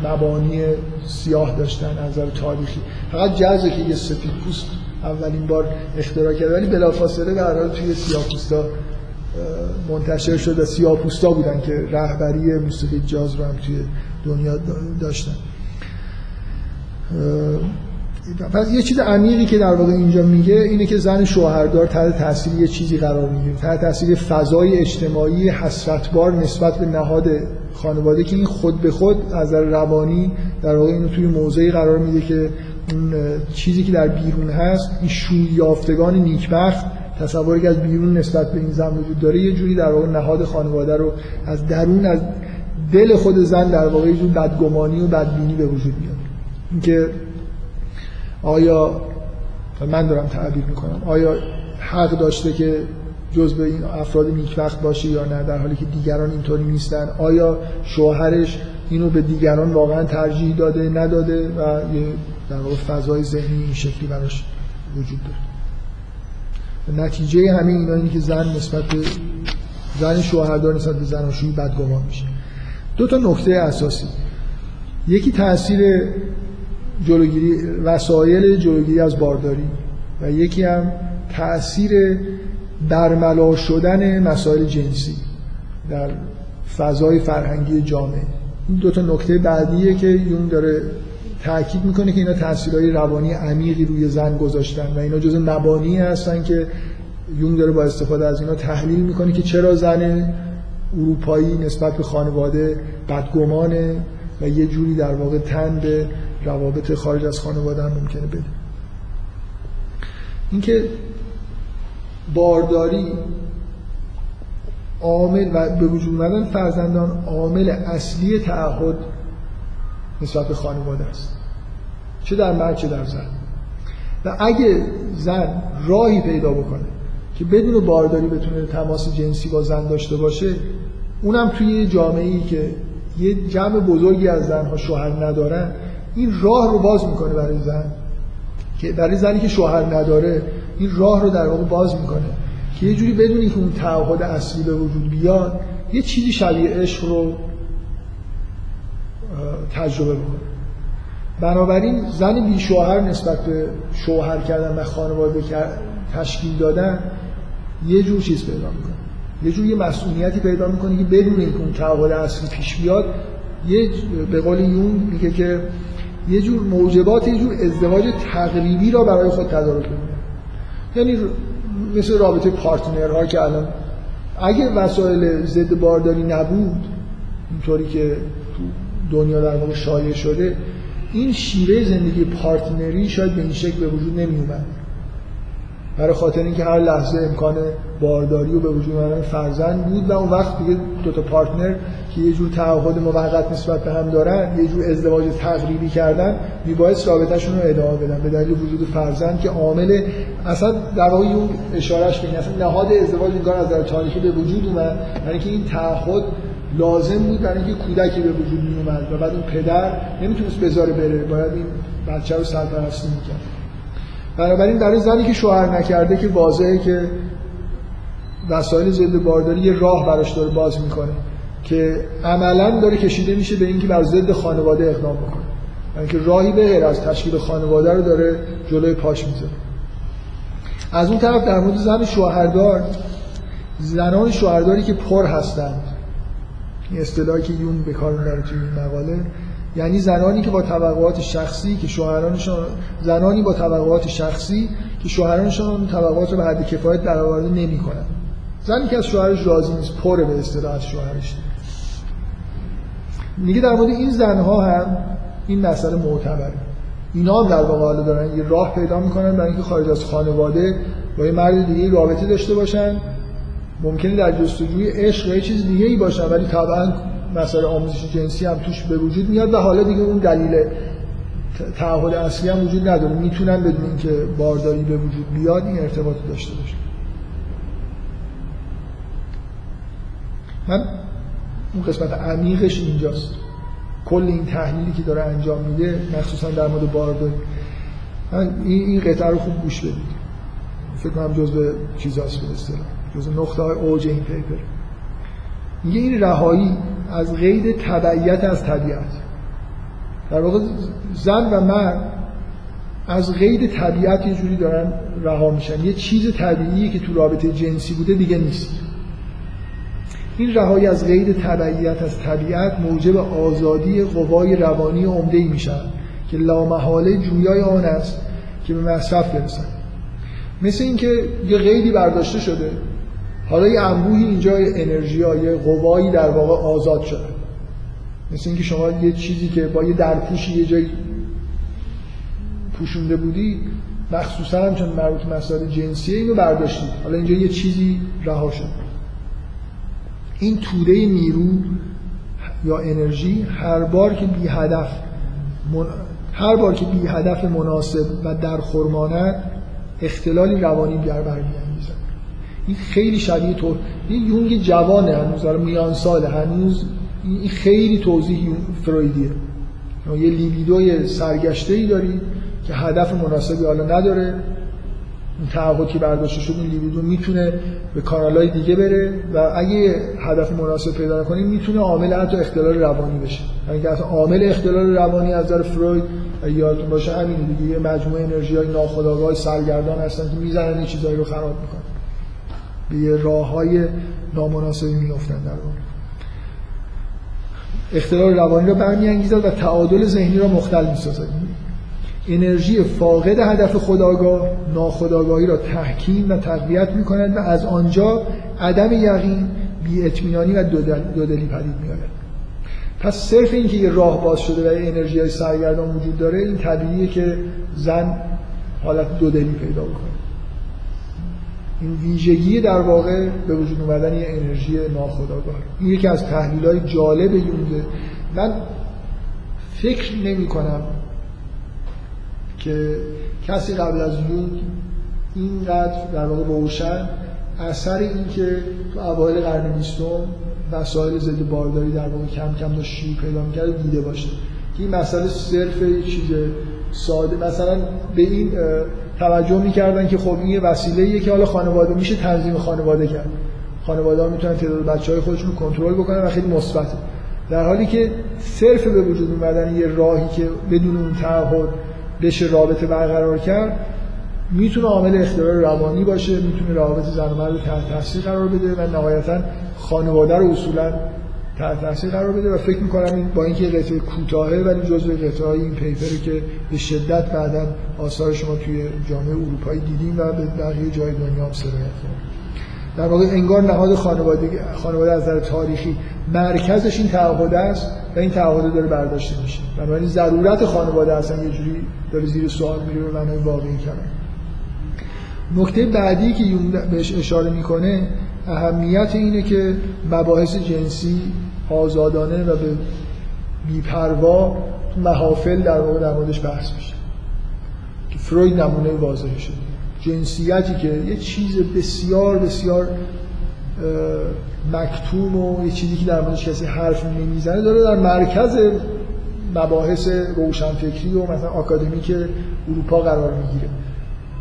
مبانی سیاه داشتن از نظر تاریخی. فقط جزه که یه سفید پوست اولین بار اختراع کرد ولی بلافاصله در حال توی سیاه پوستا منتشر شد و سیاه پوستا بودن که رهبری موسیقی جاز رو هم توی دنیا داشتن. پس یه چیز عمیقی که در واقع اینجا میگه اینه که زن شوهردار تحت تاثیر یه چیزی قرار می‌گیره. تحت تاثیر فضای اجتماعی حسرتبار نسبت به نهاد خانواده که این خود به خود از روانی در واقع اینو توی موضعی قرار میده که اون چیزی که در بیرون هست این شوی یافتگان نیکبخت تصوری که از بیرون نسبت به این زن وجود داره یه جوری در واقع نهاد خانواده رو از درون از دل خود زن در واقع یه جور بدگمانی و بدبینی به وجود میاد. اینکه آیا من دارم تعبیر می‌کنم آیا حق داشته که جز به این افراد نیکوقت باشه یا نه در حالی که دیگران اینطوری نیستن؟ آیا شوهرش اینو به دیگران واقعا ترجیح داده نداده؟ و یه در واقع فضای ذهنی این شکلی براش وجود داره. نتیجه همه اینا اینه که زن نسبت به زن شوهردار نسبت به زناشویی بدگمان میشه. دو تا نکته اساسی. یکی تاثیر جلوگیری وسایل جلوگیری از بارداری و یکی هم تاثیر برملا شدن مسائل جنسی در فضای فرهنگی جامعه. این دو تا نکته بعدیه که یون داره تاکید می‌کنه که اینا تاثیرهای روانی عمیقی روی زن گذاشتن و اینا جز مبانی هستن که یون داره با استفاده از اینا تحلیل می‌کنه که چرا زن اروپایی نسبت به خانواده بدگمانه و یه جوری در واقع تن به روابط خارج از خانواده هم ممکنه بده. اینکه بارداری عامل و به وجود اومدن فرزندان عامل اصلی تعهد نسبت به خانواده است. چه در مرد چه در زن. و اگه زن راهی پیدا بکنه که بدون بارداری بتونه تماس جنسی با زن داشته باشه اونم توی جامعه ای که یه جمع بزرگی از زنها شوهر ندارن این راه رو باز می‌کنه برای زن که برای زنی که شوهر نداره این راه رو در واقع باز می‌کنه که یه جوری بدونی که اون تعهد اصلی به وجود بیاد یه چیزی شبیه عشق رو تجربه بکنه بنابراین زن بی شوهر نسبت به شوهر کردن و خانواده تشکیل دادن یه جور چیز پیدا می‌کنه. یه جور یه مسئولیتی پیدا می‌کنه که بدون اینکه اون تعهد اصلی پیش بیاد یه به قول یون میگه که یه جور موجبات یه جور ازدواج تقریبی را برای خود تدارک کنه یعنی مثل رابطه پارتنرها که الان اگه وسایل ضد بارداری نبود اینطوری که دنیا در واقع شایع شده این شیوه زندگی پارتنری شاید به این شکل به وجود نمی اومد برای خاطر اینکه هر لحظه امکان بارداری و به وجود آمدن فرزند بود و اون وقت دیگه دو تا پارتنر که یه جور تعهد موقت نسبت به هم دارن یه جور ازدواج تقریبی کردن میبایست رابطهشون رو ادامه بدن. به دلیل وجود فرزند که عامل اصلا در واقع اون اشارهش به اصلا نهاد ازدواج این از در تاریخی به وجود اومد. برای اینکه این تعهد لازم بود برای اینکه کودکی به وجود می اومد و بعد اون پدر نمی‌تونست بذاره بره. باید این بچه رو سرپرستی می‌کرد. بنابراین برای زنی که شوهر نکرده که واضحه که وسایل ضد بارداری یه راه براش داره باز می‌کنه که عملا داره کشیده میشه به اینکه بر ضد خانواده اقدام بکنه. یعنی که راهی به از تشکیل خانواده رو داره جلوی پاش می‌ذاره. از اون طرف در مورد زن شوهردار زنان شوهرداری که پر هستند این اصطلاحی که یون به کار می‌بره توی این مقاله یعنی زنانی که با طبقات شخصی که شوهرانشون زنانی با طبقات شخصی که شوهرانشون طبقات رو به حد کفایت درآورده نمی‌کنن. زنی که از شوهرش راضی نیست پره به اصطلاح از شوهرش. میگه در مورد این زنها هم این مسئله معتبره. اینا هم در واقع حالا دارن یه راه پیدا می‌کنن برای اینکه خارج از خانواده با یه مرد دیگه رابطه داشته باشن ممکنه در جستجوی عشق یا چیز دیگه ای باشن ولی طبعا مسئله آموزش جنسی هم توش به وجود میاد و حالا دیگه اون دلیل تعهد اصلی هم وجود نداره. می‌تونن بدون اینکه بارداری به وجود بیاد این ارتباط داشته باشه من اون قسمت عمیقش اینجاست. کل این تحلیلی که داره انجام میده مخصوصا در مورد بارداری. من این قطعه رو خوب گوش بدید. فکر کنم جزء چیزاست به اصطلاح. جزء نقطه های اوج این پیپر. میگه این رهایی از قید تبعیت از طبیعت. در واقع زن و مرد از قید طبیعت یه جوری دارن رها میشن. یه چیز طبیعی که تو رابطه جنسی بوده دیگه نیست. این رهایی از قید تبعیت از طبیعت موجب آزادی قوای روانی عمده ای میشن که لامحاله جویای آن است که به مصرف برسن. مثل اینکه یه قیدی برداشته شده. حالا یه انبوهی اینجا انرژی یه قوایی در واقع آزاد شده مثل اینکه شما یه چیزی که با یه درپوشی یه جایی پوشونده بودی مخصوصا هم چون مربوط مسائل جنسیه اینو برداشتید حالا اینجا یه چیزی رها شد. این توده نیرو یا انرژی هر بار که بی هدف من... هر بار که بی هدف مناسب و در خرمانه اختلالی روانی بیار برمیانگیزن این خیلی شبیه تو این یونگ جوانه هنوز داره میان ساله. هنوز این خیلی توضیح فرویدیه. یه لیبیدوی سرگشته ای داری که هدف مناسبی حالا نداره. این تعهد که برداشته شد این لیبیدو می‌تونه به کانالای دیگه بره و اگه هدف مناسب پیدا نکنه می‌تونه عامل حتی اختلال روانی بشه. یعنی اصلا عامل اختلال روانی از نظر فروید یادتون باشه همین دیگه مجموعه انرژی های ناخودآگاه سرگردان هستن که می‌زنن این چیزایی رو خراب می‌کنن. به یه راه های نامناسبی میفتن در واقع. اختلال روانی رو برمیانگیزد و تعادل ذهنی را مختل می‌سازد. انرژی فاقد هدف خداگاه ناخداگاهی را تحکیم و تقویت می‌کند و از آنجا عدم یقین بی اطمینانی و دودلی پدید میآید. پس صرف اینکه یه راه باز شده و انرژی های سرگردان وجود داره این طبیعیه که زن حالت دودلی پیدا بکنه. این ویژگی در واقع به وجود اومدن یه انرژی ناخودآگاه. این یکی از تحلیل های جالب یونگه من فکر نمی کنم که کسی قبل از یونگ اینقدر در واقع روشن اثر این که تو اوایل قرن بیستم وسایل ضد بارداری در واقع کم کم داشت شیوع پیدا می‌کرد دیده باشه. که این مسئله صرف یه چیز ساده مثلا به این توجه می‌کردن که خب این یه که حالا خانواده میشه تنظیم خانواده کرد. خانواده ها می‌تونن تعداد بچه های خودشون رو کنترل بکنن و خیلی مثبته. در حالی که صرف به وجود اومدن یه راهی که بدون اون تعهد بشه رابطه برقرار کرد می‌تونه عامل اختلال روانی باشه می‌تونه روابط زن و مرد تحت تاثیر قرار بده و نهایتا خانواده رو اصولا تحت تاثیر قرار بده و فکر می‌کنم این با اینکه قطعه کوتاهه ولی جزء قطعه های این پیپری که به شدت بعدا آثار شما توی جامعه اروپایی دیدیم و به بقیه جای دنیا هم سرایت کرد در واقع انگار نهاد خانواده خانواده از نظر تاریخی مرکزش این تعهد است و این تعهد داره برداشته میشه. بنابراین ضرورت خانواده اصلا یه جوری داره زیر سوال میره به معنای واقعی کلمه نکته بعدی که بهش اشاره می‌کنه اهمیت اینه که مباحث جنسی آزادانه و به بیپروا محافل در واقع در موردش بحث میشه. که فروید نمونه واضحه شده. جنسیتی که یه چیز بسیار بسیار مکتوم و یه چیزی که در موردش کسی حرف نمی‌زنه داره در مرکز مباحث روشنفکری و مثلا آکادمیک اروپا قرار می‌گیره.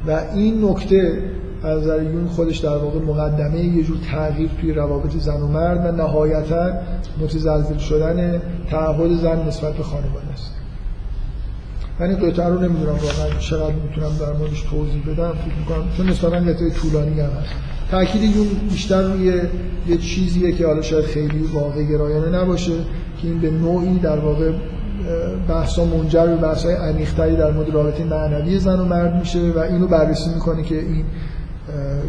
و این نکته از نظر یون خودش در واقع مقدمه یه جور تغییر توی روابط زن و مرد و نهایتا متزلزل شدن تعهد زن نسبت به خانواده است. من این قطعه رو نمی‌دونم واقعا چقدر می‌تونم در موردش توضیح بدم. فکر می‌کنم چون نسبتا قطعه طولانی هم هست. تاکید یون بیشتر روی یه چیزیه که حالا شاید خیلی واقع گرایانه نباشه که این به نوعی در واقع بحثا منجر به بحث های در مورد رابطه معنوی زن و مرد میشه و اینو بررسی می‌کنه که این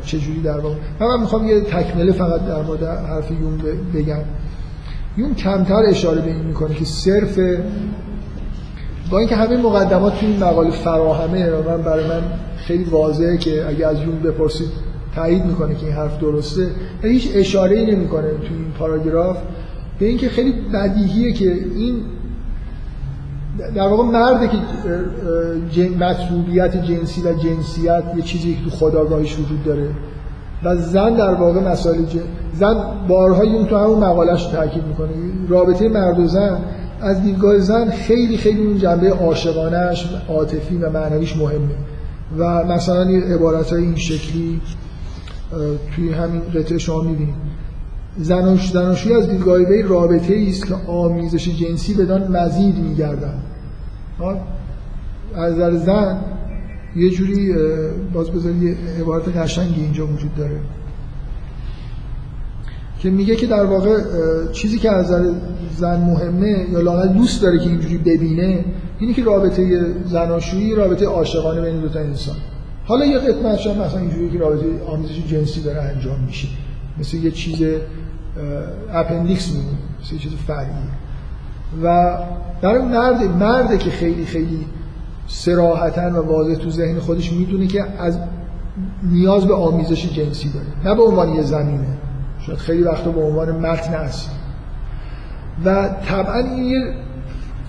چجوری در واقع. من می‌خوام یه تکمله فقط در مورد حرف یون بگم. یون کمتر اشاره به این می‌کنه که صرف با اینکه همه مقدمات تو این مقاله فراهمه و من برای من خیلی واضحه که اگه از یون بپرسید تایید می‌کنه که این حرف درسته هیچ اشاره ای نمی‌کنه تو این پاراگراف. به اینکه خیلی بدیهیه که این در واقع مرد که مطلوبیت جنسی و جنسیت یه چیزی که تو خداگاهیش وجود داره. و زن در واقع مسائل جن... زن بارها اون تو همون مقالش تاکید می‌کنه. رابطه مرد و زن از دیدگاه زن خیلی خیلی اون جنبه عاشقانهش عاطفی و معنویش مهمه. و مثلا عبارت های این شکلی توی همین قطعه شما می‌بینید. زناش زناشویی از دیدگاه وی رابطه است که آمیزش جنسی بدان مزید میگردن از نظر زن یه جوری باز بذاری یه عبارت قشنگی اینجا وجود داره. که میگه که در واقع چیزی که از نظر زن مهمه یا لااقل دوست داره که اینجوری ببینه اینه که رابطه زناشویی رابطه عاشقانه بین دو تا انسان. حالا یه قسمتش هم مثلا اینجوری که رابطه آمیزش جنسی داره انجام میشه. مثل یه چیز appendix میمونه یه چیز فرعی و در اون مرد مرده که خیلی خیلی صراحتا و واضح تو ذهن خودش می‌دونه که از نیاز به آمیزش جنسی داره. نه به عنوان یه زمینه. شاید خیلی وقتا به عنوان متن است و طبعا این یه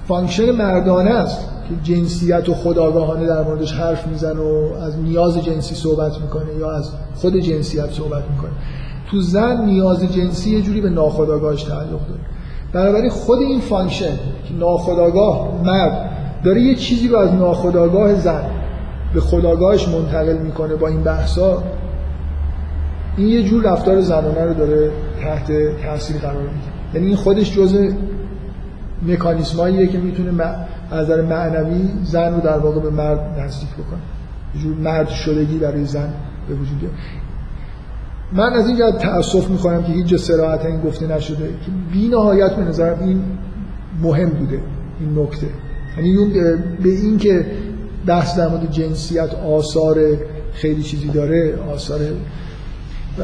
function مردانه است که جنسیت و خودآگاهانه در موردش حرف میزن و از نیاز جنسی صحبت می‌کنه یا از خود جنسیت صحبت می‌کنه. تو زن نیاز جنسی یه جوری به ناخودآگاهش تعلق داره. بنابراین خود این function که ناخودآگاه مرد داره یه چیزی رو از ناخودآگاه زن به خودآگاهش منتقل می‌کنه با این بحثا این یه جور رفتار زنانه رو داره تحت تاثیر قرار میده یعنی این خودش جزء مکانیسم‌هاییه که می‌تونه از نظر معنوی زن رو در واقع به مرد نزدیک بکنه. یه جور مرد شدگی برای زن به وجود من از این جهت تأسف می‌خوام که هیچ جا صراحتا این گفته نشده. که بی نهایت به نظرم این مهم بوده این نکته. یعنی به این که بحث در مورد جنسیت آثار خیلی چیزی داره آثار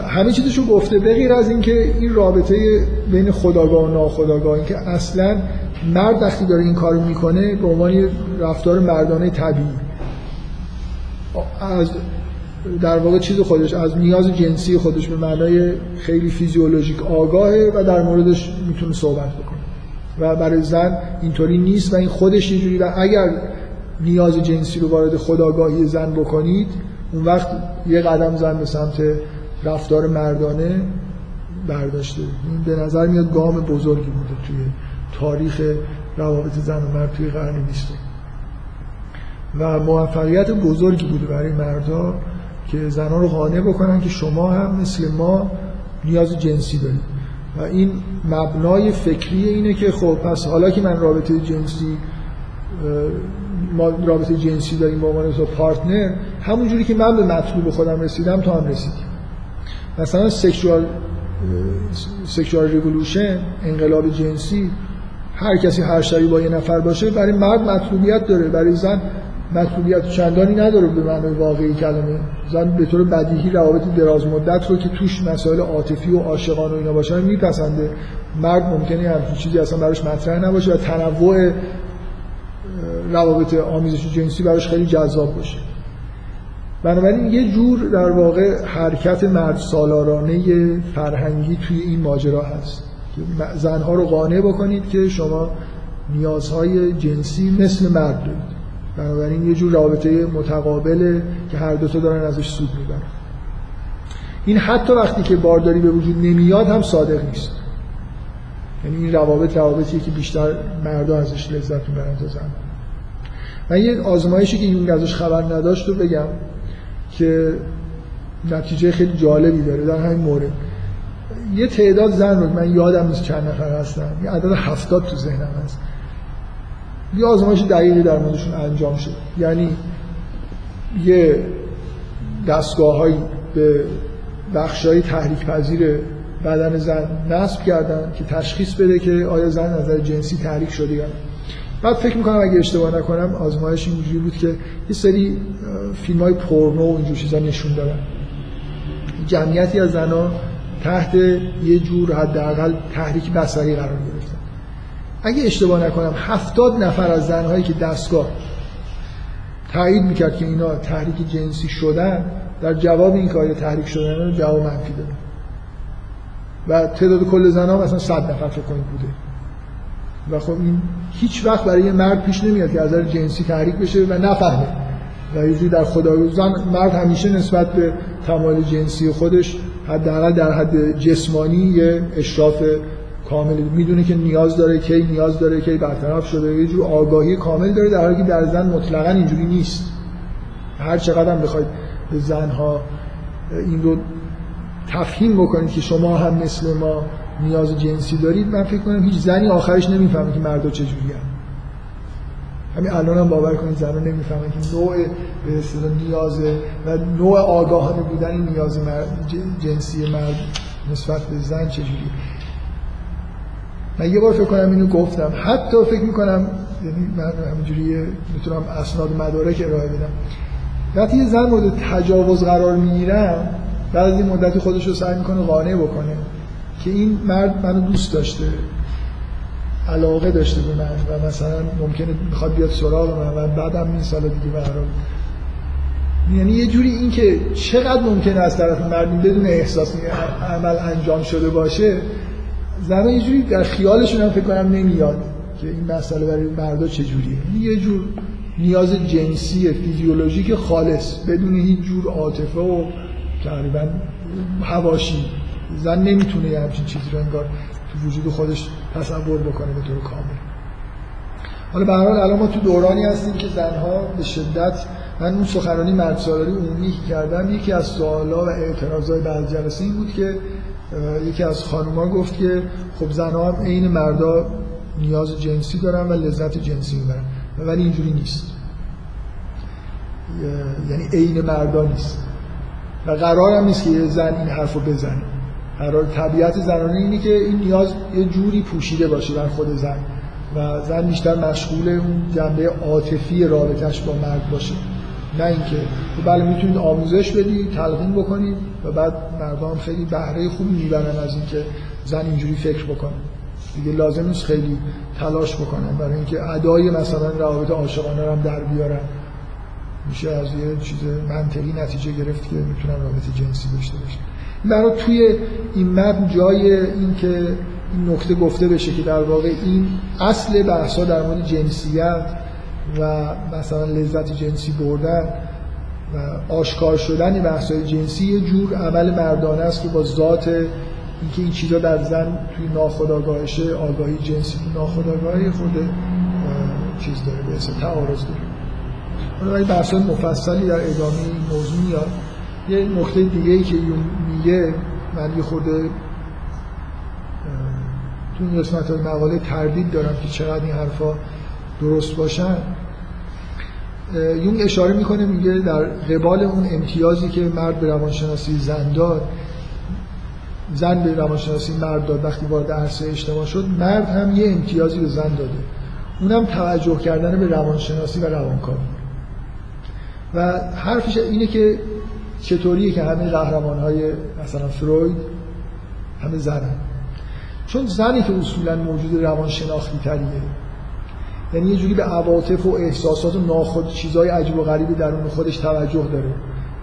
همه چیزشو گفته به غیر از اینکه این رابطه بین خداگاه و ناخداگاه این که اصلا مرد وقتی داره این کارو می‌کنه به عنوان رفتار مردانه طبیعی. از در واقع چیز خودش از نیاز جنسی خودش به معنای خیلی فیزیولوژیک آگاهه و در موردش می‌تونه صحبت بکنه. و برای زن اینطوری نیست و این خودش یه و اگر نیاز جنسی رو وارد خداگاهی زن بکنید اون وقت یه قدم زن به سمت رفتار مردانه برداشته. این به نظر میاد گام بزرگی بوده توی تاریخ روابط زن و مرد توی قرن بیستم. و موفقیت بزرگی بوده برای مردا. که زنها رو قانع بکنن که شما هم مثل ما نیاز جنسی دارید. و این مبنای فکری اینه که خب پس حالا که من رابطه جنسی ما رابطه جنسی داریم به عنوان تو partner همونجوری که من به مطلوب خودم رسیدم تو هم رسیدی. مثلا sexual sexual revolution انقلاب جنسی هر کسی هر شبی با یه نفر باشه برای مرد مطلوبیت داره. برای زن مطلوبیت چندانی نداره به معنای واقعی کلمه. زن به طور بدیهی روابط دراز مدت رو که توش مسائل عاطفی و عاشقانه و اینا باشن میپسنده. مرد ممکنه همچین چیزی اصلا براش مطرح نباشه و تنوع روابط آمیزش جنسی براش خیلی جذاب باشه. بنابراین یه جور در واقع حرکت مرد سالارانه فرهنگی توی این ماجرا هست. که زنها رو قانع بکنید که شما نیازهای جنسی مثل مرد دارید. بنابراین یه جور رابطه متقابله که هر دوتا دارن ازش سود می‌برن. این حتی وقتی که بارداری به وجود نمیاد هم صادق نیست. یعنی این روابط روابطیه که بیشتر مردا ازش لذت می‌برن تا زن من یه آزمایشی که یونگ ازش خبر نداشت رو بگم که نتیجه خیلی جالبی داره در همین مورد. یه تعداد زن رو من یادم نیست چند نفر هستن. یه عدد هفتاد تو ذهنم هست. یه آزمایش دقیقی در موردشون انجام شد. یعنی یه دستگاه به بخش های تحریک پذیر بدن زن نصب کردن که تشخیص بده که آیا زن نظر جنسی تحریک شده یا بعد فکر می‌کنم اگه اشتباه نکنم آزمایش اینجوری بود که یه سری فیلم های پورنو و اینجور چیزا نشون دادن. جمعیتی از زنها تحت یه جور حداقل تحریک بصری قرار گرفتن اگه اشتباه نکنم هفتاد نفر از زنهایی که دستگاه تایید می‌کرد که اینا تحریک جنسی شدن در جواب این کار تحریک شدن رو جواب منفی دادن. و تعداد کل زنها مثلا صد نفر فکر کنید بوده. و خب این هیچ وقت برای یه مرد پیش نمیاد که از نظر جنسی تحریک بشه و نفهمه. و یه در خدا زن مرد همیشه نسبت به تمایل جنسی خودش حداقل در حد جسمانی یه اشراف کامل می‌دونه که نیاز داره کی نیاز داره کی برطرف شده. یه جور آگاهی کامل داره در حالی که در زن مطلقا اینجوری نیست. هر چقدر هم بخواید به زنها این رو تفهیم بکنید که شما هم مثل ما نیاز جنسی دارید من فکر کنم هیچ زنی آخرش نمی‌فهمه که مردا چجوری هم. همین الان هم باور کنید زنها نمی‌فهمن که نوع به نیاز و نوع آگاهانه بودن نیاز مرد جنسی مرد نسبت به زن چجوری من یه بار فکر کنم اینو گفتم. حتی فکر می‌کنم یعنی من همینجوری می‌تونم اسناد مدارک ارائه بدم. وقتی یه زن مورد تجاوز قرار می‌گیرم بعد از این مدتی خودش رو سعی می‌کنه قانع بکنه که این مرد منو دوست داشته علاقه داشته به من و مثلا ممکنه می‌خواد بیاد سراغ من و بعدم این سال دیگه برام یعنی یه جوری این که چقدر ممکنه از طرف مردم بدون احساس عمل انجام شده باشه زنها یه جوری در خیالشون هم فکر کنم نمیاد که این مسئله برای مردا چجوریه یه جور نیاز جنسی فیزیولوژیک خالص بدون هیچ جور عاطفه و تقریبا هواشی زن نمی‌تونه یه همچین چیزی رو انگار تو وجود خودش تصور بکنه به طور کامل. حالا به حال الان ما تو دورانی هستیم که زنها به شدت من اون سخنرانی مرد سالاری عمومی کردم یکی از سوالا و اعتراضای بعد جلسه این بود که یکی از خانوما گفت که خب زنها هم عین مردا نیاز جنسی دارن و لذت جنسی می‌برن. ولی اینجوری نیست. یعنی عین مردا نیست. و قرار هم نیست که یه زن این حرف رو بزنه. قرار طبیعت زنانه اینه که این نیاز یه جوری پوشیده باشه در خود زن. و زن بیشتر مشغول اون جنبه عاطفی رابطش با مرد باشه. نه اینکه بله می‌تونید آموزش بدید تلقین بکنید و بعد مردم خیلی بهره خوبی می‌برن از اینکه زن اینجوری فکر بکنه. دیگه لازم نیست خیلی تلاش بکنن. برای اینکه ادای مثلا روابط عاشقانه رو هم در بیارن. میشه از یه چیز منطقی نتیجه گرفت که می‌تونن رابطه جنسی داشته باشن. برای توی این متن جای این که این نکته گفته بشه که در واقع این اصل بحثا در مورد جنسیت و مثلا لذت جنسی بردن و آشکار شدن بحثای جنسی یه جور عمل مردانه است که با ذات اینکه این چیزا در زن توی ناخودآگاهشه آگاهی جنسی تو ناخودآگاهی خود چیز داره به اسم تعارض داره. حالا بحث مفصلی در ادامه این موضوع میاد یه نکته دیگه ای که یون میگه من یه خورده تو این قسمت های مقاله تردید دارم که چقدر این حرفا درست باشن. یون اشاره می‌کنه میگه در قبال اون امتیازی که مرد به روانشناسی زن داد زن به روانشناسی مرد داد وقتی وارد عرصه اجتماع شد مرد هم یه امتیازی به زن داده. اونم توجه کردن به روانشناسی و روانکاوی. و حرفش اینه که چطوریه که همه قهرمان های مثلا فروید همه زنن. چون زنی که اصولا موجود روانشناختی تریه. یعنی یه جوری به عواطف و احساسات و ناخود چیزای عجیب و غریبی درون خودش توجه داره.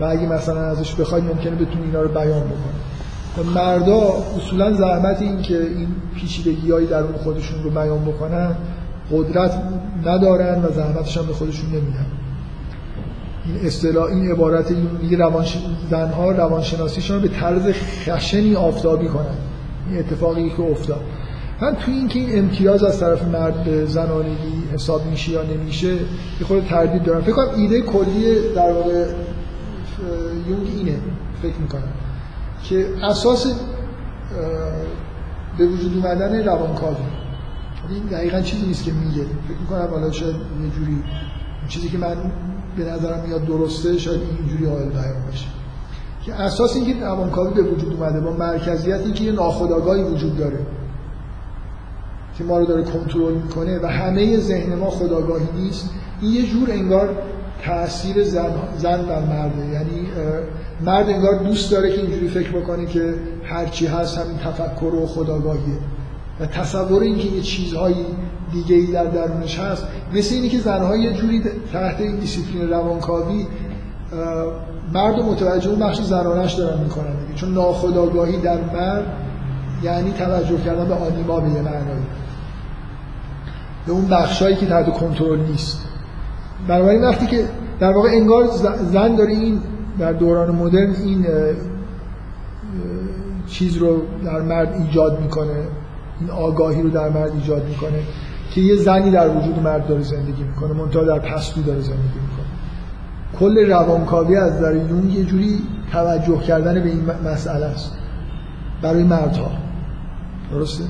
و اگه مثلا ازش بخواید ممکنه بتونه اینا رو بیان بکنه و مردا اصولا زحمت این که این پیچیدگی های درون خودشون رو بیان بکنن قدرت ندارن و زحمتش هم به خودشون نمیدن. این اصطلاح این عبارت میگه روانش... زنها روانشناسیشون به طرز خشنی آفتابی کنن. این اتفاقی که افتاد. من توی اینکه این امتیاز از طرف مرد به زنانگی حساب میشه یا نمیشه یه خود تردید دارم. فکر کنم ایده کلی در واقع یونگ اینه فکر می‌کنم. که اساس به وجود اومدن روانکاوی. این دقیقا چیزی نیست که میگه. فکر می‌کنم حالا شاید یه جوری چیزی که من به نظرم میاد درسته شاید اینجوری قائل بیان باشه که اساس اینکه روانکاوی به وجود اومده با مرکزیت اینکه یه ناخودآگاهی وجود داره. که ما رو داره کنترل می‌کنه و همه ذهن ما خداگاهی نیست این یه جور انگار تاثیر زن, زن بر مرده. یعنی مرد انگار دوست داره که اینجوری فکر بکنه که هرچی هست همین تفکر و خداگاهیه. و تصور اینکه یه چیزهایی دیگه ای در درونش هست مثل اینی که زنها یه جوری تحت این دیسیپلین روانکاوی مرد متوجه اون بخش زنانش دارن می‌کنن چون ناخداگاهی در مرد یعنی توجه کردن به آنیما به یه معنایی. به اون بخشایی که تحت کنترل نیست. بنابراین وقتی که در واقع انگار زن داره این در دوران مدرن این چیز رو در مرد ایجاد می‌کنه این آگاهی رو در مرد ایجاد می‌کنه که یه زنی در وجود مرد داره زندگی می‌کنه منتها در پستو داره زندگی می‌کنه. کل روانکاوی از در یونگ یه جوری توجه کردن به این مسئله است. برای مردها. درسته؟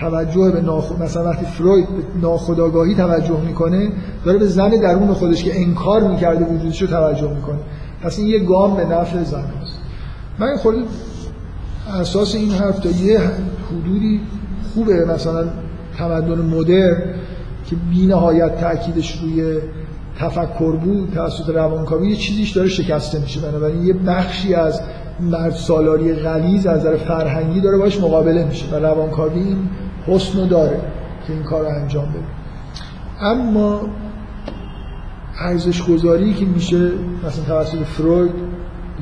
توجه به ناخ... مثلا وقتی فروید به ناخودآگاهی توجه می‌کنه داره به زن درون خودش که انکار می‌کرده وجودش رو توجه می‌کنه. پس این یه گام به نفع زن است من خود اساس این حرف تا یه حدودی خوبه مثلا تمدن مدرن که بی نهایت تاکیدش روی تفکر بود توسط روانکاوی یه چیزیش داره شکسته میشه. بنابراین یه بخشی از مرد سالاری غلیز از نظر فرهنگی داره باش مقابله میشه. و روانکاوی این حسن داره که این کار انجام بده. اما ارزش گذاری که میشه مثلا توسط فروید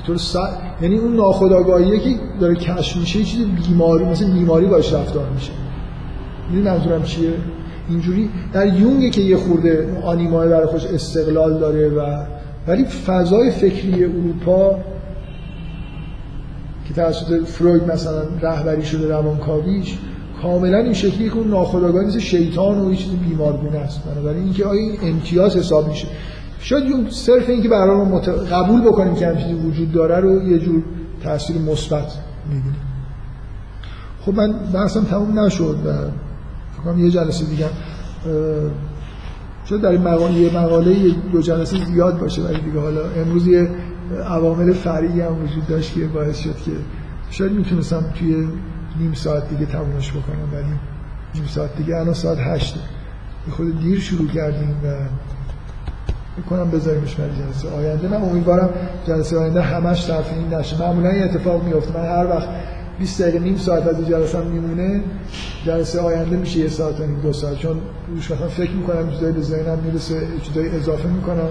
طور س... یعنی اون ناخودآگاهیه که داره کشف میشه یه چیز بیماری مثل بیماری باش رفتار میشه. می‌دونی منظورم چیه؟ اینجوری در یونگه که یه خورده آنیمای برای خودش استقلال داره و ولی فضای فکری اروپا که توسط فروید مثلا رهبری شده روانکاویش کاملا این شکلی که اون ناخودآگاه نیست شیطان و یه چیز بیمارگونه است. بنابراین اینکه آیا این امتیاز حساب میشه. شاید اون صرف اینکه برای مت... قبول بکنیم که همچین وجود داره رو یه جور تاثیر مثبت می‌بینیم خب من بحثم تموم نشد و فکر یه جلسه دیگه شاید در این مقاله یه مقاله دو جلسه زیاد باشه ولی دیگه حالا امروز یه عوامل فرعی هم وجود داشت که باعث شد که شاید می‌تونستم توی نیم ساعت دیگه تمومش بکنم ولی نیم ساعت دیگه. الان ساعت هشته خود دیر شروع کردیم و می‌کنم بذاریمش برای جلسه آینده. من امیدوارم جلسه آینده همش طرف این نشه. معمولا این اتفاق میفته من هر وقت 20 دقیقه نیم ساعت از جلسه میمونه جلسه آینده میشه یه ساعت و نیم دو ساعت. چون روش مثلا فکر می‌کنم چیزایی به ذهنم می‌رسه چیزایی اضافه می‌کنم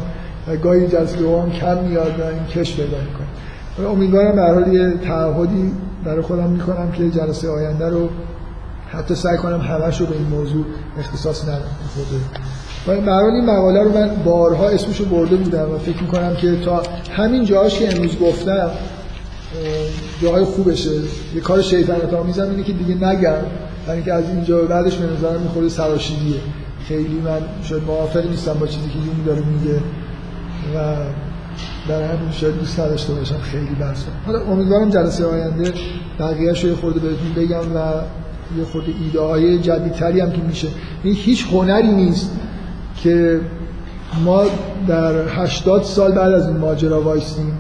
و گاهی جلسه دوم کم میاد و این کش پیدا می‌کنه. امیدوارم به هر یه تعهدی برای خودم می‌کنم که جلسه آینده رو حتی سعی کنم همش رو به این موضوع اختصاص ندم و این این مقاله رو من بارها اسمشو برده بودم و فکر می‌کنم که تا همین جاهاش که امروز گفتم جاهای خوبشه. یه کار شیطنت آمیزم اینه که دیگه نگم. برای اینکه از اینجا بعدش به نظرم می‌خوره سراشیدیه خیلی من شاید موافق نیستم با چیزی که یون داره میگه. و در همین شاید دوست نداشته باشم خیلی بحث حالا امیدوارم جلسه آینده بقیه‌اش رو خورده بهتون بگم و یه خورده ایده های جدیدتری هم که میشه. این هیچ هنری نیست که ما در 80 سال بعد از این ماجرا وایسیم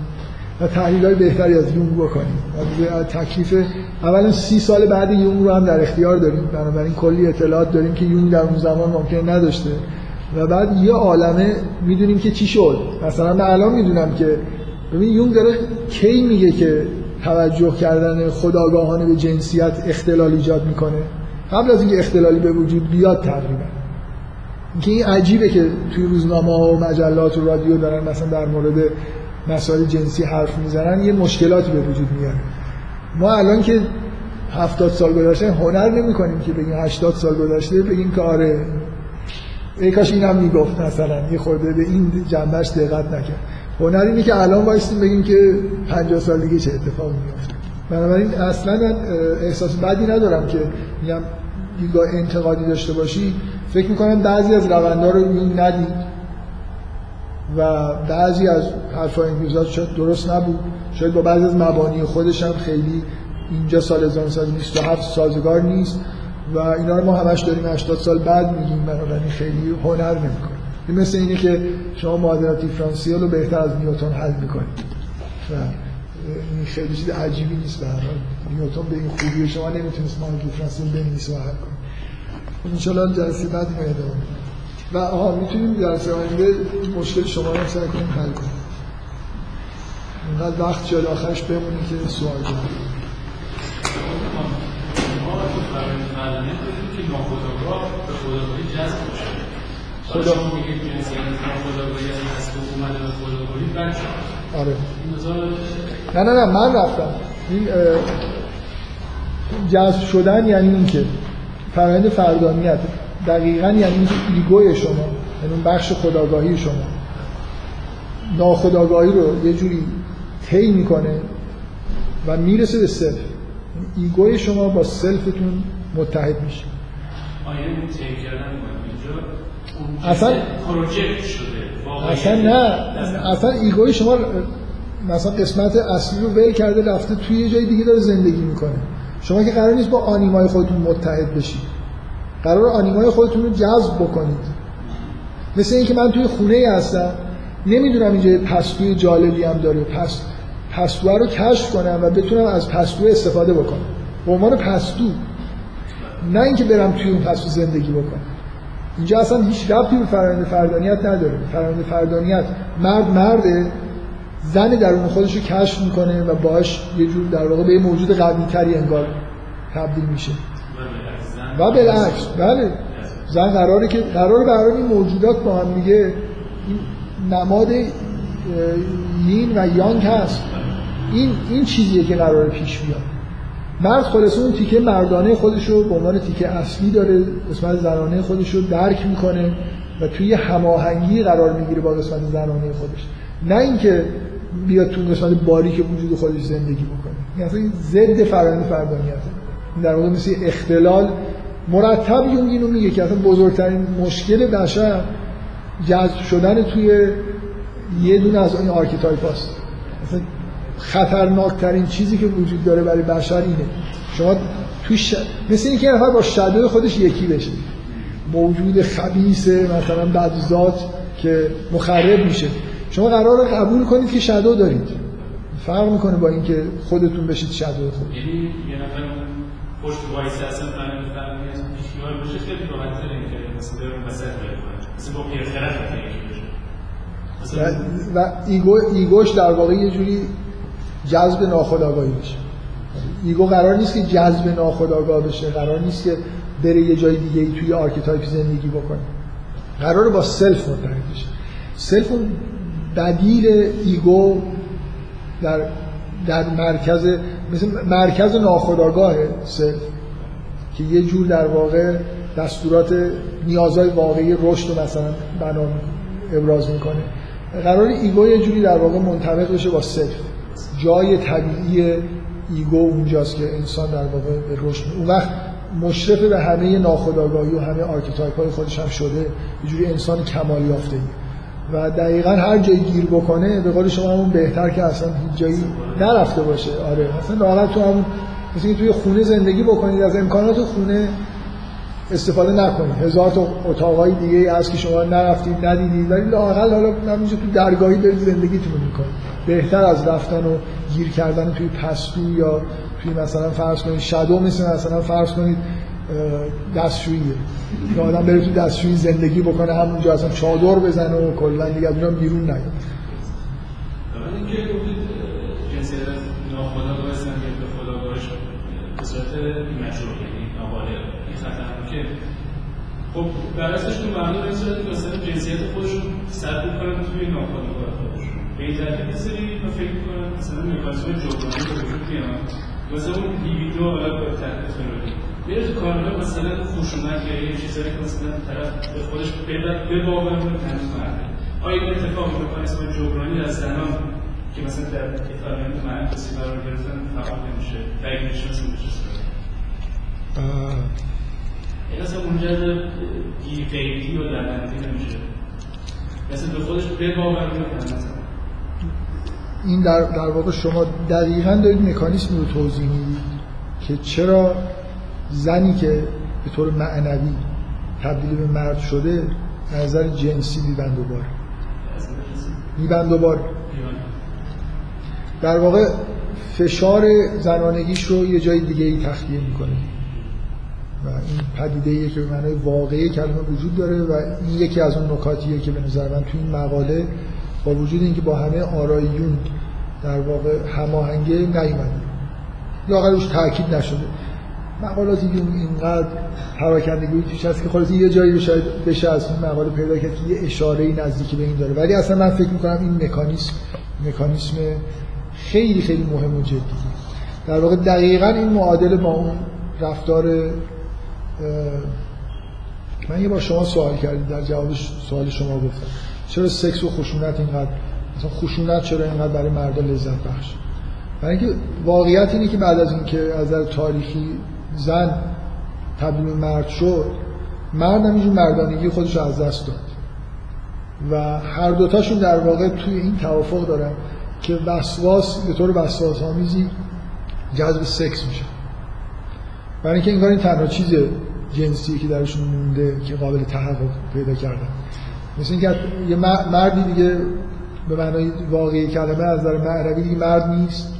و تحلیل های بهتری از یونگ بکنیم. و تکلیف اولا سی سال بعد یونگ رو هم در اختیار داریم. بنابراین کلی اطلاعات داریم که یونگ در اون زمان ممکن نداشته. و بعد یه عالمه می‌دونیم که چی شد. مثلا من الان می‌دونم که ببین یونگ داره کی میگه که توجه کردن خداگاهانه به جنسیت اختلال ایجاد می‌کنه. قبل از اینکه اختلالی به وجود بیاد تقریبا. اینکه این عجیبه که توی روزنامه ها و مجلات و رادیو دارن مثلا در مورد مسائل جنسی حرف می‌زنن یه مشکلاتی به وجود میاد ما الان که هفتاد سال گذشته هنر نمی کنیم که بگیم هشتاد سال گذشته بگیم که آره ای کاش اینم می‌گفت مثلا. یه خورده به این جنبش دقت نکرد. هنر اینه که الان وایستیم بگیم که 50 سال دیگه چه اتفاقی میفته بنابراین اصلا احساس بدی ندارم که میگم دیدگاه انتقادی داشته باشی. فکر می‌کنم بعضی از روندها رو این ندید. و بعضی از حرفای انگیزات شاید درست نبود. شاید با بعضی از مبانی خودش هم خیلی اینجا سال 1927 سازگار نیست. و اینا رو ما همش داریم 80 سال بعد میگیم بنابراین خیلی هنر نمی‌کنه. این مثل اینه که شما معادلات دیفرانسیل رو بهتر از نیوتن حل می‌کنید. و این خیلی چیز عجیبی نیست به هر نیوتن به این خوبی شما نمی‌تونست معادلات دیفرانسیل بنویسه و حل کنه خب انشالله جلسه بعد میاد و آها می‌تونیم جلسه آینده مشکل شما رو سعی کنیم حل کنیم. اینقدر وقت شد آخرش بمونیم که سوال کنیم. خدا. آره. نه نه نه من رفتم. این جذب شدن یعنی این که فرآیند فردانیت. دقیقا یعنی این ego ی شما یعنی اون بخش خودآگاهی شما. ناخودآگاهی رو یه جوری طی می‌کنه و می‌رسه به self ego ی شما با self تون متحد میشه. اصلا اصلا نه. اصلا ایگوی شما مثلا قسمت اصلی رو ول کرده رفته توی یه جای دیگه داره زندگی می‌کنه. شما که قرار نیست با آنیمای خودتون متحد بشید. قرار آنیمای خودتون رو جذب بکنید. مثل اینکه من توی خونه هستم. نمی‌دونم اینجا پستوی جالبی هم داره. پس پستوه رو کشف کنم و بتونم از پستو استفاده بکنم. به عنوان پستو. نه اینکه برم توی اون پستو زندگی بکنم. اینجا اصلا هیچ ربطی به فرآیند فردانیت نداره. فرآیند فردانیت مرد مرده زن درون خودش رو کشف می‌کنه و باش یه جور در واقع به یه موجود قوی تری انگار تبدیل میشه. و بالعکس بله. زن قراره که قرار برای این موجودات با هم دیگه این نماد یین و یانگ هست. این این چیزیه که قرار پیش بیاد. مرد خلاصه اون تیکه مردانه خودش رو به عنوان تیکه اصلی داره قسمت زنانه خودش رو درک می‌کنه و توی هماهنگی قرار می‌گیره با قسمت زنانه خودش. نه اینکه بیاد تو قسمت باریک وجود خودش زندگی بکنه. این اصلا ضد فرآیند فردانیته این در واقع مثل اختلال مرتب یونگ اینو میگه که اصلا بزرگترین مشکل بشر جذب شدن توی یه دونه از این archetype هاست مثلا خطرناکترین چیزی که وجود داره برای بشر اینه. شما توی ش... مثل اینکه نفر با شدو خودش یکی بشه. موجود خبیث مثلا بدذات که مخرب میشه. شما قرار قبول کنید که شدو دارید. فرق می‌کنه با اینکه خودتون بشید شدو خود یعنی یه نفر پشت وایس اصلا فهمید فهمید از پیشنهاد بشه خیلی راحت اینکه مثلا برون وسط مثلا با پیرخرف و, و ego ego ش در واقع یه جوری جذب ناخودآگاهی بشه. ego قرار نیست که جذب ناخودآگاه بشه. قرار نیست که بره یه جای دیگه ای توی archetype زندگی بکنه. قراره با self مرتبط بشه. self بدیل ego در در مرکز مثل مرکز ناخودآگاه self که یه جور در واقع دستورات نیازهای واقعی رشد رو مثلا بنا ابراز می‌کنه. قراره ego یه جوری در واقع منطبق بشه با self. جای طبیعی ego اونجاست که انسان در واقع به رشد اون وقت مشرف به همه ناخودآگاهی و همه archetype های خودش هم شده یه جوری انسان کمال یافته و دقیقا هر جایی گیر بکنه به قول شما همون بهتر که اصلا هیچ جایی نرفته باشه. آره مثلا راحت تو همون مثلا توی خونه زندگی بکنید از امکانات خونه استفاده نکنید. هزار تا اتاقای دیگه هست که شما نرفتید ندیدید ولی لااقل حالا همینجا تو درگاهی دارید زندگیتون رو می‌کنید. بهتر از رفتن و گیر کردن توی پستو یا توی مثلا فرض کنید شادو مثل مثلا فرض کنید دستشوییه که آدم بره تو دستشویی زندگی بکنه همونجا اصلا چادر بزنه و کلا دیگه از اونجا بیرون نیاد. که به صورت مشروع یعنی نابالغ. این خطرناکه خب بر اساس تو مردم این صورت که مثلا جنسیت خودشون سرکوب کنن توی ناخودآگاه خودشون. به این یه سری من فکر می‌کنم مثلا مکانیزم جبرانی به وجود میاد مثلا اون لیبیدو حالا به تحت فنولی میره تو کارگاه مثلا خشونت یا یه چیزایی که مثلا طرف به خودش به باور رو تنظیم کرده آیا این اتفاق مکانیزم جبرانی در زنان که مثلا در فرآیند معنوسی قرار گرفتن فعال نمیشه؟ تایید میشه مثلا این اصلا منجر قیدی و لعنتی نمیشه. مثلا به خودش به باور رو این در, در واقع شما دقیقا دارید مکانیسم رو توضیح می‌دید که چرا زنی که به طور معنوی تبدیل به مرد شده نظر جنسی میبند و بار. میبند و بار. در واقع فشار زنانگیش رو یه جای دیگه ای تخلیه می‌کنه. این پدیده ایه که به معنای واقعی کلمه وجود داره و این یکی از اون نکاتیه که به نظر من تو این مقاله با وجود اینکه با همه آراییون در واقع هماهنگه نیومده یا روش تاکید نشده. مقالاتی که اینقدر پراکندگی توش هست که خلاص یه جایی شاید بشه از این مقاله پیدا کرد که یه اشاره نزدیکی به این داره. ولی اصلا من فکر می‌کنم این مکانیسم مکانیسم خیلی خیلی مهم و جدی در واقع دقیقا این معادل با اون رفتار من یه بار شما سوال کردید در جواب سوال شما گفتم. چرا سکس و خشونت اینقدر مثلا خشونت چرا اینقدر برای مردا لذت بخش؟ برای اینکه واقعیت اینه که بعد از اینکه از نظر تاریخی زن تبدیل مرد شد مرد هم مردانگی خودش رو از دست داد. و هر دوتاشون در واقع توی این توافق دارن که وسواس به طور وسواس آمیزی جذب سکس میشه برای اینکه انگار این تنها چیز جنسی که درشون مونده که قابل تحقق پیدا کردن. مثل اینکه یه مردی دیگه به معنای واقعی کلمه از نظر معنوی دیگه مرد نیست.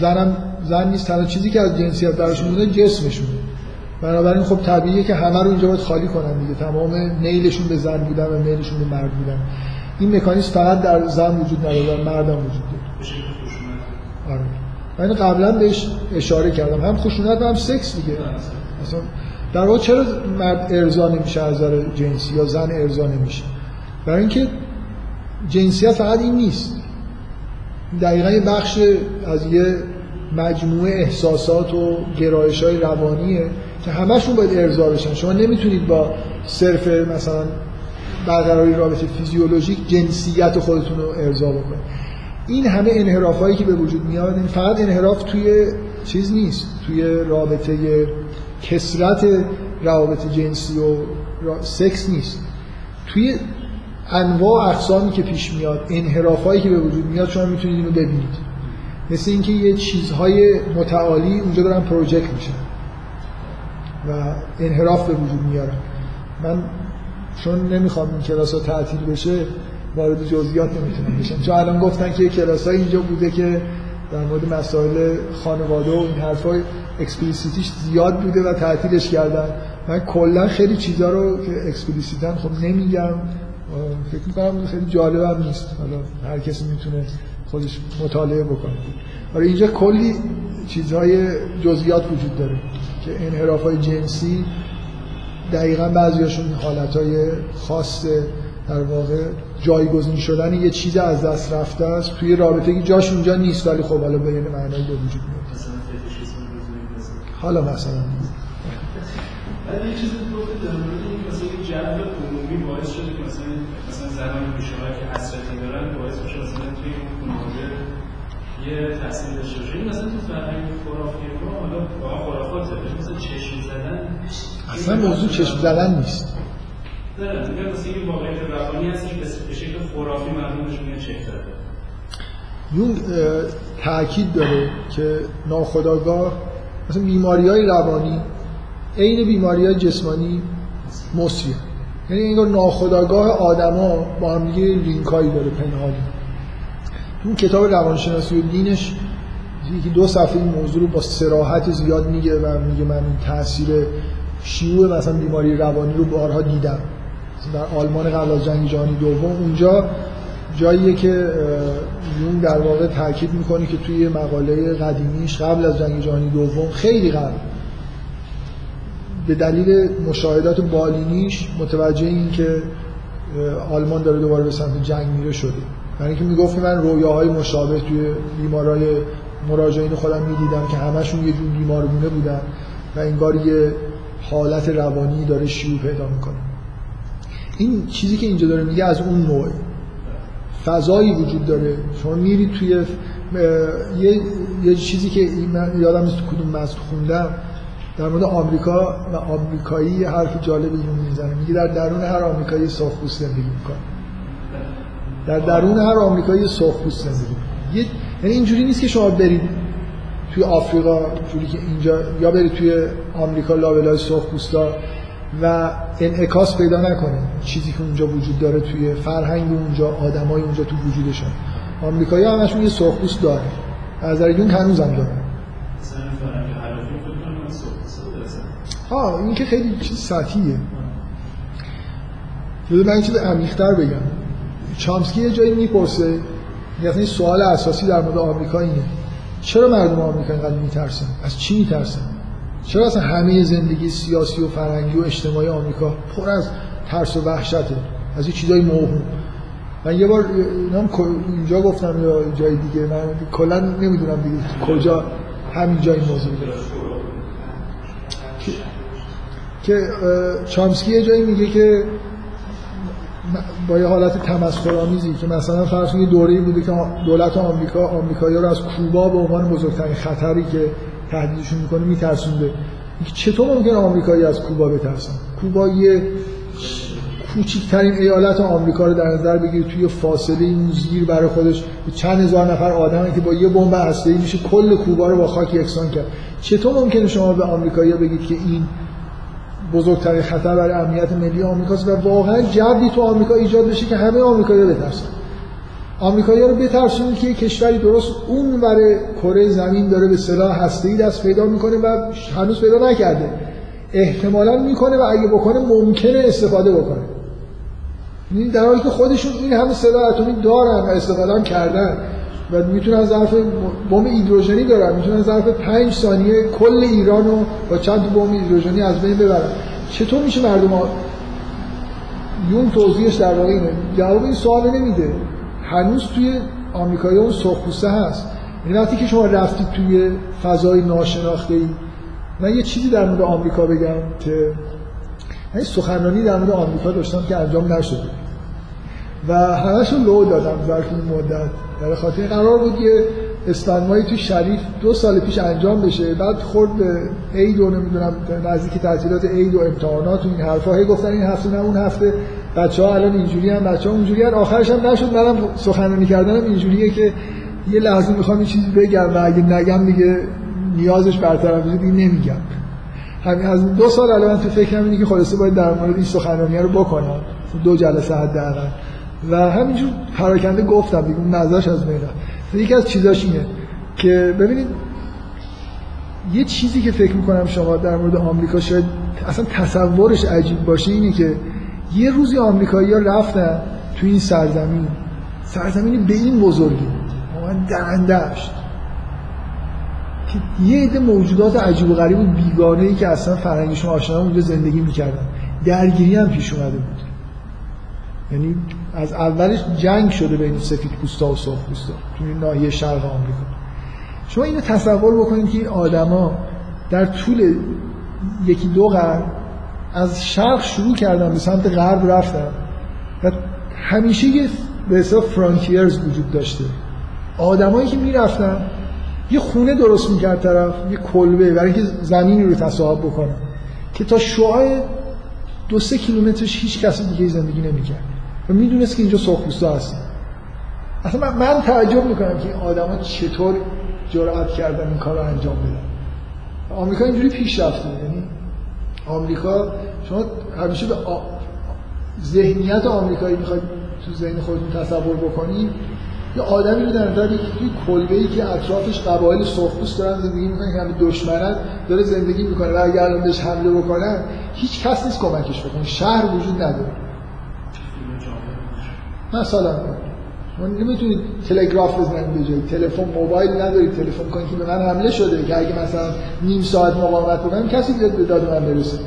زنم زن نیست تنها چیزی که از جنسیت درشون مونده جسمشونه بنابراین خب طبیعیه که همه رو اینجا باید خالی کنن دیگه. تمام نیلشون به زن بودن و میلشون به مرد بودن. این مکانیزم فقط در زن وجود نداره در مردم وجود داره. من قبلا بهش اشاره کردم. هم خشونت هم سکس دیگه. مثلا در واقع چرا مرد ارضا نمیشه از نظر جنسی یا زن ارضا نمیشه؟ برای اینکه جنسیت فقط این نیست. دقیقا یه بخش از یه مجموعه احساسات و گرایش های روانیه که همشون باید ارضا بشن. شما نمی‌تونید با صرف مثلا برقراری رابطه فیزیولوژیک جنسیت خودتون رو ارضا بکنید. این همه انحراف هایی که به وجود میاد این فقط انحراف توی چیز نیست توی رابطه کسرت روابط جنسی و سکس نیست. توی انواع اقسامی که پیش میاد انحراف هایی که به وجود میاد شما می‌تونید اینو ببینید. مثل اینکه یه چیزهای متعالی اونجا دارن پروژکت میشن و انحراف به وجود میارن. من چون نمی‌خوام این کلاس ها تعطیل بشه وارد جزئیات نمی‌تونم بشم چون الان گفتن که کلاس های اینجا بوده که در مورد مسائل خانواده و این حرفای explicit یش زیاد بوده و تعطیلش کردن. من کلا خیلی چیزا رو که explicit ن خب نمیگم. فکر می‌کنم خیلی جالبم نیست. حالا هر کسی می‌تونه خودش مطالعه بکنه. آره اینجا کلی چیزهای جزئیات وجود داره که انحراف های جنسی دقیقا بعضیاشون حالت های خاص در واقع جایگزین شدن یه چیز از دست رفته است. توی رابطه که جاش اونجا نیست ولی خب حالا به یه معنایی به وجود میاد. حالا مثلا. ولی یه چیزی گفته در مورد مثلا یه جو عمومی باعث شده که مثلا مثلا زنان پیشه که حسرتی دارن باعث بشه مثلا توی خانواده یه تاثیر داشته باشه. این مثلا تو فرهنگ خرافی ما حالا واقعا خرافاته مثلا چشم زدن اصلا موضوع چشم زدن نیست. روانی هست که به شکل خرافی زده یون تاکید داره که ناخداگاه مثلا بیماری های روانی عین بیماری های جسمانی مصریه یعنی انگار ناخداگاه آدما با هم دیگه لینکایی داره پنهانی. اون کتاب روانشناسی و دینش یکی دو صفحه این موضوع رو با سراحت زیاد میگه و میگه من این تاثیر شیوع مثلا بیماری روانی رو بارها دیدم. در آلمان قبل از جنگ جهانی دوم اونجا جاییه که یون در واقع تاکید می‌کنه که توی مقاله قدیمیش قبل از جنگ جهانی دوم خیلی قبل. به دلیل مشاهدات بالینیش متوجه این که آلمان داره دوباره به سمت جنگ میره شده. برای اینکه می‌گفت که من رویاهای مشابه توی بیمارای مراجعین خودم می‌دیدم که همشون یه جور بیمارگونه بودن و انگار یه حالت روانی داره شیوع پیدا می‌کنه. این چیزی که اینجا داره میگه از اون نوع فضایی وجود داره. شما میرید توی یه, یه چیزی که من یادم نیست کدوم متن خوندم در مورد آمریکا و آمریکایی حرف جالبی اینو می‌زنه. میگه در درون هر آمریکایی سرخپوست زندگی می‌کنه. در درون هر آمریکایی سرخپوست زندگی یه یعنی اینجوری نیست که شما برید توی آفریقا جوری که اینجا یا برید توی آمریکا لابلای سرخپوستا و انعکاس پیدا نکنه چیزی که اونجا وجود داره توی فرهنگ اونجا آدمای اونجا تو وجودشون. آمریکایی همشون یه سرخپوست داره. از نظر یون هنوزم داره. ها این که خیلی چیز سطحیه. بذار من چیز عمیق‌تر بگم. چامسکی یه جایی می‌پرسه یعنی سوال اساسی در مورد آمریکا اینه. چرا مردم آمریکا اینقدر میترسن؟ از چی میترسن؟ چرا اصلا همه زندگی سیاسی و فرهنگی و اجتماعی آمریکا پر از ترس و وحشته؟ از این چیزای موهوم. من یه بار اینجا گفتم یا جای دیگه من کلا نمی‌دونم دیگه کجا همین جای موضوع که, که چامسکی یه جایی میگه که با یه حالت تمسخرآمیزی که مثلا فرض کنید دوره‌ای بوده که دولت آمریکا آمریکایی‌ها رو از کوبا به عنوان بزرگترین خطری که تهدیدشون می‌کنه میترسونده چطور ممکن آمریکایی از کوبا بترسن؟ کوبا یه کوچکترین ایالت آمریکا رو در نظر بگیر توی فاصله زیر برای خودش چند هزار نفر آدم که با یه بمب هسته‌ای میشه کل کوبا رو با خاک یکسان کرد. چطور ممکنه شما به آمریکایی‌ها بگید که این بزرگترین خطر برای امنیت ملی آمریکاست و واقعا جبری تو آمریکا ایجاد بشه که همه آمریکایی‌ها بترسن؟ آمریکایی‌ها رو بترسونید که کشوری درست اون برای کره زمین داره به سلاح هسته‌ای دست پیدا می‌کنه و هنوز پیدا نکرده. احتمالا می‌کنه و اگه بکنه ممکنه استفاده بکنه. این در حالی که خودشون این همه سلاح اتمی دارن و استفاده هم کردن و می‌تونن ظرف بمب هیدروژنی دارن می‌تونن ظرف پنج ثانیه کل ایران رو با چند بمب هیدروژنی از بین ببرن. چطور میشه مردم ها؟ یون توضیحش در واقع اینه. جواب این سوال نمیده. هنوز توی آمریکایی اون سرخپوسته هست. یعنی وقتی که شما رفتید توی فضای ناشناخته ای من یه چیزی در مورد آمریکا بگم که من سخنرانی در مورد آمریکا داشتم که انجام نشده و همش رو لو دادم ظرف این مدت. در خاطر قرار بود یه اسفندمایی تو شریف دو سال پیش انجام بشه. بعد خورد به عید و نمی‌دونم نزدیک تعطیلات عید و امتحانات و این حرفا هی گفتن این هفته نه اون هفته. بچه ها الان اینجوری هم بچه ها اونجوری هم. آخرش هم نشد منم سخنرانی کردنم اینجوریه که یه لحظه می‌خوام یه چیزی بگم و اگه نگم دیگه نیازش برطرف بشه دیگه نمیگم. همین از دو سال الان تو فکرم اینه که خلاصه باید در مورد این سخنرانی رو بکنم. دو جلسه حداقل. و همینجور پراکنده گفتم دیگه اون مزاش از بین یکی از چیزاش اینه که ببینید یه چیزی که فکر می‌کنم شما در مورد آمریکا شاید اصلا تصورش عجیب باشه اینه که یه روزی آمریکایی ها رفتن تو این سرزمین. سرزمین به این بزرگی. واقعا درندشت که یه عده موجودات عجیب و غریب و بیگانه ای که اصلا فرنگیشون آشنا اونجا زندگی می‌کردن. درگیری هم پیش اومده بود. یعنی از اولش جنگ شده بین سفید پوستا و سرخ پوستا توی ناحیه شرق آمریکا. شما اینو تصور بکنید که این آدما در طول یکی دو قرن از شرق شروع کردن به سمت غرب رفتن و همیشه یه به حساب فرانتیرز وجود داشته. آدمایی که می‌رفتن یه خونه درست می‌کرد طرف یه کلبه برای اینکه زمینی رو تصاحب بکنه که تا شعاع دو سه کیلومترش هیچ کسی دیگه زندگی نمی‌کرد. و می‌دونست که اینجا سرخپوستا هستن. اصلا من, من تعجب می‌کنم که این آدما چطور جرأت کردن این کار رو انجام بدن. آمریکا اینجوری پیش رفته یعنی آمریکا شما همیشه به آ... ذهنیت آمریکایی می‌خواید تو ذهن خودتون تصور بکنید یه آدمی رو در نظر توی کلبه ای که اطرافش قبایل سرخپوست دارن زندگی می‌کنن که همه دشمنن داره زندگی می‌کنه. و اگر الان بهش حمله بکنن هیچ کس نیست کمکش بکنه. شهر وجود نداره. مثلا شما نمی‌تونید تلگراف بزنید به جای تلفن موبایل ندارید تلفن کنید که به من حمله شده که اگه مثلا نیم ساعت مقاومت بکنم کسی بیاد به داد من برسه.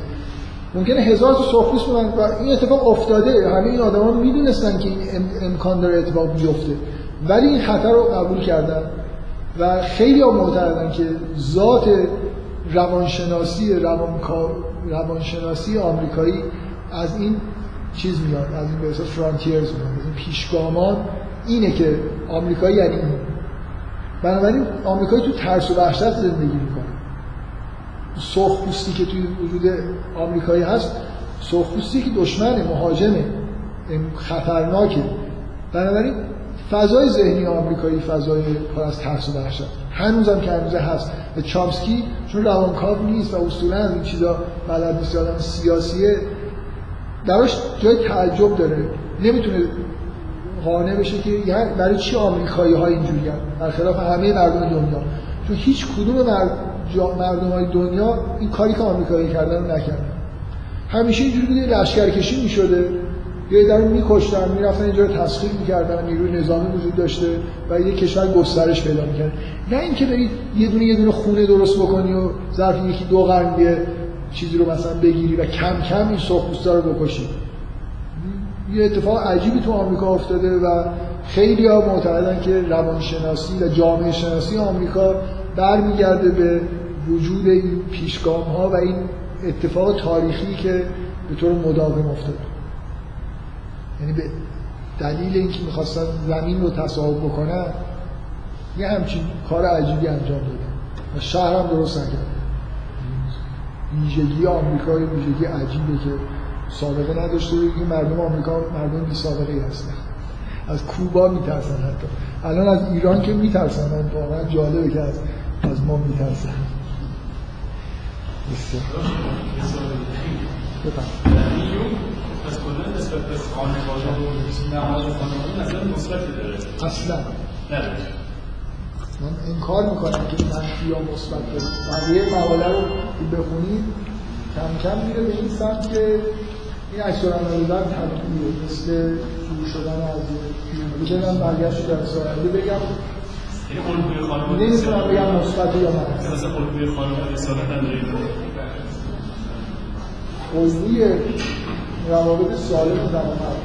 ممکنه هزار تا سرخپوست بودن. و این اتفاق افتاده. همه این آدما می‌دونستن که این امکان داره اتفاق بیفته. ولی این خطر رو قبول کردن و خیلی معتقدن که ذات روانشناسی روانکار روانشناسی آمریکایی از این چیز میاد. از این به فرانتیرز میاد. از این پیشگامان اینه که آمریکایی یعنی این. بنابراین آمریکایی تو ترس و وحشت زندگی می‌کنه. سرخپوستی که توی وجود آمریکایی هست سرخپوستی که دشمنه مهاجمه خطرناکه. بنابراین فضای ذهنی آمریکایی فضای پر از ترس و وحشت. هنوزم که هنوزه هست. و چامسکی چون روانکاو نیست و اصولا از این چیزا بلد نیست آدم سیاسیه دراش جای تعجب داره. نمی‌تونه قانع بشه که یعنی برای چی آمریکایی ها اینجوری هم برخلاف همه مردم دنیا. چون هیچ کدوم مردم های دنیا این کاری که آمریکایی کردن رو نکردن. همیشه اینجوری بوده لشکرکشی می‌شده. یه در میکشتن می‌رفتن اینجا رو تسخیر می‌کردن نیروی نظامی وجود داشته و یه کشور گسترش پیدا می‌کرد. نه اینکه برید یه دونه یه دونه خونه درست بکنی و ظرف یکی دو قرن چیزی رو مثلا بگیری و کم کم این سرخپوستا رو بکشی. یه اتفاق عجیبی تو آمریکا افتاده و خیلی ها معتقدن که روانشناسی و جامعه شناسی آمریکا برمیگرده به وجود این پیشگام ها و این اتفاق تاریخی که به طور مداوم افتاده. یعنی به دلیل اینکه می‌خواستن زمین رو تصاحب بکنن یه همچین کار عجیبی انجام دادن. و شهر هم درست نکردن. ویژگی آمریکا ویژگی عجیبه که سابقه نداشته که مردم آمریکا مردم بی سابقه هستن. از کوبا میترسن حتی. الان از ایران که میترسن. واقعا جالبه که از از ما میترسن. مثبتی داره اصلا. نداره من انکار می‌کنم که منفی یا مثبت بقیه مقاله رو بخونید کم کم میره به این سمت که این عکس العمل طبیعیه مثل شروع شدن از دیگه من برگشت در سوال بگم. نمی‌تونم بگم مثبت یا منفی مثلا الگوی خانواده اصالت نداره الگوی روابط سالم زن و مرد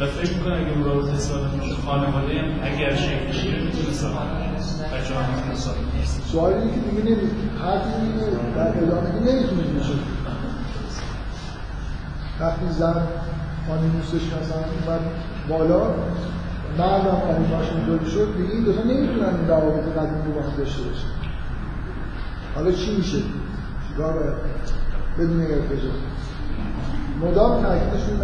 و فکر می‌کنم اگه رابطه سالم باشه خانواده هم اگر شکل بگیره می‌تونه سالم بچه ها می‌تونه سالم سوال اینه که دیگه نمید حرفی اینه در ادامه که نمی‌تونید بشه. وقتی زن خانیموسش مثلا اومد بالا مردم خانیماش اینطوری شد دیگه این دوتا نمی‌تونن این روابط قدیم رو با هم داشته باشن. حالا چی میشه؟ چیکار باید؟ بدون ارتجاع مدام تاکیدشون